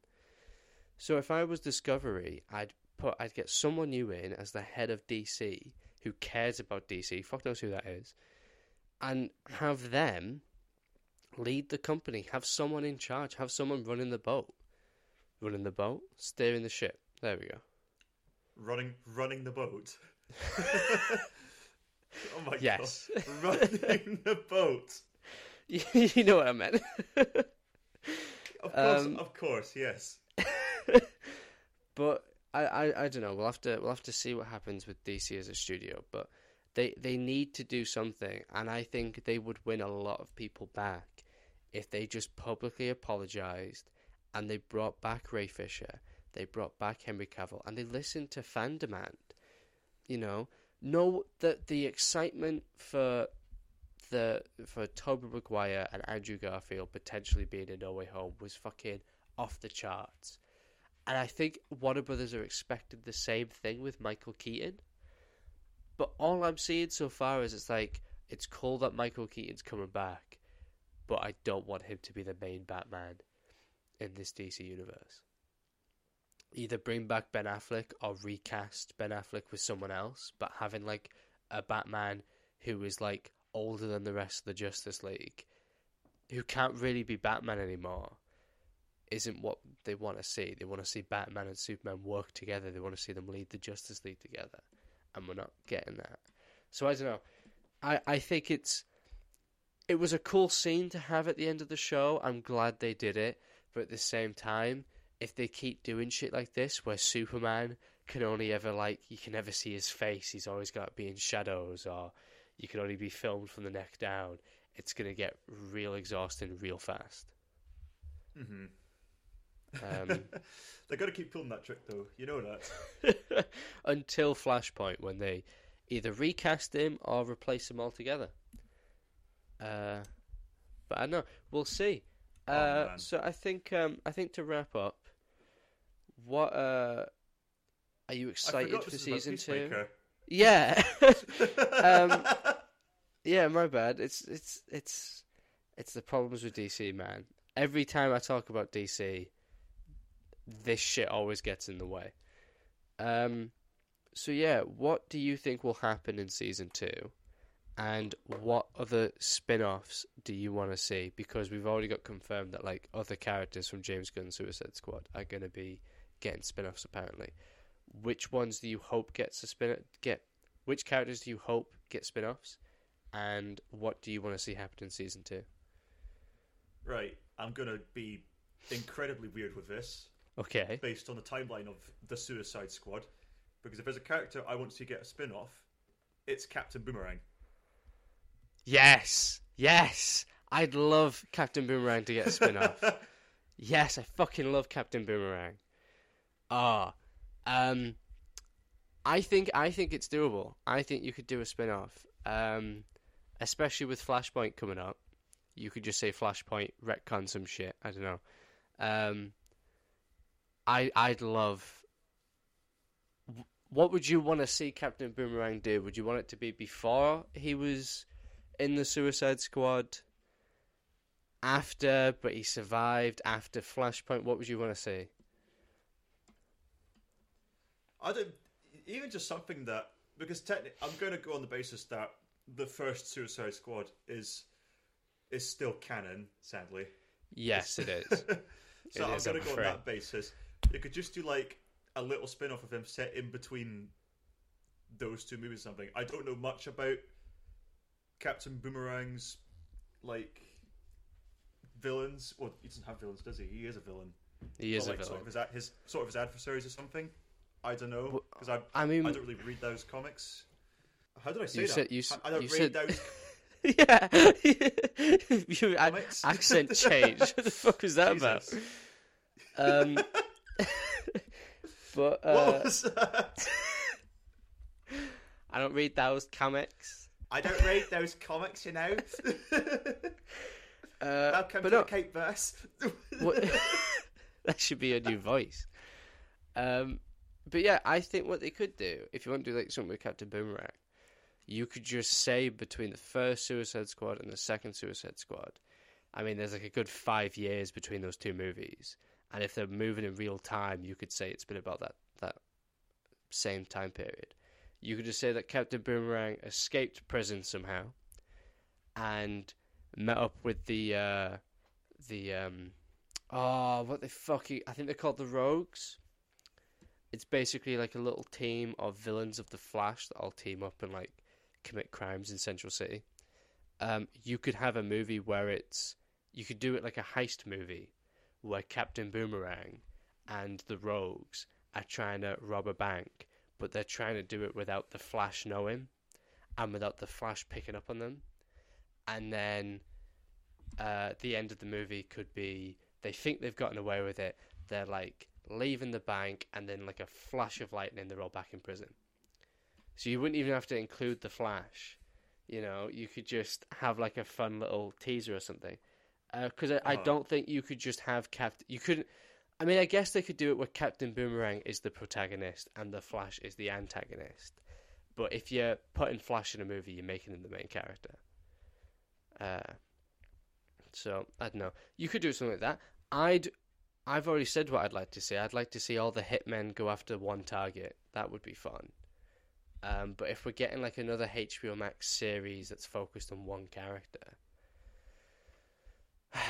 So if I was Discovery, I'd put I'd get someone new in as the head of DC who cares about DC. Fuck knows who that is, and have them lead the company. Have someone in charge. Have someone running the boat, running the boat, steering the ship. There we go.
Running, running the boat. oh my
Yes.
god! Running the boat.
you know what I meant.
Of course,
Um,
of course, yes.
but I, I, I don't know. We'll have to we'll have to see what happens with DC as a studio. But they they need to do something, and I think they would win a lot of people back if they just publicly apologized and they brought back Ray Fisher, they brought back Henry Cavill, and they listened to fan demand. You know, know that the excitement for the for Tobey Maguire and Andrew Garfield potentially being in No Way Home was fucking off the charts. And I think Warner Brothers are expecting the same thing with Michael Keaton. But all I'm seeing so far is it's like it's cool that Michael Keaton's coming back, but I don't want him to be the main Batman in this DC universe. Either bring back Ben Affleck or recast Ben Affleck with someone else, but having like a Batman who is like older than the rest of the Justice League, who can't really be Batman anymore, isn't what they want to see. They want to see Batman and Superman work together. They want to see them lead the Justice League together, and we're not getting that. So I don't know. I I think it's it was a cool scene to have at the end of the show. I'm glad they did it, but at the same time, if they keep doing shit like this, where Superman can only ever like you can never see his face, he's always got to be in shadows, or you can only be filmed from the neck down. It's gonna get real exhausting real fast.
hmm
Um,
They're gonna keep pulling that trick, though. You know that.
until Flashpoint when they either recast him or replace him altogether. Uh, but I don't know. We'll see.
Oh,
Uh,
man.
so I think um, I think to wrap up, what uh, are you excited for
this is about
season two? Yeah, um, yeah. My bad. It's it's it's it's the problems with DC, man. Every time I talk about DC, this shit always gets in the way. Um, so yeah, what do you think will happen in season two? And what other spin-offs do you want to see? Because we've already got confirmed that like other characters from James Gunn's Suicide Squad are going to be getting spin-offs apparently. Which ones do you hope gets a spin get which characters do you hope get spin-offs? And what do you want to see happen in season 2?
Right, I'm gonna be incredibly weird with this,
Okay.
based on the timeline of the Suicide Squad, because if there's a character I want to see get a spin-off, it's Captain Boomerang.
Yes. Yes. I'd love Captain Boomerang to get a spin-off. Yes, I fucking love Captain Boomerang. Ah, um, I think I think it's doable. I think you could do a spin-off, um, especially with Flashpoint coming up. You could just say Flashpoint retcon some shit. I don't know. Um, I I'd love. what would you want to see Captain Boomerang do? Would you want it to be before he was in the Suicide Squad? After, but he survived after Flashpoint. What would you want to see?
I don't even just something that because technically I'm going to go on the basis that the first Suicide Squad is is still canon. Sadly,
Yes, it is.
so
It
I'm going to go on that basis. You could just do like a little spin off of him set in between those two movies. or Something I don't know much about Captain Boomerang's like villains. Well, he doesn't have villains, does he? He is a villain.
He is
But,
a
like, Sort
villain.
of, his, his sort of his adversaries or something. I don't know because I
I mean,
I don't really read those comics. How did I say
You
that?
said- you
I I don't
you
read
said-
those.
yeah, your a- accent change. what the fuck was that
Jesus.
about? Um, but
What
uh? I don't read those comics.
I don't read those comics, you know.
Uh,
Welcome
but
to
no,
the Cape Verse.
what, that should be a new voice. Um, but yeah, I think what they could do, if you want to do like something with Captain Boomerang, you could just say between the first Suicide Squad and the second Suicide Squad. I mean, there's like a good five years between those two movies, and if they're moving in real time, you could say it's been about that that same time period. You could just say that Captain Boomerang escaped prison somehow, and met up with the uh, the um, oh, what the fuck? I think they're called the Rogues. It's basically like a little team of villains of the Flash that all team up and like commit crimes in Central City. Um, you could have a movie where it's you could do it like a heist movie where Captain Boomerang and the Rogues are trying to rob a bank, but they're trying to do it without the Flash knowing and without the Flash picking up on them. And then uh, the end of the movie could be they think they've gotten away with it. They're like leaving the bank, and then like a flash of lightning, they're all back in prison. So you wouldn't even have to include the Flash. You know, you could just have like a fun little teaser or something. Because I, I
Uh-huh.
don't think you could just have Captain. You couldn't. I mean, I guess they could do it where Captain Boomerang is the protagonist and the Flash is the antagonist. But if you're putting Flash in a movie, you're making him the main character. Uh, so I don't know. You could do something like that. I'd. I've already said what I'd like to see. I'd like to see all the hitmen go after one target. That would be fun. Um, but if we're getting like another HBO Max series that's focused on one character, I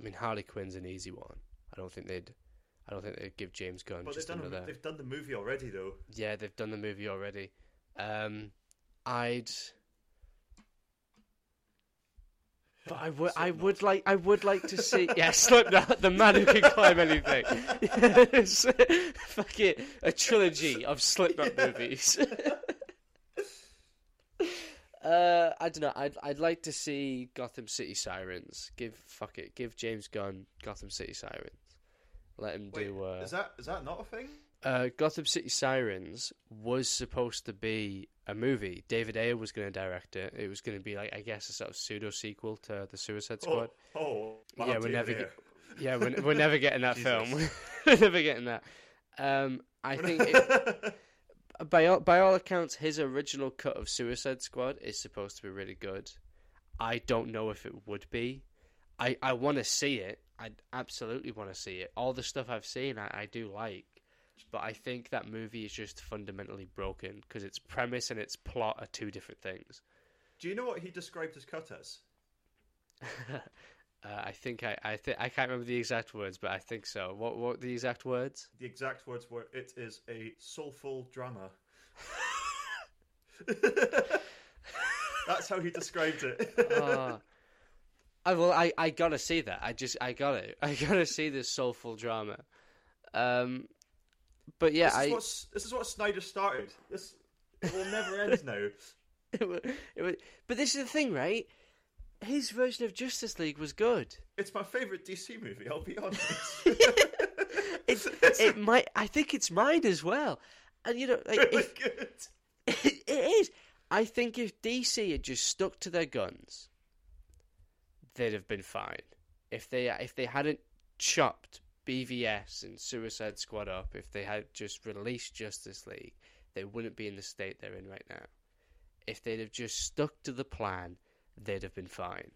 mean Harley Quinn's an easy one. I don't think they'd. I don't think they'd give James Gunn
but they've
just
done,
another.
they've done the movie already, though.
Yeah, they've done the movie already. Um, I'd. But I would, I would like, I would like to see, yeah, Slipknot, the man who can climb anything. Yes. Fuck it, a trilogy of Slipknot movies. uh, I don't know. I'd, I'd like to see Gotham City Sirens. Give, fuck it, give James Gunn Gotham City Sirens. Let him
Wait,
do. Uh,
is that is that not a thing?
Uh, Gotham City Sirens was supposed to be a movie. David Ayer was going to direct it. It was going to be like I guess a sort of pseudo sequel to the Suicide Squad.
Oh, oh wow,
Yeah, we're never
Ayer.
Yeah, we're, we're never getting that film. We're never getting that. Um, I think it, by all, by all accounts, his original cut of Suicide Squad is supposed to be really good. I don't know if it would be. I, I want to see it. I absolutely want to see it. All the stuff I've seen, I, I do like. But I think that movie is just fundamentally broken because its premise and its plot are two different things.
Do you know what he described his cut as?
uh, I think I I, th- I can't remember the exact words, but I think so. What what the exact words?
The exact words were, "It is a soulful drama." That's how he described it.
Oh. I well, I, I gotta see that. I just I got it. I gotta see this soulful drama. Um, but yeah,
this, is
I
what, this is what Snyder started. This it will never end now.
it wa- it wa- but this is the thing, right? His version of Justice League was good.
It's my favorite DC movie. I'll be honest.
It it might. I think it's mine as well. And you know, like,
really
if,
good.
it is. I think if DC had just stuck to their guns, they'd have been fine. If they if they hadn't chopped BVS and Suicide Squad up, if they had just released Justice League, they wouldn't be in the state they're in right now. If they'd have just stuck to the plan, they'd have been fine.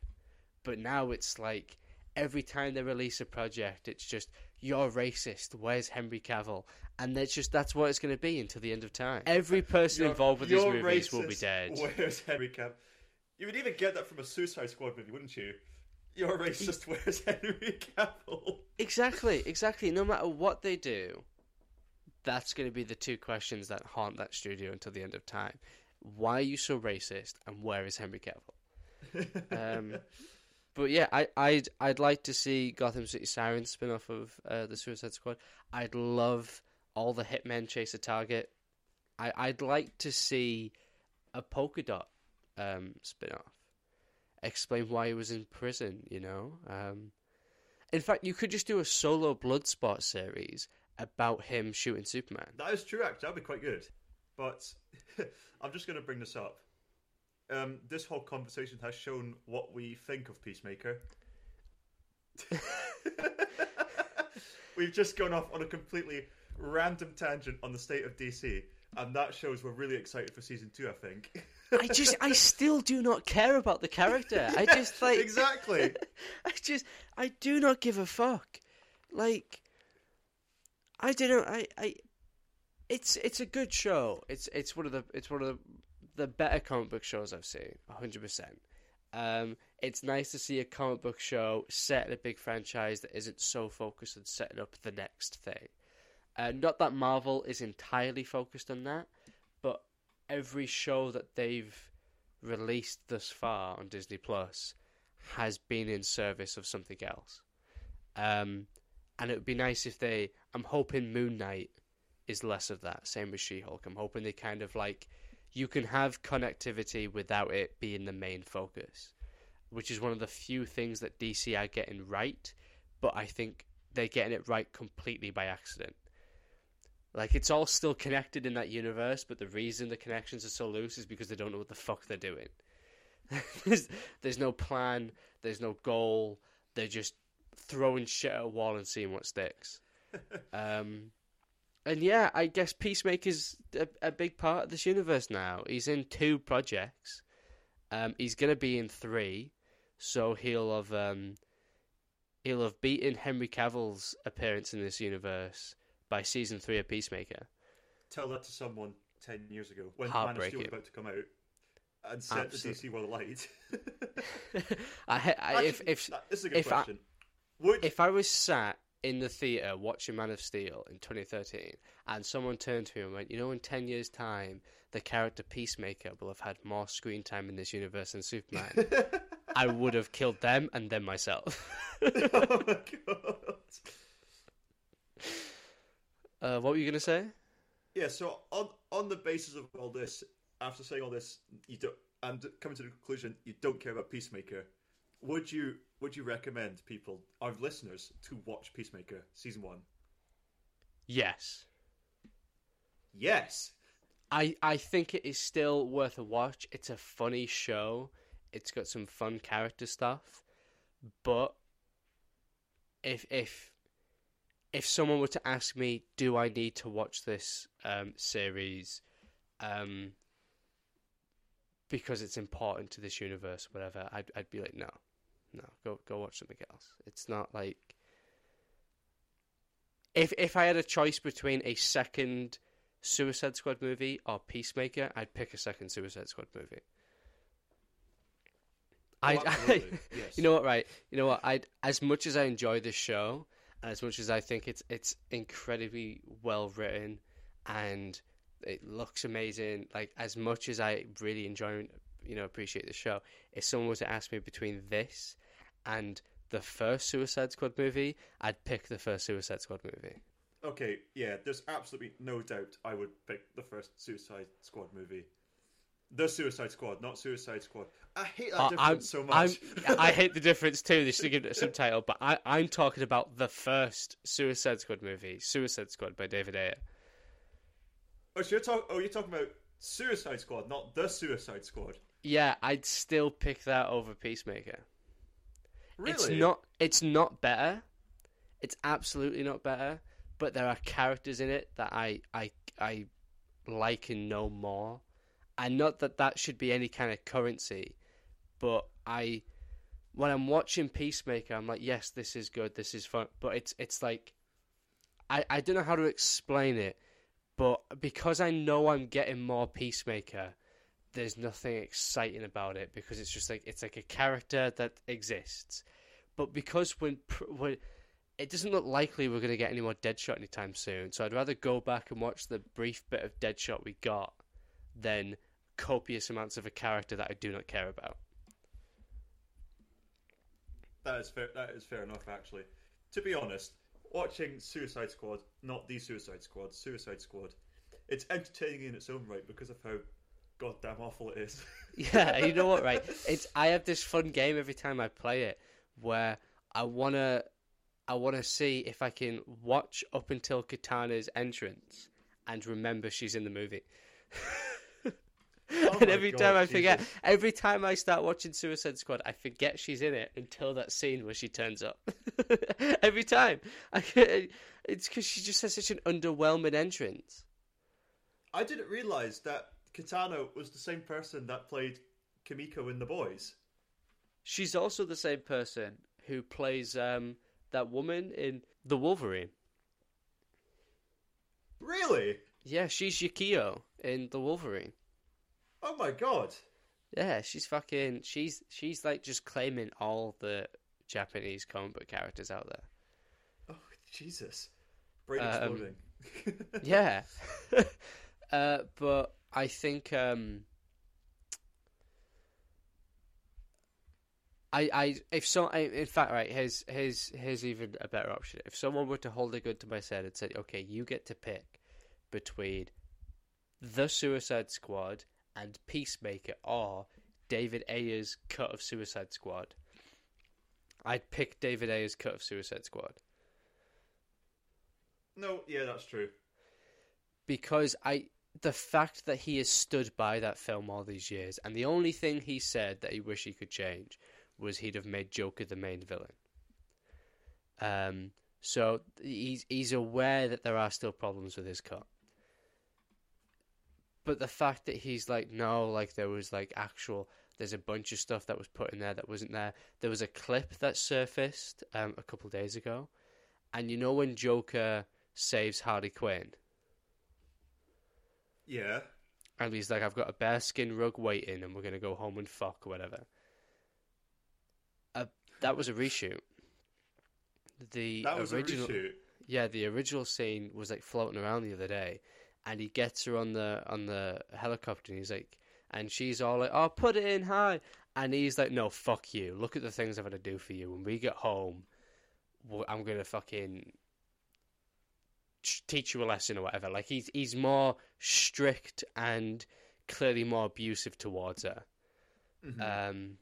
But now it's like every time they release a project, it's just you're racist. Where's Henry Cavill? And that's just that's what it's going to be until the end of time. Every person
You're-
involved with these
you're
movies will be dead.
Where's Henry Cavill? You would even get that from a Suicide Squad movie, wouldn't you? You're racist. Where's Henry Cavill?
Exactly, exactly. No matter what they do, that's going to be the two questions that haunt that studio until the end of time. Why are you so racist, and where is Henry Cavill? Um, but yeah, I, I'd I'd like to see Gotham City Sirens spin off of uh, the Suicide Squad. I'd love all the hitmen chase a target. I I'd like to see a polka dot um, spin off. Explain why he was in prison. You know. Um, in fact, you could just do a solo Bloodsport series about him shooting Superman.
That is true, actually. That'd be quite good. But I'm just going to bring this up. Um, this whole conversation has shown what we think of Peacemaker. We've just gone off on a completely random tangent on the state of DC, and that shows we're really excited for season two. I think.
I just, I still do not care about the character. I just like
exactly.
I just I do not give a fuck. Like I don't know, I, I it's it's a good show. It's it's one of the it's one of the the better comic book shows I've seen, hundred percent. Um, it's nice to see a comic book show set in a big franchise that isn't so focused on setting up the next thing. Uh, not that Marvel is entirely focused on that, every show that they've released thus far on Disney Plus has been in service of something else. Um, and it would be nice if they. I'm hoping Moon Knight is less of that. Same with She Hulk. I'm hoping they kind of like. You can have connectivity without it being the main focus, which is one of the few things that DC are getting right, but I think they're getting it right completely by accident. Like it's all still connected in that universe, but the reason the connections are so loose is because they don't know what the fuck they're doing. there's, there's no plan, there's no goal. They're just throwing shit at a wall and seeing what sticks. um, and yeah, I guess Peacemaker's a, a big part of this universe now. He's in two projects. Um, he's gonna be in three, so he'll have um, he'll have beaten Henry Cavill's appearance in this universe by season three of Peacemaker.
Tell that to someone ten years ago when Man of Steel was about to come out, and set the DC world alight.
I, I, if
Actually,
if
that- this is a good
if I-
Would
if I was sat in the theater watching Man of Steel in 2013, and someone turned to me and went, "You know, in 10 years' time, the character Peacemaker will have had more screen time in this universe than Superman," I would have killed them and then myself.
oh my god.
Uh, what were you gonna say?
Yeah, so on on the basis of all this, after saying all this, you don't and coming to the conclusion you don't care about Peacemaker. Would you would you recommend people, our listeners, to watch Peacemaker season one?
Yes.
Yes.
I, I think it is still worth a watch. It's a funny show. It's got some fun character stuff. But if if if someone were to ask me, do I need to watch this um, series um, because it's important to this universe, whatever, I'd I'd be like, no, no, go go watch something else. It's not like if if I had a choice between a second Suicide Squad movie or Peacemaker, I'd pick a second Suicide Squad movie. I,
Oh, absolutely, yes.
you know what, right? You know what? I as much as I enjoy this show, as much as I think it's it's incredibly well written, and it looks amazing. Like as much as I really enjoy, you know, appreciate the show. If someone was to ask me between this and the first Suicide Squad movie, I'd pick the first Suicide Squad movie.
Okay, yeah, there's absolutely no doubt I would pick the first Suicide Squad movie. The Suicide Squad, not Suicide Squad. I hate that
Uh,
difference
I'm,
so much.
I hate the difference too. They should give it a subtitle, but I, I'm talking about the first Suicide Squad movie, Suicide Squad by David Ayer.
oh, so you're talk- oh, you're talking about Suicide Squad, not the Suicide Squad.
Yeah, I'd still pick that over Peacemaker.
Really?
It's not. It's not better. It's absolutely not better, but there are characters in it that I I I like and know more. And not that that should be any kind of currency, but I when I'm watching Peacemaker, I'm like, yes, this is good, this is fun, but it's it's like I I don't know how to explain it, but because I know I'm getting more Peacemaker, there's nothing exciting about it because it's just like it's like a character that exists. But because when when it doesn't look likely we're going to get any more Deadshot anytime soon, so I'd rather go back and watch the brief bit of Deadshot we got than copious amounts of a character that I do not care about.
That is fair. That is fair enough, actually. To be honest, watching Suicide Squad, not the Suicide Squad, Suicide Squad, it's entertaining in its own right because of how goddamn awful it is.
yeah, you know what, right? It's I have this fun game every time I play it where I wanna I wanna see if I can watch up until Katana's entrance and remember she's in the movie.
Oh
and every
God,
time I forget, every time I start watching Suicide Squad, I forget she's in it until that scene where she turns up. every time, I, it's because she just has such an underwhelming entrance.
I didn't realize that Katana was the same person that played Kimiko in The Boys.
She's also the same person who plays um, that woman in The Wolverine.
Really?
Yeah, she's Yukio in The Wolverine.
Oh my god!
Yeah, she's fucking. She's she's like just claiming all the Japanese comic book characters out there.
Oh Jesus! Brain
Um,
exploding.
yeah. uh, but I think um, I I if so I, in fact right here's here's here's even a better option. If someone were to hold a gun to my head and said, "Okay, you get to pick between the Suicide Squad and Peacemaker or David Ayer's cut of Suicide Squad," I'd pick David Ayer's cut of Suicide Squad.
no, yeah, that's true.
because I the fact that he has stood by that film all these years, and the only thing he said that he wished he could change was he'd have made Joker the main villain. Um, so he's he's aware that there are still problems with his cut, but the fact that he's like, no, like there was like actual. There's a bunch of stuff that was put in there that wasn't there. There was a clip that surfaced um, a couple days ago, and you know when Joker saves Harley Quinn,
Yeah.
and he's like, "I've got a bearskin rug waiting, and we're gonna go home and fuck or whatever." Uh, that was a reshoot. The
That was
original,
a reshoot.
yeah, the original scene was like floating around the other day, and he gets her on the on the helicopter, and he's like, and she's all like, "Oh, put it in high," and he's like, "No, fuck you. Look at the things I've got to do for you. When we get home, I'm gonna fucking." Teach you a lesson or whatever. Like he's he's more strict and clearly more abusive towards her,
Mhm.
um,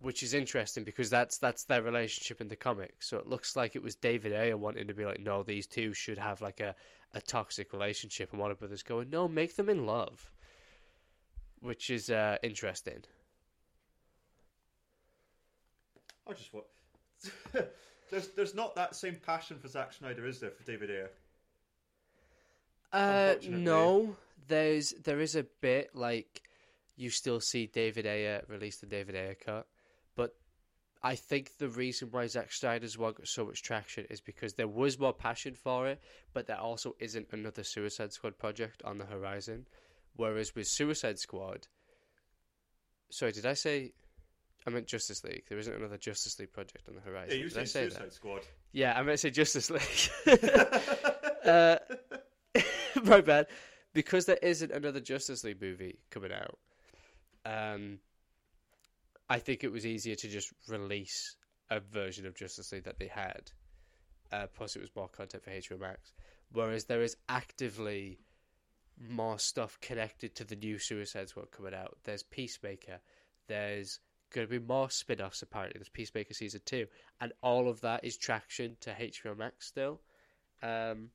which is interesting because that's that's their relationship in the comics. So it looks like it was David Ayer wanting to be like, no, these two should have like a, a toxic relationship, and Warner Brothers going, no, make them in love, which is uh, interesting.
I just what. there's there's not that same passion for Zack Snyder, is there, for David Ayer?
Uh, no, there's there is a bit like you still see David Ayer release the David Ayer cut, I think the reason why Zack Snyder's one got so much traction is because there was more passion for it, but there also isn't another Suicide Squad project on the horizon. Whereas with Suicide Squad, sorry, did I say? I meant Justice League. There isn't another Justice League project on the horizon.
Yeah, you
did I
say
say
Suicide
that?
Squad.
Yeah, I meant to say Justice League. uh, my bad. Because there isn't another Justice League movie coming out, um, I think it was easier to just release a version of Justice League that they had. Uh, plus, it was more content for HBO Max. Whereas there is actively more stuff connected to the new Suicide Squad coming out. There's Peacemaker. There's going to be more spin offs, apparently. There's Peacemaker Season 2. And all of that is traction to HBO Max still. Um,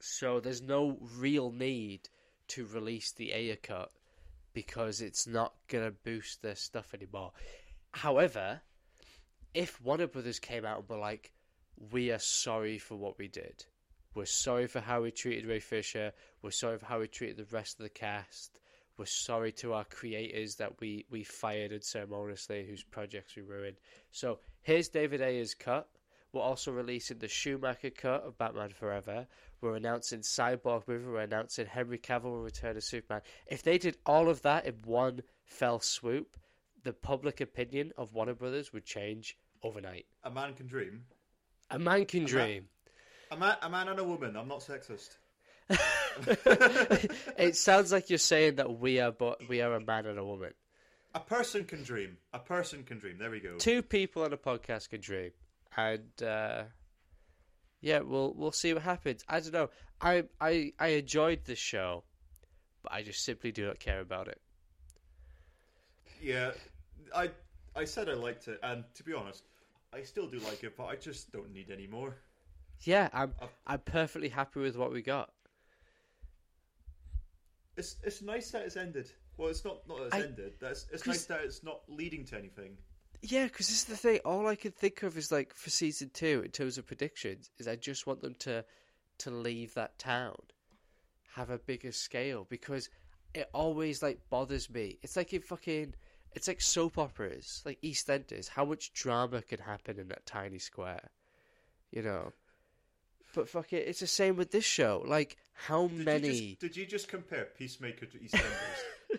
so there's no real need to release the Ayer cut because it's not to boost their stuff anymore. However, if Warner Brothers came out and were like, we are sorry for what we did. We're sorry for how we treated Ray Fisher. We're sorry for how we treated the rest of the cast. We're sorry to our creators that we, we fired unceremoniously, whose projects we ruined. So here's David Ayer's cut. We're also releasing the Schumacher cut of Batman Forever. We're announcing Cyborg movie. We're announcing Henry Cavill will return as Superman. If they did all of that in one fell swoop, the public opinion of Warner Brothers would change overnight.
A man can dream.
A man can dream.
A man, a man and a woman. I'm not sexist.
it sounds like you're saying that we are, but we are a man and a woman.
A person can dream. A person can dream. There we go.
Two people on a podcast can dream, and uh, yeah, we'll we'll see what happens. I don't know. I I I enjoyed this show, but I just simply do not care about it.
Yeah, I I said I liked it, and to be honest, I still do like it, but I just don't need any more.
Yeah, I'm uh, I'm perfectly happy with what we got.
It's it's nice that it's ended. Well, it's not not that it's
I-
ended. That's it's nice that it's not leading to anything.
Yeah, because this is the thing. All I can think of is like for season two, in terms of predictions, is I just want them to to leave that town, have a bigger scale, because it always like bothers me. It's like in fucking, it's like soap operas, like EastEnders. How much drama can happen in that tiny square, you know? But fuck it, it's the same with this show. Like, how
Did
many?
You just, did you just compare Peacemaker to EastEnders?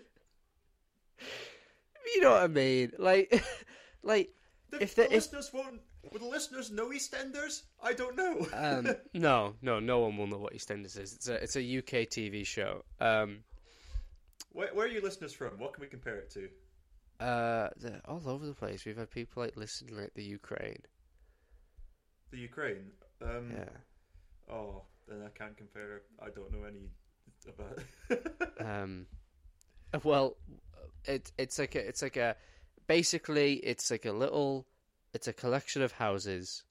You know what I mean? Like, like
the,
If
the,
the- if-
listeners won't. Will the listeners know EastEnders? I don't know.
Um, no, no, no one will know what EastEnders is. It's a it's a UK TV show. Um,
where, where are you listeners from? What can we compare it to?
uh, they're all over the place. We've had people like listening like the Ukraine.
The Ukraine. Um,
Yeah.
Oh, then I can't compare. I don't know any about.
Um, well, it it's like a, it's like a basically it's like a little it's a collection of houses,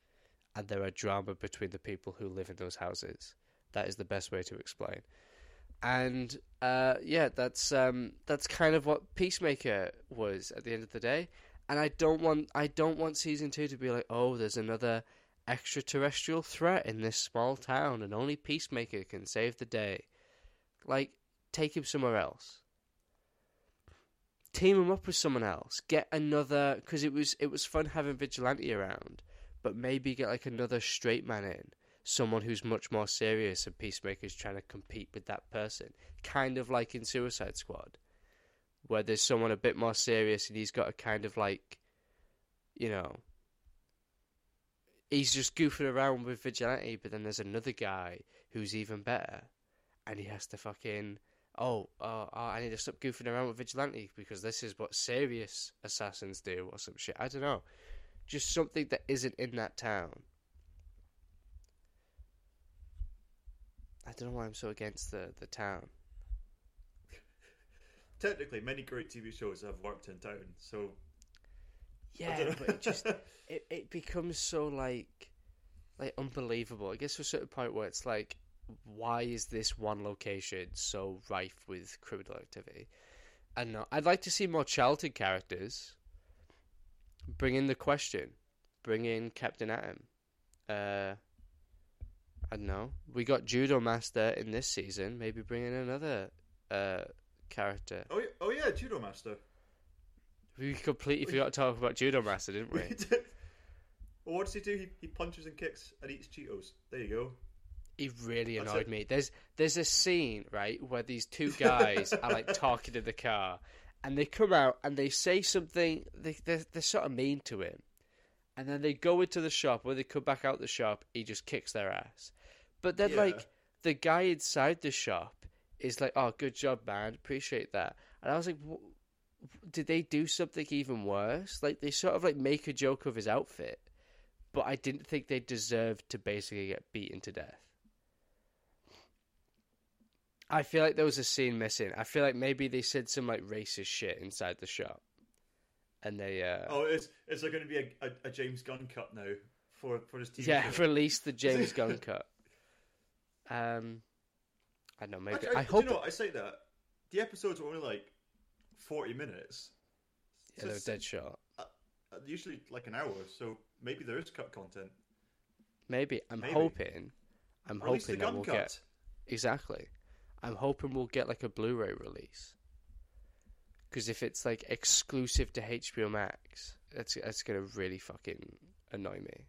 and there are drama between the people who live in those houses. That is the best way to explain. And uh, yeah, that's um, that's kind of what Peacemaker was at the end of the day. And I don't want I don't want season two to be like, oh, there's another extraterrestrial threat in this small town, and only Peacemaker can save the day. Like, take him somewhere else. Team him up with someone else. Get another because it was it was fun having Vigilante around, but maybe get like another straight man in, someone who's much more serious, and Peacemaker's trying to compete with that person, kind of like in Suicide Squad, where there's someone a bit more serious and he's got a kind of like, you know, he's just goofing around with Vigilante, but then there's another guy who's even better, and he has to fucking oh, uh, oh, I need to stop goofing around with Vigilante because this is what serious assassins do or some shit. I don't know. Just something that isn't in that town. I don't know why I'm so against the, the town.
Technically, many great TV shows have worked in town, so
Yeah, but it just it, it becomes so like like unbelievable. It gets to a certain point where it's like, why is this one location so rife with criminal activity? I don't know. I'd like to see more Charlton characters. Bring in the question. Bring in Captain Atom. Uh, I don't know. We got Judomaster in this season. Maybe bring in another uh, character.
oh yeah, oh yeah, Judomaster.
We completely forgot to talk about Judomaster, didn't we?
well, what does he do? He, he punches and kicks and eats Cheetos. There you go.
He really annoyed
it.
me. There's there's a scene right where these two guys are like talking in the car, and they come out and they say something. They they're, they're sort of mean to him, and then they go into the shop. When they come back out the shop, he just kicks their ass. But then
Yeah.
like the guy inside the shop is like, "Oh, good job, man. Appreciate that." And I was like, "Wh- "Did they do something even worse? Like they sort of like make a joke of his outfit." But I didn't think they deserved to basically get beaten to death. I feel like there was a scene missing. I feel like maybe they said some like racist shit inside the shop, and they uh,
Oh, it's is there going to be a, a, a James Gunn cut now for for this TV
yeah
show?
released the James Gunn cut. Um, I don't know. Maybe
Actually,
I,
do
hope
You know, what? I say that the episodes are only like forty minutes.
yeah, they're dead short.
uh, usually like an hour, so maybe there is cut content.
maybe. I'm
Maybe.
hoping. I'm
Release
hoping that we'll
cut.
get exactly. I'm hoping we'll get like a Blu-ray release. Because if it's like exclusive to HBO Max, that's that's gonna really fucking annoy me.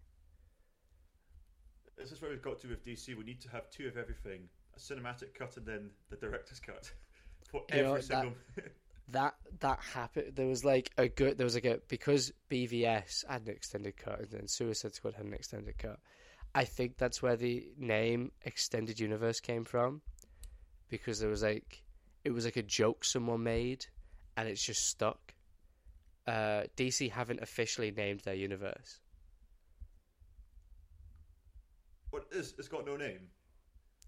This is where we've got to with DC. We need to have two of everything: a cinematic cut and then the director's cut for
You know,
every
that-
single.
that that happened. There was like a good. There was like a because BVS had an extended cut and then Suicide Squad had an extended cut. I think that's where the name Extended Universe came from, because there was like it was like a joke someone made, and it's just stuck. Uh, DC haven't officially named their universe.
what is? It's got no name.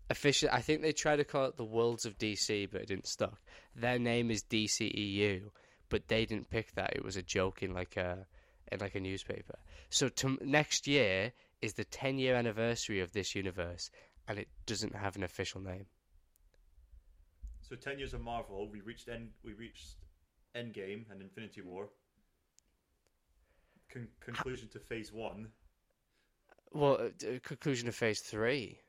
Officially, I think they tried to call it the Worlds of DC, but it didn't stuck. Their name is DCEU, but they didn't pick that. It was a joke in like a in like a newspaper. So to, next year is the 10 year anniversary of this universe, and it doesn't have an official name.
So ten years of Marvel, we reached end. We reached Endgame and Infinity War. Con- conclusion to Phase One.
Well, uh, conclusion of Phase Three.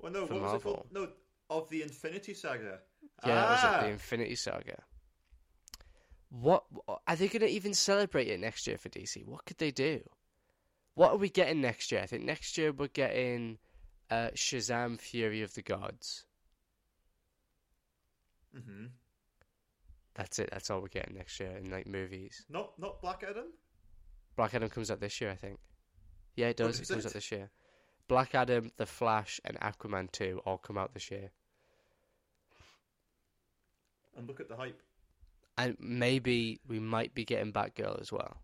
Well, no, what was it called? No, of the Infinity Saga.
Yeah, that was
ah!
the Infinity Saga. What are they going to even celebrate it next year for DC? What could they do? What are we getting next year? I think next year we're getting uh, Shazam: Fury of the Gods.
hmm
That's it. That's all we're getting next year in like movies.
Not not Black Adam.
Black Adam comes out this year, I think. Yeah, it does. it comes
it?
out this year. Black Adam, The Flash, and Aquaman 2 all come out this year.
And look at the hype.
And maybe we might be getting Batgirl as well.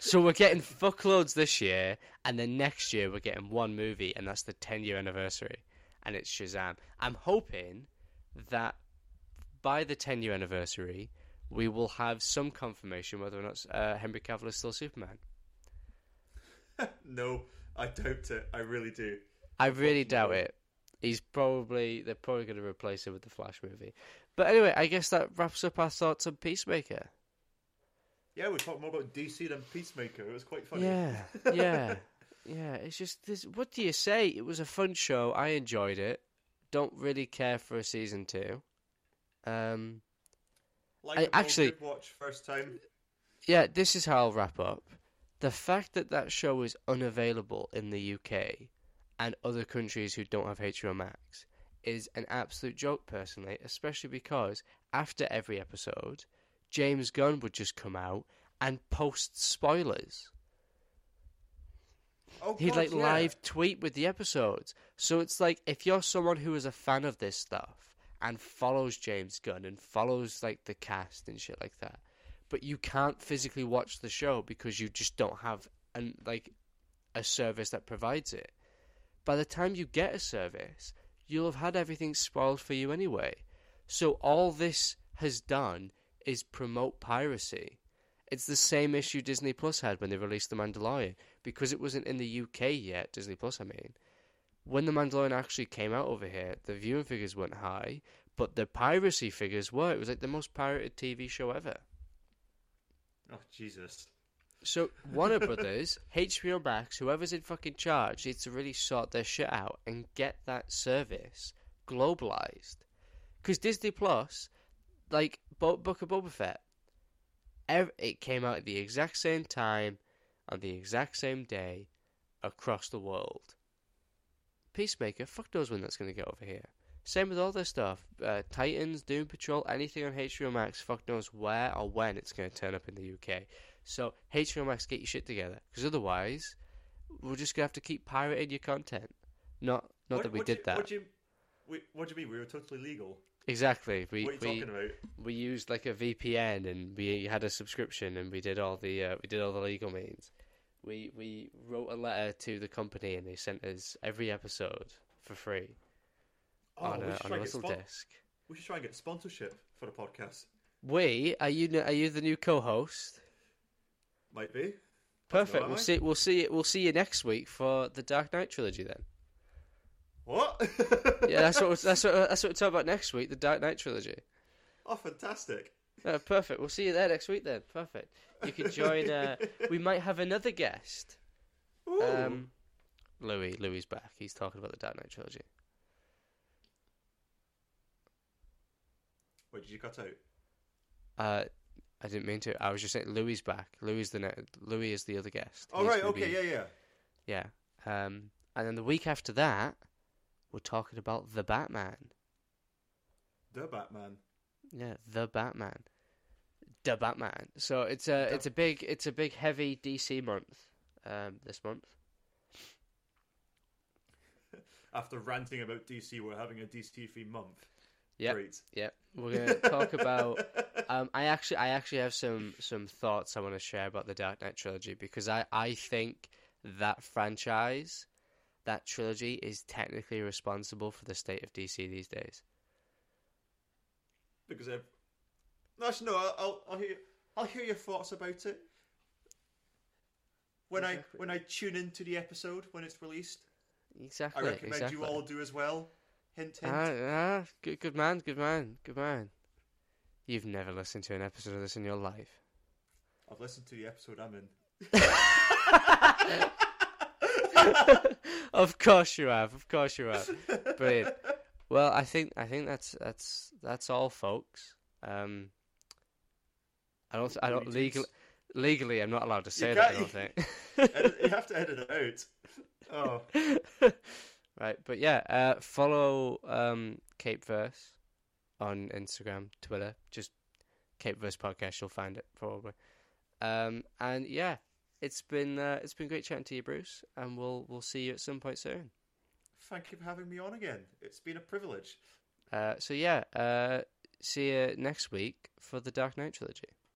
So we're getting fuckloads this year, and then next year we're getting one movie, and that's the 10 year anniversary, and it's Shazam. I'm hoping that by the 10 year anniversary, we will have some confirmation whether or not uh, Henry Cavill is still Superman.
no, I doubt it. I really do.
I really doubt it. He's probably they're probably going to replace him with the Flash movie. But anyway, I guess that wraps up our thoughts on Peacemaker.
Yeah, we're talking more about DC than Peacemaker. It was quite funny.
Yeah, yeah, yeah. It's just this. What do you say? It was a fun show. I enjoyed it. Don't really care for a season two. Um,
Like
I actually-
watch first time.
yeah, this is how I'll wrap up. The fact that that show is unavailable in the UK and other countries who don't have HBO Max is an absolute joke, personally, especially because after every episode, James Gunn would just come out and post spoilers.
Oh,
He'd
God,
like
yeah.
live tweet with the episodes. So it's like if you're someone who is a fan of this stuff and follows James Gunn and follows like the cast and shit like that, but you can't physically watch the show because you just don't have an like a service that provides it. By the time you get a service, you'll have had everything spoiled for you anyway. So all this has done is promote piracy. It's the same issue Disney Plus had when they released The Mandalorian because it wasn't in the UK yet. Disney Plus, I mean, when The Mandalorian actually came out over here, the viewing figures weren't high, but the piracy figures were. It was like the most pirated TV show ever.
Oh Jesus!
So Warner Brothers, HBO Max, whoever's in fucking charge needs to really sort their shit out and get that service globalized. Because Disney Plus, like Bo- Book of Boba Fett, ev- it came out at the exact same time on the exact same day across the world. Peacemaker, fuck knows when that's going to get over here. Same with all this stuff. Uh, Titans, Doom Patrol, anything on HBO Max, fuck knows where or when it's going to turn up in the UK. So HBO Max, get your shit together, because otherwise, we're just gonna have to keep pirating your content. Not, not
What-
that we did
you,
that
What do you? What do you mean? We were totally legal.
Exactly. We
what are you
we
talking about?
we used like a VPN and we had a subscription and we did all the uh, we did all the legal means. We we wrote a letter to the company and they sent us every episode for free
Oh,
on a, on a little
spon-
disc.
we should try and get sponsorship for the podcast.
We are you are you the new co-host?
Might be.
Perfect. We'll see. We'll see. We'll see you next week for the Dark Knight trilogy. Then.
What?
Yeah, that's what. That's what. That's what we're talking about next week. The Dark Knight trilogy.
oh, fantastic!
Perfect. We'll see you there next week then. Perfect. You can join. Uh, we might have another guest.
Ooh.
Um, Louis, Louis back. He's talking about the Dark Knight trilogy.
Wait, did you cut out?
Uh, I didn't mean to. I was just saying Louis is back. Louis is the ne- Louis is the other guest.
Oh right, okay,
be-
yeah, yeah.
yeah. Um, and then the week after that, we're talking about the Batman.
The Batman.
Yeah, the Batman. The Batman. So it's a
The-
it's a big it's a big heavy DC month. Um, this month.
After ranting about DC, we're having a DC theme month.
Yep.
Great.
Yeah, we're gonna talk about. Um, I actually, I actually have some some thoughts I want to share about the Dark Knight trilogy because I I think that franchise, that trilogy, is technically responsible for the state of DC these days.
because I've... No, actually, no. I'll, I'll, I'll hear. I'll hear your thoughts about it when
Exactly.
I when I tune into the episode when it's released.
Exactly.
I recommend
exactly.
you all do as well. Hint, hint.
Ah, ah, good, good man, good man, good man. You've never listened to an episode of this in your life.
I've listened to the episode I'm in.
of course you have. Of course you have. Brilliant. Well, I think I think that's that's that's all, folks. Um, I don't. I don't
legally.
legally. I'm not allowed to say that. I don't think.
You have to edit it out. Oh,
right, but yeah, uh, follow um, Cape Verse on Instagram, Twitter. Just Cape Verse podcast. You'll find it probably. Um, and yeah, it's been uh, it's been great chatting to you, Bruce. And we'll we'll see you at some point soon.
thank you for having me on again. It's been a privilege.
Uh, so yeah, uh, see you next week for the Dark Knight trilogy.